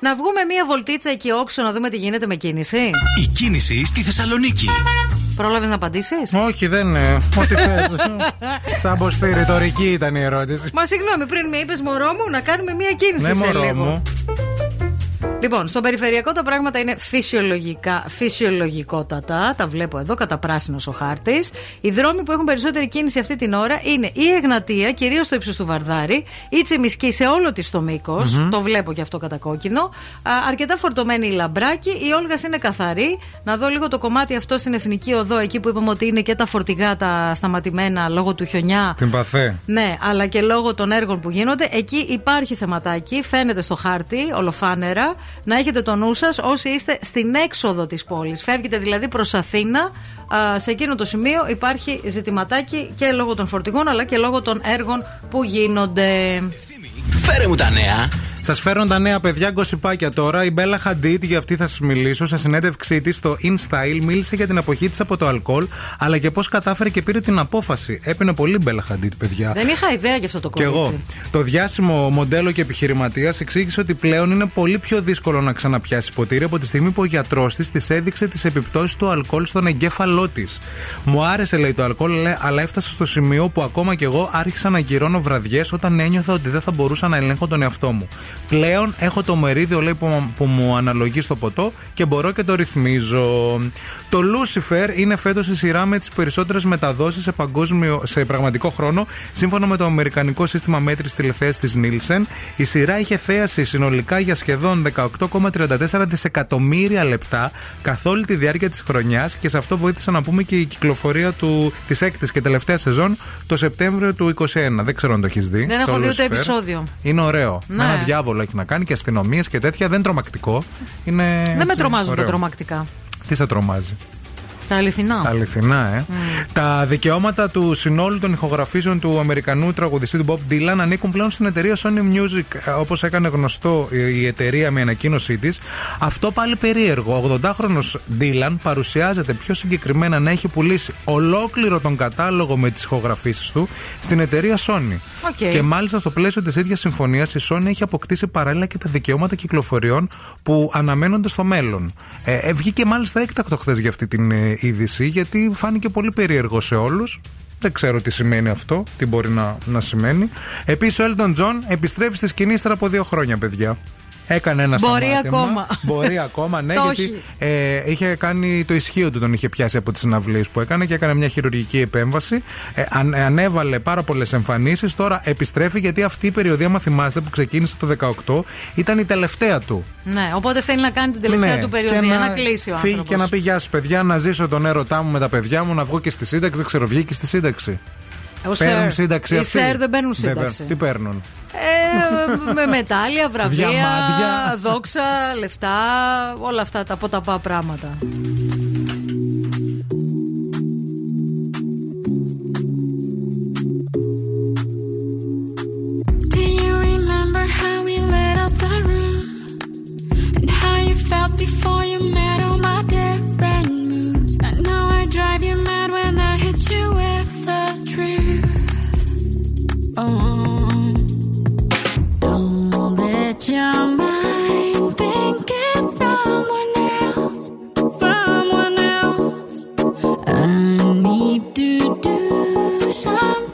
Να βγούμε μία βολτίτσα εκεί όξω να δούμε τι γίνεται με κίνηση. Η κίνηση στη Θεσσαλονίκη. Πρόλαβες να απαντήσεις; Όχι, δεν είναι. Ό,τι θες. *laughs* Σαν ποστή ρητορική ήταν η ερώτηση. Μα συγγνώμη, πριν με είπες μωρό μου να κάνουμε μία κίνηση Ναι, σε μωρό λίγο. μου. Λοιπόν, στο περιφερειακό τα πράγματα είναι φυσιολογικά, φυσιολογικότατα. Τα βλέπω εδώ, κατά πράσινος ο χάρτης. Οι δρόμοι που έχουν περισσότερη κίνηση αυτή την ώρα είναι η Εγνατία, κυρίως στο ύψος του Βαρδάρη, η Τσιμισκή σε όλο της το μήκος. Μμμ. Το βλέπω και αυτό κατά κόκκινο. Α, αρκετά φορτωμένη η Λαμπράκη. Η Όλγα είναι καθαρή. Να δω λίγο το κομμάτι αυτό στην Εθνική Οδό, εκεί που είπαμε ότι είναι και τα φορτηγά τα σταματημένα λόγω του χιονιά. Την παθέ. Ναι, αλλά και λόγω των έργων που γίνονται. Εκεί υπάρχει θεματάκι, φαίνεται στο χάρτη, ολοφάνερα. Να έχετε το νου σας όσοι είστε στην έξοδο της πόλης. Φεύγετε δηλαδή προς Αθήνα. Α, σε εκείνο το σημείο υπάρχει ζητηματάκι και λόγω των φορτηγών αλλά και λόγω των έργων που γίνονται. Φέρε μου τα νέα. Σας φέρνω τα νέα παιδιά γκοσυπάκια τώρα. Η Μπέλα Χαντίτ, για αυτή θα σας μιλήσω. Σε συνέντευξή της στο InStyle μίλησε για την αποχή της από το αλκοόλ, αλλά και πώς κατάφερε και πήρε την απόφαση. Έπαινε πολύ Μπέλα Χαντίτ, παιδιά. Δεν είχα ιδέα για αυτό το Κι κομμάτι. εγώ. Το διάσημο μοντέλο και επιχειρηματίας εξήγησε ότι πλέον είναι πολύ πιο δύσκολο να ξαναπιάσει ποτήρι από τη στιγμή που ο γιατρός της της έδειξε τις επιπτώσεις του αλκοόλ στον εγκέφαλό της. Μου άρεσε, λέει, το αλκοόλ, λέει, αλλά έφτασα στο σημείο που ακόμα κι εγώ άρχισα να ακυρώνω βραδιές όταν ένιωθα ότι δεν θα μπορούσα να ελέγχω τον εαυτό μου. Πλέον έχω το μερίδιο, λέει, που, μου- που μου αναλογεί στο ποτό και μπορώ και το ρυθμίζω. Το Lucifer είναι φέτος η σειρά με τις περισσότερες μεταδόσεις σε, παγκόσμιο- σε πραγματικό χρόνο, σύμφωνα με το Αμερικανικό Σύστημα Μέτρησης Τηλεθέασης της Nielsen. Η σειρά είχε θέαση συνολικά για σχεδόν 18,34 δισεκατομμύρια λεπτά καθ' όλη τη διάρκεια της χρονιάς και σε αυτό βοήθησε να πούμε και η κυκλοφορία της έκτης και τελευταίας σεζόν το Σεπτέμβριο του 2021. Δεν ξέρω αν το έχεις δει. Δεν έχω δει ούτε Lucifer. επεισόδιο. Είναι ωραίο. Ναι. Με ένα διάβολο έχει να κάνει και αστυνομίες και τέτοια. Δεν είναι τρομακτικό. Είναι Δεν με έτσι, τρομάζουν τα ωραίο. τρομακτικά. Τι σε τρομάζει; Τα αληθινά. Τα αληθινά, ε. Τα δικαιώματα του συνόλου των ηχογραφήσεων του Αμερικανού τραγουδιστή του Bob Dylan ανήκουν πλέον στην εταιρεία Sony Music, όπως έκανε γνωστό η εταιρεία με ανακοίνωσή της. Αυτό πάλι περίεργο. Ο 80χρονος Dylan παρουσιάζεται πιο συγκεκριμένα να έχει πουλήσει ολόκληρο τον κατάλογο με τις ηχογραφήσεις του στην εταιρεία Sony. OK. Και μάλιστα στο πλαίσιο της ίδιας συμφωνίας η Sony έχει αποκτήσει παράλληλα και τα δικαιώματα κυκλοφοριών που αναμένονται στο μέλλον. Ε, ε, βγήκε μάλιστα έκτακτο χθες για αυτή την ε, είδηση, γιατί φάνηκε πολύ περίεργο σε όλους. Δεν ξέρω τι σημαίνει αυτό, τι μπορεί να, να σημαίνει. Επίσης, ο Elton John επιστρέφει στη σκηνή ύστερα από δύο χρόνια, παιδιά. Έκανε ένα Μπορεί σταμάτημα. ακόμα. Μπορεί ακόμα, ναι, *laughs* Το γιατί όχι. ε, είχε κάνει το ισχύο του, τον είχε πιάσει από τις συναυλίες που έκανε και έκανε μια χειρουργική επέμβαση. Ε, αν- ανέβαλε πάρα πολλές εμφανίσεις. Τώρα επιστρέφει γιατί αυτή η περιοδία, άμα θυμάστε, που ξεκίνησε το 18, ήταν η τελευταία του. Ναι, οπότε θέλει να κάνει την τελευταία Ναι, του και περιοδία, να, κλείσει ο Φύγει άνθρωπος. και να πει Γεια σας, παιδιά, να ζήσω τον έρωτά μου με τα παιδιά μου, να βγω και στη σύνταξη. Δεν ξέρω, βγήκε στη σύνταξη. Ο Παίρνουν Sir. σύνταξη Οι αυτοί. Sir δεν παίρνουν παίρνουν. σύνταξη. Τι παίρνουν; Ε, με μετάλλια, βραβεία, Διαμάντια. δόξα, λεφτά, όλα αυτά τα ποταπά πράγματα. Do you remember Oh. someone else. Someone else. I need to do something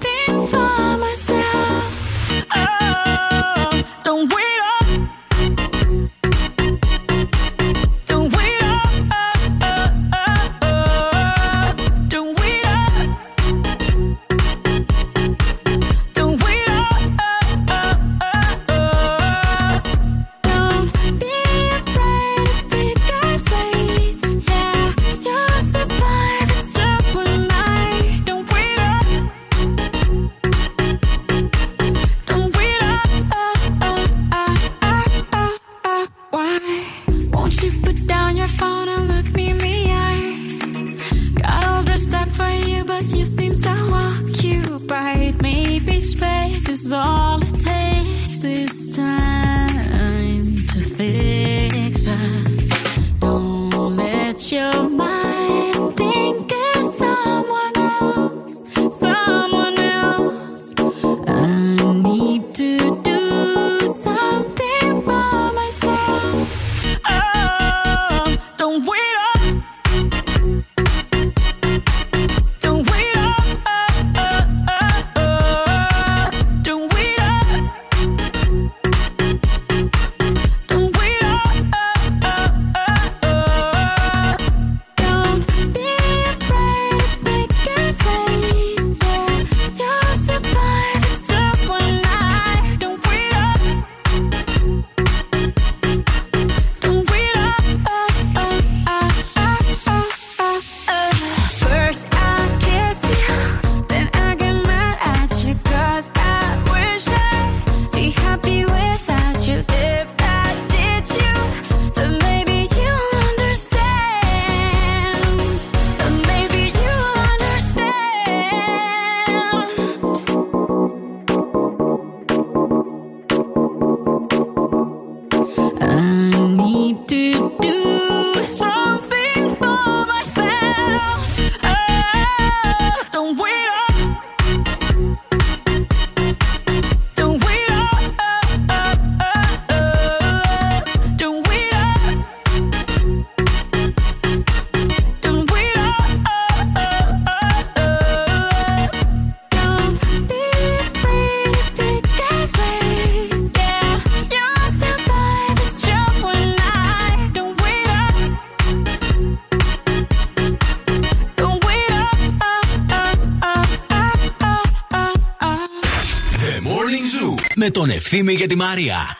και τη Μαρία.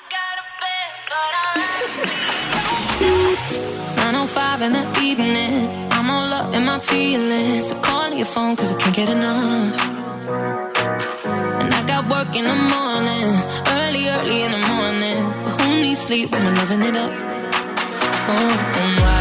905 in the evening. I'm all up in my feelings. So calling your phone cause I can't get enough. And I got work in the morning. Early, early in the morning. But who needs sleep when we're loving it up? Oh, and what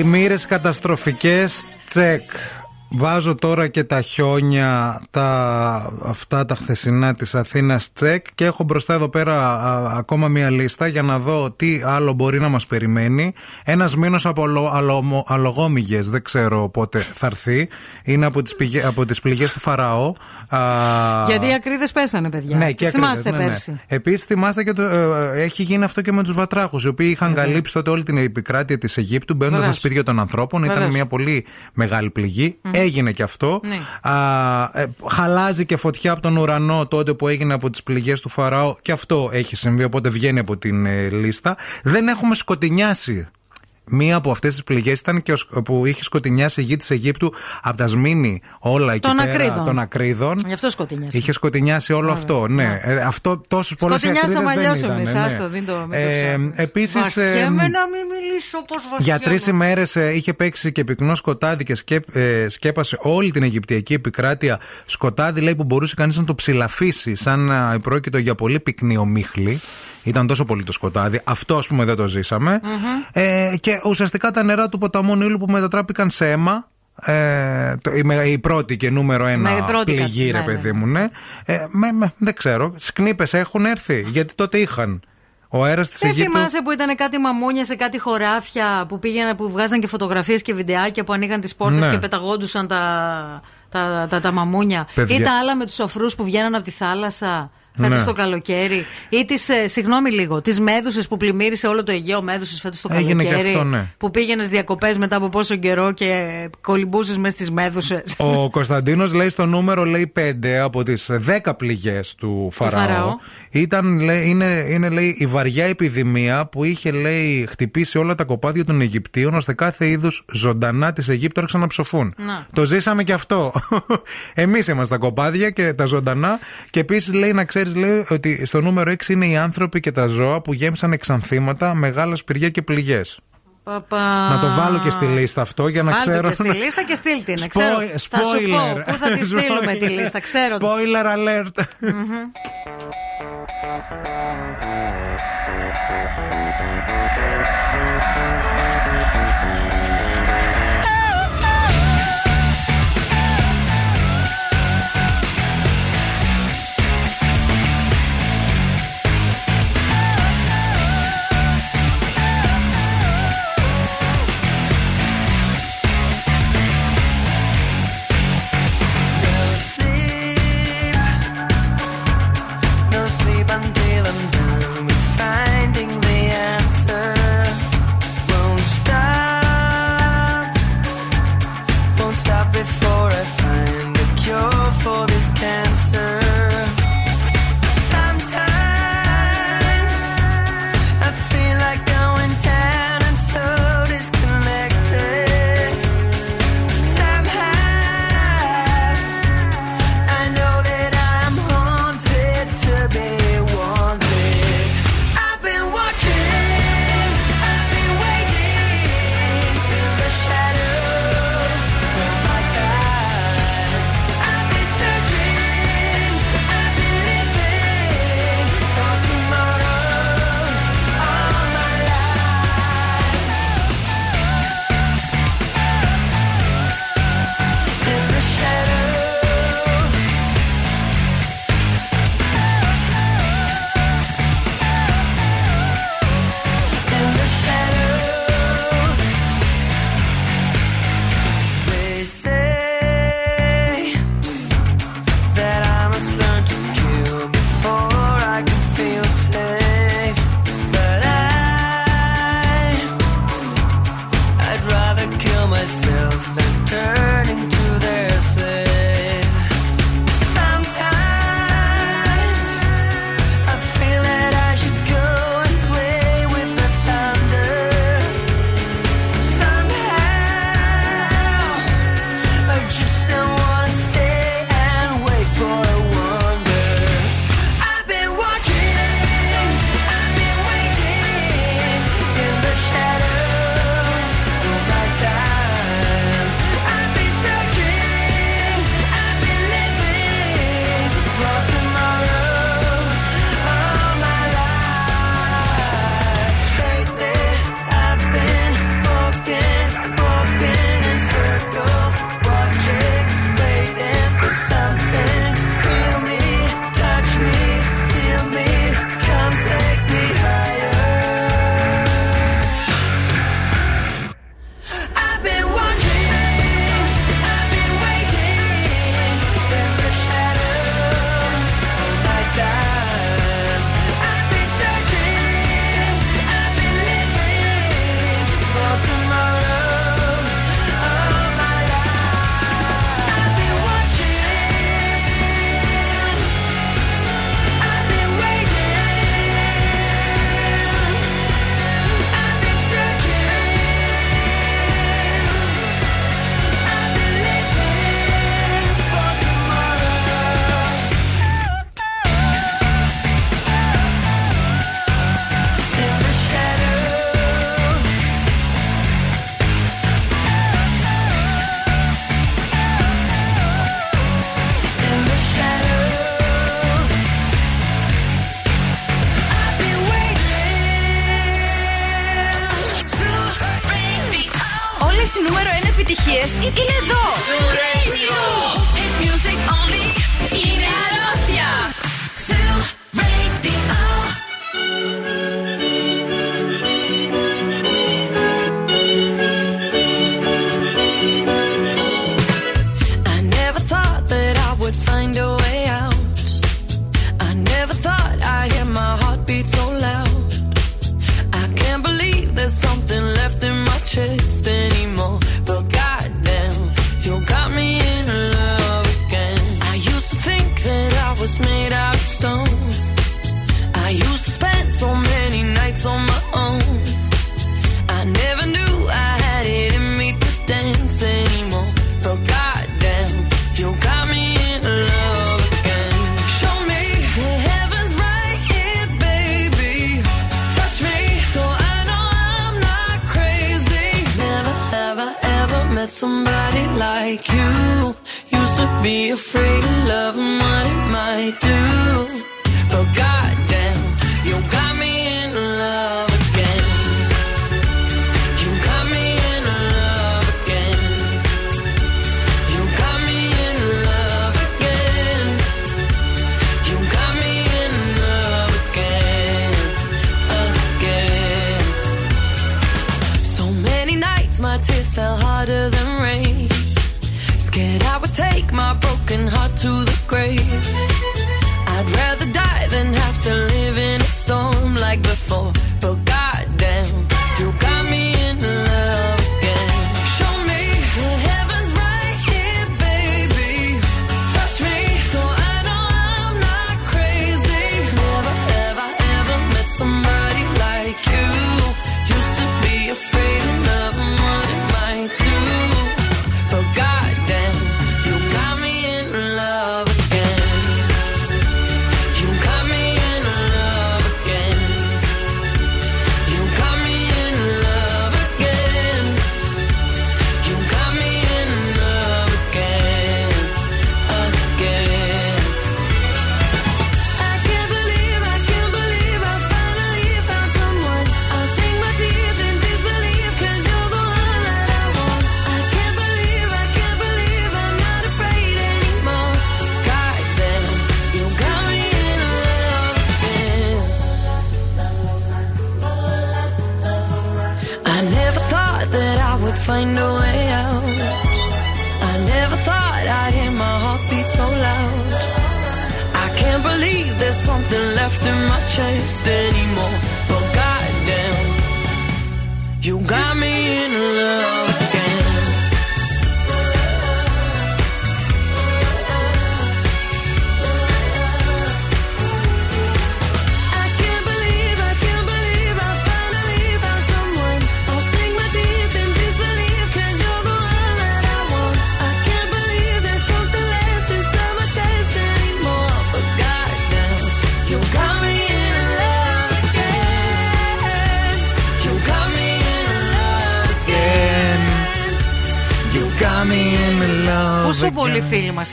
Πλημμύρε καταστροφικές, τσεκ. Βάζω τώρα και τα χιόνια, τα, αυτά τα χθεσινά της Αθήνας τσεκ και έχω μπροστά εδώ πέρα α, ακόμα μία λίστα για να δω τι άλλο μπορεί να μας περιμένει. Ένας μήνος από αλο, αλομο- αλογόμυγες, δεν ξέρω πότε θα έρθει. Είναι από τις, πηγε, από τις πληγές του Φαραώ. Α, Γιατί οι ακρίδες πέσανε, παιδιά. ναι, και Θυμάστε ακριβώς, ναι, ναι. πέρσι; Επίσης, θυμάστε και το, ε, έχει γίνει αυτό και με τους βατράχους, οι οποίοι είχαν καλύψει τότε όλη την επικράτεια της Αιγύπτου, μπαίνοντας στα Βεβαίως. σπίτια των ανθρώπων. Ήταν Βεβαίως. μια πολύ μεγάλη πληγή. Έγινε και αυτό. Ναι. Α, ε, χαλάζει και φωτιά από τον ουρανό τότε που έγινε από τις πληγές του Φαραώ. Και αυτό έχει συμβεί, οπότε βγαίνει από την ε, λίστα. Δεν έχουμε σκοτεινιάσει. Μία από αυτές τις πληγές ήταν και ο σκ- που είχε σκοτεινιάσει η γη της Αιγύπτου από τα σμήνη όλα εκεί Των πέρα ακρίδων. των ακρίδων. Γι' αυτό σκοτεινιάσει. Είχε σκοτεινιάσει όλο αυτό. Ναι. Ε, αυτό τόσο πολλές Σκοτεινιάσαμε αλλιώς εμείς. Άστο, δεν το μην το Ε, ψάχνεις. Επίσης. Βαστιέμαι να μην μιλήσω πώ Για τρεις ημέρες είχε παίξει και πυκνό σκοτάδι και σκέπ- ε, σκέπασε όλη την Αιγυπτιακή επικράτεια. Σκοτάδι λέει που μπορούσε κανείς να το ψηλαφίσει, σαν να πρόκειτο για πολύ πυκνή ομίχλη. Ήταν τόσο πολύ το σκοτάδι. Αυτό ας πούμε δεν το ζησαμε Ε, και ουσιαστικά τα νερά του ποταμού Νείλου που μετατράπηκαν σε αίμα. Ε, το- η, με- η πρώτη και νούμερο ένα Ναι, η πρώτη πληγή, κα- ρε ναι, παιδί μου, ναι. Ε, με, με, δεν ξέρω. Σκνήπε έχουν έρθει. Γιατί τότε είχαν. Ο αέρας της Δεν Αιγύπτου. θυμάσαι που ήταν κάτι μαμούνια σε κάτι χωράφια που πήγαιναν, που βγάζαν και φωτογραφίες και βιντεάκια που ανοίγαν τις πόρτες Ναι. και πεταγόντουσαν τα, τα, τα, τα μαμούνια. Παιδιά. Ή τα άλλα με τους αφρού που βγαίναν από τη θάλασσα. Φέτος Ναι. το καλοκαίρι. Ή τις, συγγνώμη λίγο, τις μέδουσες που πλημμύρισε όλο το Αιγαίο μέδουσες φέτος το Έγινε και καλοκαίρι. αυτό, ναι. Που πήγαινες διακοπές μετά από πόσο καιρό και κολυμπούσες μες στι μέδουσες; Ο Κωνσταντίνος λέει στο νούμερο λέει 5 από τις 10 πληγές του Φαραώ. Φαραώ. Ήταν, λέει, είναι, είναι λέει, η βαριά επιδημία που είχε λέει, χτυπήσει όλα τα κοπάδια των Αιγυπτίων ώστε κάθε είδους ζωντανά της Αιγύπτου άρχισαν να ψοφούν. Να. Το ζήσαμε και αυτό. *laughs* Εμείς είμαστε τα κοπάδια και τα ζωντανά. Και επίσης λέει να ξέρεις λέει, ότι στο νούμερο 6 είναι οι άνθρωποι και τα ζώα που γέμισαν εξανθήματα, μεγάλα σπηριά και πληγές. Παπα. Να το βάλω και στη λίστα αυτό για να Βάλτε ξέρω. και στη λίστα και στείλτε. Να Spoil- ξέρω. Θα σου πω spoiler. πού θα τη *laughs* στείλουμε τη λίστα. Ξέρω. Spoiler alert. Μμμ.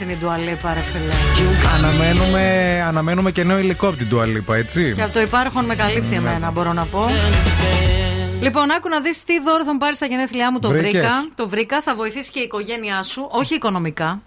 Πολύ φίλοι μας είναι η Ντουαλέπα, ρε φίλε. Αναμένουμε, αναμένουμε και νέο υλικό από την Τουαλίπα, έτσι. Και από το υπάρχον με καλύπτει εμένα, μπορώ να πω. Λοιπόν, άκου να δεις τι δώρο θα μου πάρεις στα γενέθλιά μου. Το Βρήκες; βρήκα. Το βρήκα. Θα βοηθήσει και η οικογένειά σου, όχι οικονομικά.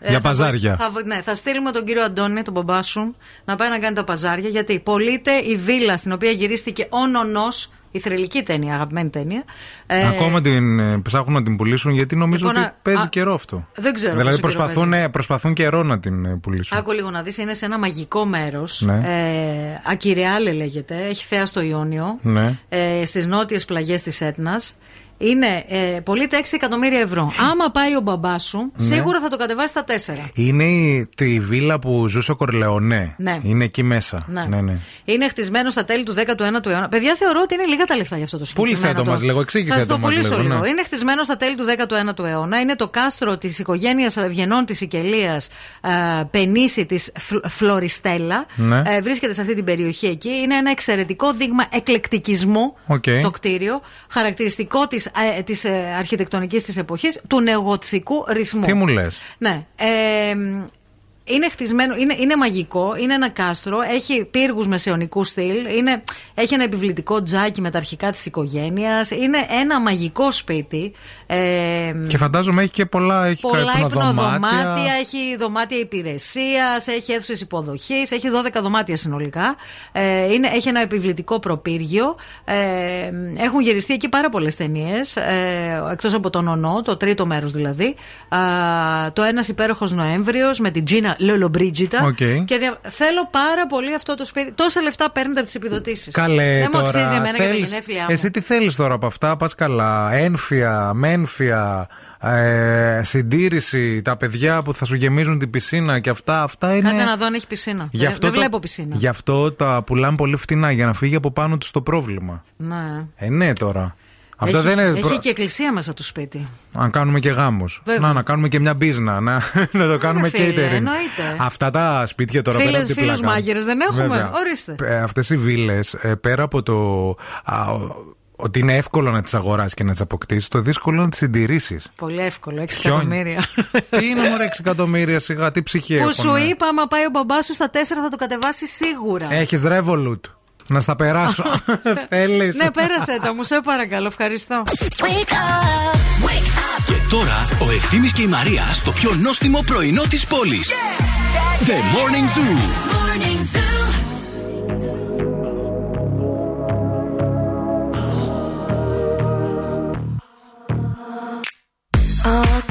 Ε, Για θα παζάρια. βοη- Θα, βοη- ναι, θα στείλουμε τον κύριο Αντώνη, τον μπαμπά σου, να πάει να κάνει τα παζάρια. Γιατί πωλείται η βίλα στην οποία γυρίστηκε ο νονός, η θρελική ταινία, αγαπημένη ταινία. Ε, Ακόμα την ε, ψάχνουν να την πουλήσουν γιατί νομίζω Λοιπόν, ότι α- παίζει α- καιρό αυτό. Δεν ξέρω Δηλαδή πόσο καιρό προσπαθούν, ε, προσπαθούν καιρό να την ε, πουλήσουν. Άκου λίγο να δεις, είναι σε ένα μαγικό μέρος Ναι. ε, Ακυρεάλε λέγεται, έχει θέα στο Ιόνιο Ναι. ε, Στις νότιες πλαγιές της Έτνας Είναι ε, πωλείται 6 εκατομμύρια ευρώ Αν πάει ο μπαμπάς σου, Ναι. σίγουρα θα το κατεβάσει στα 4 Είναι η, τη βίλα που ζούσε ο Κορλεονέ. Ναι. Είναι εκεί μέσα. Ναι. ναι, ναι. Είναι χτισμένο στα τέλη του 19ου αιώνα. Παιδιά, θεωρώ ότι είναι λίγα τα λεφτά για αυτό το συγκεκριμένο. Πούλησε το μας λίγο, εξήγησε Θα σου το το μας πουλήσω λίγο, λίγο. ναι. Είναι χτισμένο στα τέλη του 19ου αιώνα. Είναι το κάστρο της οικογένειας Ευγενών της Σικελίας Πενίσι ντι Φλοριστέλα. Ναι. Ε, βρίσκεται σε αυτή την περιοχή εκεί. Είναι ένα εξαιρετικό δείγμα εκλεκτικισμού Οκ. το κτίριο. Χαρακτηριστικό της ε, της, ε, αρχιτεκτονικής της εποχής, του νεογοτθικού ρυθμού. Τι μου λες; Ναι. Ε, είναι χτισμένο, είναι, είναι μαγικό, είναι ένα κάστρο, έχει πύργους μεσαιωνικού στυλ, είναι, έχει ένα επιβλητικό τζάκι με τα αρχικά της οικογένειας. Είναι ένα μαγικό σπίτι. Ε, Και φαντάζομαι έχει και πολλά, έχει πολλά υπνοδωμάτια. υπνοδωμάτια, έχει δωμάτια υπηρεσίας, έχει αίθουσες υποδοχής, έχει 12 δωμάτια συνολικά. Ε, είναι, έχει ένα επιβλητικό προπύργιο. Ε, έχουν γυριστεί εκεί πάρα πολλές ταινίες. Ε, Εκτός από τον Νονό, το τρίτο μέρος δηλαδή. Α, το Ένας υπέροχος Νοέμβριος με την Τζίνα Λολομπρίτζιτα. Οκ. Και δια- θέλω πάρα πολύ αυτό το σπίτι. Τόσα λεφτά παίρνετε από τις επιδοτήσεις. Καλέ Δεν μου τώρα. αξίζει εμένα για τα θέλεις- γενέθλιά μου. Εσύ τι θέλεις τώρα από αυτά, πας καλά. Ένφια, μένφια, ε, συντήρηση, τα παιδιά που θα σου γεμίζουν την πισίνα και αυτά. Αυτά είναι. Κάτσε να δω αν έχει πισίνα. Γι' Δεν- αυτό Δεν το- βλέπω πισίνα. Γι' αυτό τα πουλάνε πολύ φτηνά για να φύγει από πάνω τους το πρόβλημα. Ναι. Ε, ναι τώρα. Αυτό έχει, δεν είναι. έχει προ- και εκκλησία μέσα του σπίτι. Να κάνουμε και γάμου. Βέβαια. Να, να κάνουμε και μια μπίζνα. Να, *laughs* να το κάνουμε φίλε, catering. εννοείται. Αυτά τα σπίτια τώρα Φίλες- πέρα από την φίλους πλάκα. μάγειρες δεν έχουμε; Βέβαια. Ορίστε. Ε, αυτές οι βίλες ε, πέρα από το α, ο- ότι είναι εύκολο να τις αγοράσεις και να τις αποκτήσεις το δύσκολο είναι να τις συντηρήσεις Πολύ εύκολο, 6 Χιόνι. εκατομμύρια. τι είναι μωρέ 6 εκατομμύρια σιγά τι ψυχή Που έχουν σου είπα, άμα πάει ο μπαμπάς σου στα 4 θα το κατεβάσεις σίγουρα. Έχεις Revolut να στα περάσω *laughs* Θέλεις Ναι, πέρασε τα μου, σε παρακαλώ, ευχαριστώ. Και τώρα ο Ευθύμης και η Μαρία στο πιο νόστιμο πρωινό της πόλης. The Morning Zoo. All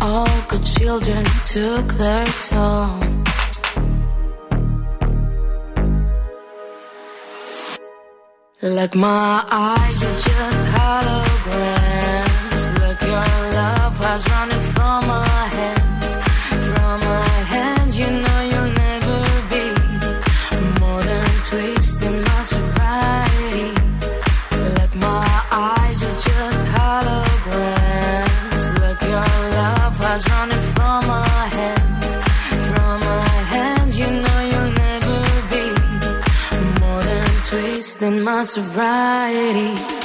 All good children took their toll. Like my eyes are just holograms. My sobriety.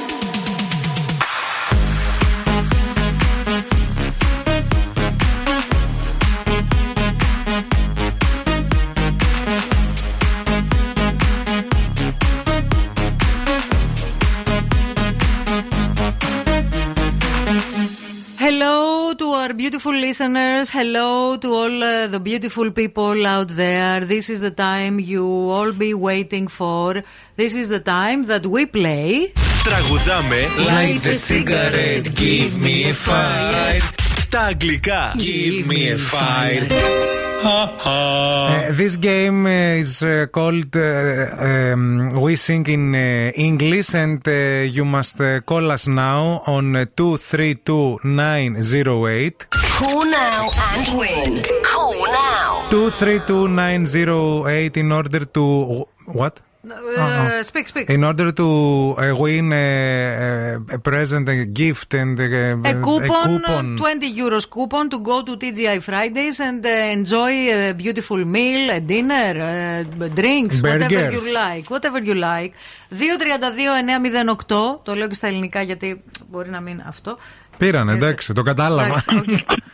to our beautiful listeners. Hello to all uh, the beautiful people out there. This is the time you all be waiting for. This is the time that we play. Τραγουδάμε Light the cigarette, give me a fire Στα αγγλικά Give me a fire Uh, this game uh, is uh, called uh, um, We Sing in uh, English, and uh, you must uh, call us now on uh, 232908. Call now and win. Call now. 232908 in order to. What? Uh, speak, speak. In order to uh, win a, a, a present, a gift, and a, A coupon, coupon. 20 euros coupon to go to TGI Fridays and uh, enjoy a beautiful meal, a dinner, uh, drinks, whatever Burgers. you like. Whatever you like. 232-908, το λέω και στα ελληνικά γιατί μπορεί να μην αυτό. Πήρανε, εντάξει, το κατάλαβα. Εντάξει, OK.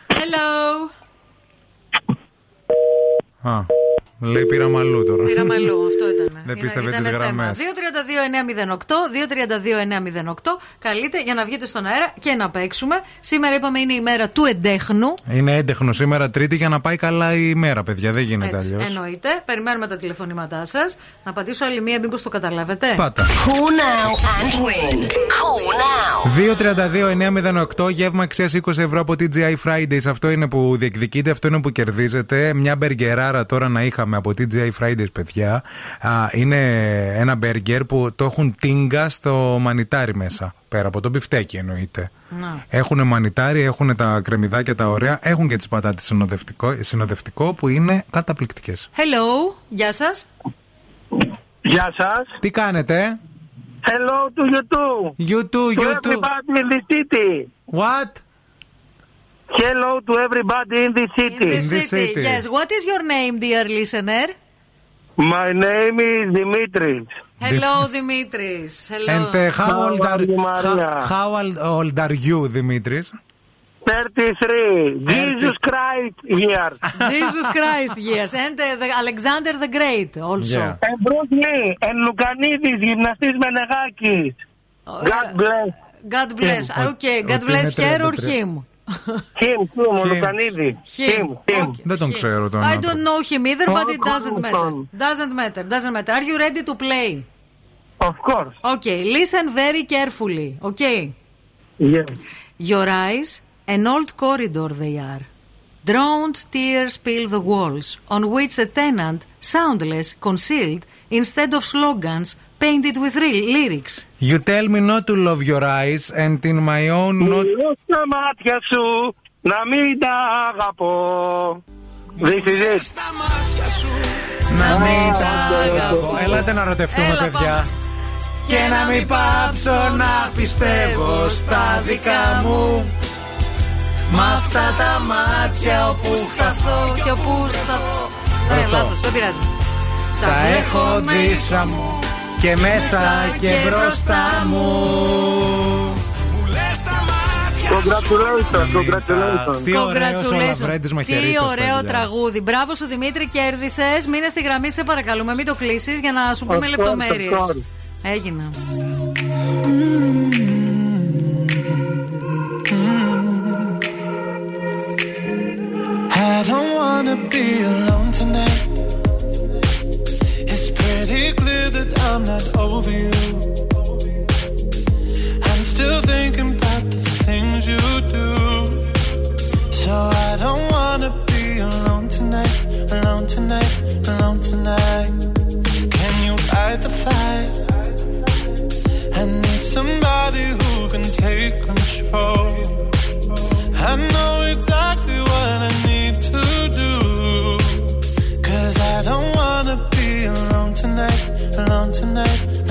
Hello. Α, λέει πήραμε αλλού τώρα. Πήραμε αλλού, *laughs* αυτό ήταν. Δεν πίστευε τι θέμα. γραμμές. 232-908, 232-908. Καλείτε για να βγείτε στον αέρα και να παίξουμε. Σήμερα είπαμε είναι η μέρα του εντέχνου. Είναι έντεχνο σήμερα Τρίτη για να πάει καλά η ημέρα, παιδιά. Δεν γίνεται Έτσι, αλλιώς. εννοείται. Περιμένουμε τα τηλεφωνήματά σας. Να πατήσω άλλη μία, μήπως το καταλάβετε. Πάτα. Call now and win. Call now. 232-908, γεύμα αξίας 20 ευρώ από TGI Fridays. Αυτό είναι που διεκδικείτε, αυτό είναι που κερδίζετε. Μια μπεργκεράρα τώρα να είχαμε από TGI Fridays, παιδιά. Α, είναι ένα μπέργκερ που το έχουν τίνγκα στο μανιτάρι μέσα. Πέρα από το μπιφτέκι εννοείται. Να. Έχουν μανιτάρι, έχουν τα κρεμμυδάκια τα ωραία, έχουν και τις πατάτες συνοδευτικό, συνοδευτικό που είναι καταπληκτικές. Hello, γεια σας. Γεια σας. Τι κάνετε, Hello to you too. You too, to you too. everybody in the city. What? Hello to everybody in the city. In the city. Yes. What is your name, dear listener? My name is Dimitris. Hello, Dimitris. Hello. And uh, how old are Maria. how, how old- old are you, Dimitris? 33. Jesus Christ years. Jesus Christ, yes. And uh, the Alexander the Great also. Yeah. And Bruce Lee. And Λουκανίδης, γυμναστής Μενεγάκης. God bless. God bless. Him. Okay, God Ότι bless είναι her or 33. him. *laughs* Him, him, ο Λουκανίδη. Him. him. Δεν τον ξέρω τον I άνθρωπο. don't know him either, but it Oh, doesn't matter. Doesn't matter. Doesn't matter. Are you ready to play? Of course. Okay, listen very carefully. Okay. Yes. Your eyes, an old corridor they are. Drowned tears fill the walls, on which a tenant, soundless, concealed, instead of slogans, painted with real lyrics. You tell me not to love your eyes, and in my own not. Μιλώ στα μάτια σου να μην τα αγαπώ. This is it. Να μην τα αγαπώ. Έλατε να ρωτευτούμε, Έλα, παιδιά. Και να μην πάψω να πιστεύω στα δικά μου Μ' αυτά τα μάτια όπου σταθώ και όπου σταθώ Ε, Αυτό. λάθος, δεν πειράζει Τα έχω δίσα μου και μέσα και μπροστά μου. Congratulations, congratulations. Τι ωραίος ο Congratulations. Λαβρέντης Τι Μαχαιρίτσας, ωραίο παιδιά. τραγούδι. Μπράβο σου Δημήτρη, κέρδισες. Μείνε στη γραμμή, σε παρακαλούμε. Μην το κλείσεις για να σου πούμε Of course, λεπτομέρειες. of course. Έγινε. I don't wanna be alone tonight. It's pretty clear that I'm not over you. I'm still thinking about the things you do. So I don't wanna be alone tonight, alone tonight, alone tonight. Can you fight the fire? I need somebody who can take control. I know exactly what I need to do. Cause I don't tonight, alone tonight.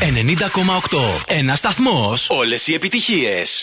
90,8. Ένας σταθμός. Όλες οι επιτυχίες.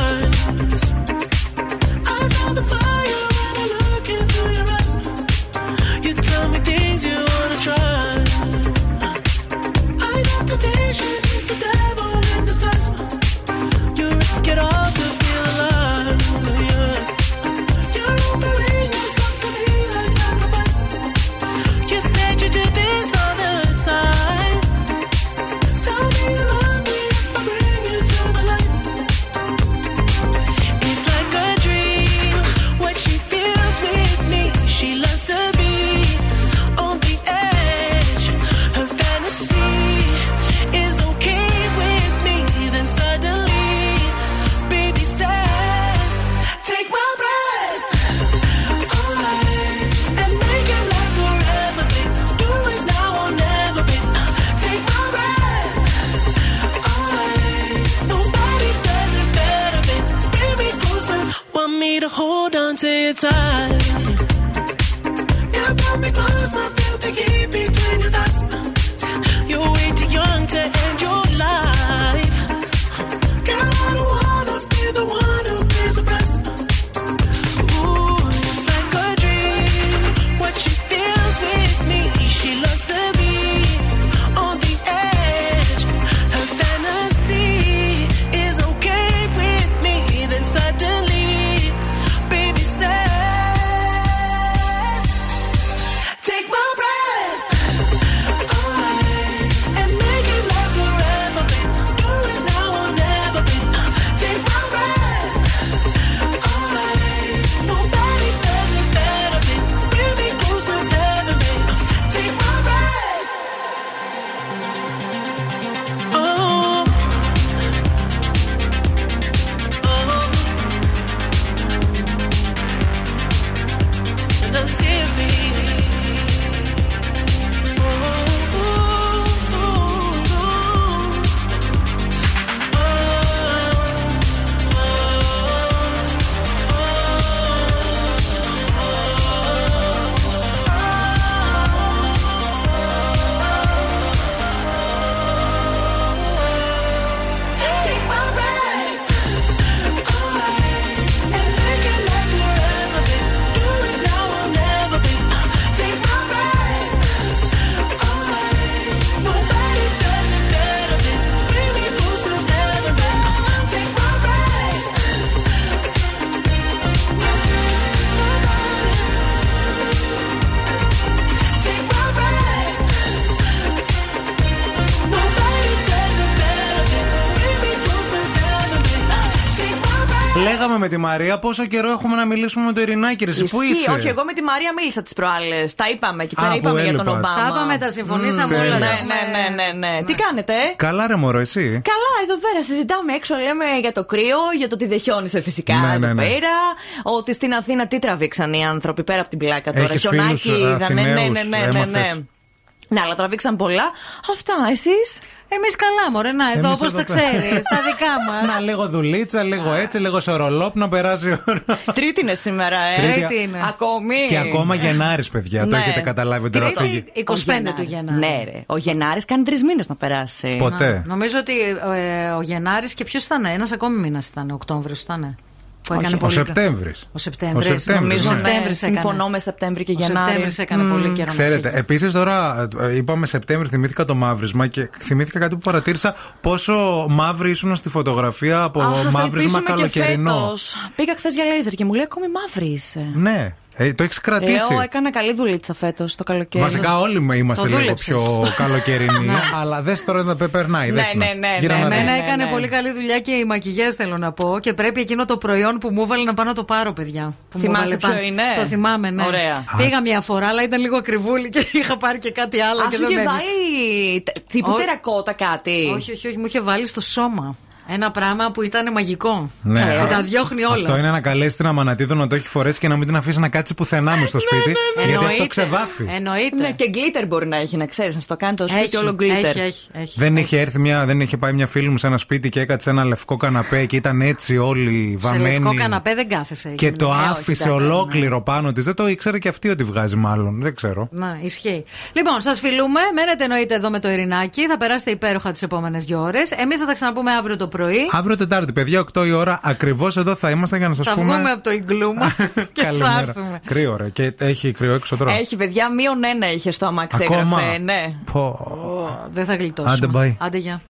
με τη Μαρία. Πόσο καιρό έχουμε να μιλήσουμε με το Ειρηνάκη, ρε. Πού είσαι; Όχι, εγώ με τη Μαρία μίλησα τις προάλλες. Τα είπαμε εκεί πέρα. Είπαμε για τον Ομπάμα. Τα είπαμε, τα συμφωνήσαμε όλα. Ναι, ναι ναι, ναι, ναι, ναι. Τι κάνετε, ε? Καλά, ρε Μωρό, εσύ; Καλά, εδώ πέρα συζητάμε έξω. Λέμε για το κρύο, για το ότι δεν χιόνισε φυσικά ναι, εδώ πέρα. Ότι στην Αθήνα τι τραβήξαν οι άνθρωποι πέρα από την πλάκα τώρα. Χιονάκι είδαν. Ναι, ναι, ναι, ναι. Ναι, αλλά τραβήξαν πολλά. Αυτά, εσείς; Εμείς καλά, μωρέ, να, εδώ Εμείς όπως εδώ τα πέρα. ξέρεις, τα δικά *laughs* μας. Να λίγο δουλίτσα, λίγο έτσι, λίγο σορολόπ να περάσει η ώρα. Τρίτη είναι σήμερα, ε. Τρίτη. Ακόμη. Και ακόμα Γενάρης, παιδιά. Το Ναι. έχετε καταλάβει ότι τώρα φύγει. 25 του Γενάρη. Ναι, ρε. Ο Γενάρης κάνει τρεις μήνες να περάσει. Ποτέ. Νομίζω ότι ε, ο Γενάρης και ποιος ήταν, ένας ακόμη μήνας ήταν, Οκτώβριος ήταν. Που έκανε Ο πολύ κα- Σεπτέμβρης. Ο Σεπτέμβρη. Ο Σεπτέμβρης, Νομίζω ναι. Σεπτέμβρης Συμφωνώ με Σεπτέμβρη και Ο Γενάρη. Σεπτέμβρης έκανε πολύ καιρό να Ξέρετε, φύγει. επίσης τώρα ε, είπαμε Σεπτέμβρη, θυμήθηκα το μαύρισμα και θυμήθηκα κάτι που παρατήρησα πόσο μαύρη ήσουν στη φωτογραφία από Αχ, ας μαύρισμα ελπίσουμε και καλοκαιρινό. φέτος. Πήγα χθες για λέιζερ και μου λέει ακόμη μαύρη είσαι. Ναι, ε, το έχεις κρατήσει; Εγώ έκανα καλή δουλίτσα φέτος το καλοκαίρι. Βασικά όλοι με είμαστε Το λίγο δούλεψες. πιο καλοκαιρινοί. *laughs* αλλά δες τώρα δεν περνάει. Ναι, δες να. ναι, ναι, Γύρω ναι, να ναι, δεις. Εμένα ναι, έκανε ναι. πολύ καλή δουλειά και οι μακιγιές θέλω να πω. Και πρέπει εκείνο το προϊόν που μου έβαλε να πάω να το πάρω, παιδιά. Που μου Θυμάσαι έβαλε ποιο πάνω. είναι; Το θυμάμαι, ναι. Ωραία. Πήγα μια φορά, αλλά ήταν λίγο ακριβούλη και *laughs* είχα πάρει και κάτι άλλο. Α, και σου δεν είχε με βάλει τε- τύπου Ό- τερακότα κάτι. Όχι, όχι, όχι, μου είχε βάλει στο σώμα. Ένα πράγμα που ήταν μαγικό. Ναι, που α- τα διώχνει όλα. Αυτό είναι να καλέσει την αμανατίδο να το έχει φορέσει και να μην την αφήσει να κάτσει πουθενά μες στο Ναι, σπίτι. Γιατί αυτό Εννοείται. ξεβάφει. Εννοείται. Ναι, και glitter μπορεί να έχει, να ξέρεις, να στο κάνει το σπίτι Έχει, όλο glitter. έχει, έχει, έχει. Δεν είχε έρθει μια, δεν είχε πάει μια φίλη μου σε ένα σπίτι και έκατσε ένα λευκό καναπέ και ήταν έτσι όλοι Σε βαμμένοι. λευκό καναπέ δεν κάθεσαι. Και εκεί, το ναι. άφησε Όχι, εντάξει, ολόκληρο πάνω της. Δεν το ήξερε και αυτή ότι βγάζει, μάλλον. Δεν ξέρω. Να, ισχύει. Λοιπόν, σας φιλούμε. Μένετε εννοείται εδώ με το Ειρηνάκι. Θα περάσετε υπέροχα τις επόμενες δύο ώρες. Εμείς θα τα ξαναπούμε αύριο το πρωί. Αύριο Τετάρτη, παιδιά, 8 η ώρα ακριβώς εδώ θα είμαστε για να σας θα πούμε. βγούμε από το ιγκλού μας *laughs* και θα Καλημέρα. έρθουμε. Κρύο, ρε. Και έχει κρύο έξω τώρα. Έχει παιδιά, μείον ένα είχε στο αμάξι Ακόμα. έγραφε. Ναι. Πω. Δεν θα γλιτώσουμε. Άντε, bye. Άντε, γεια.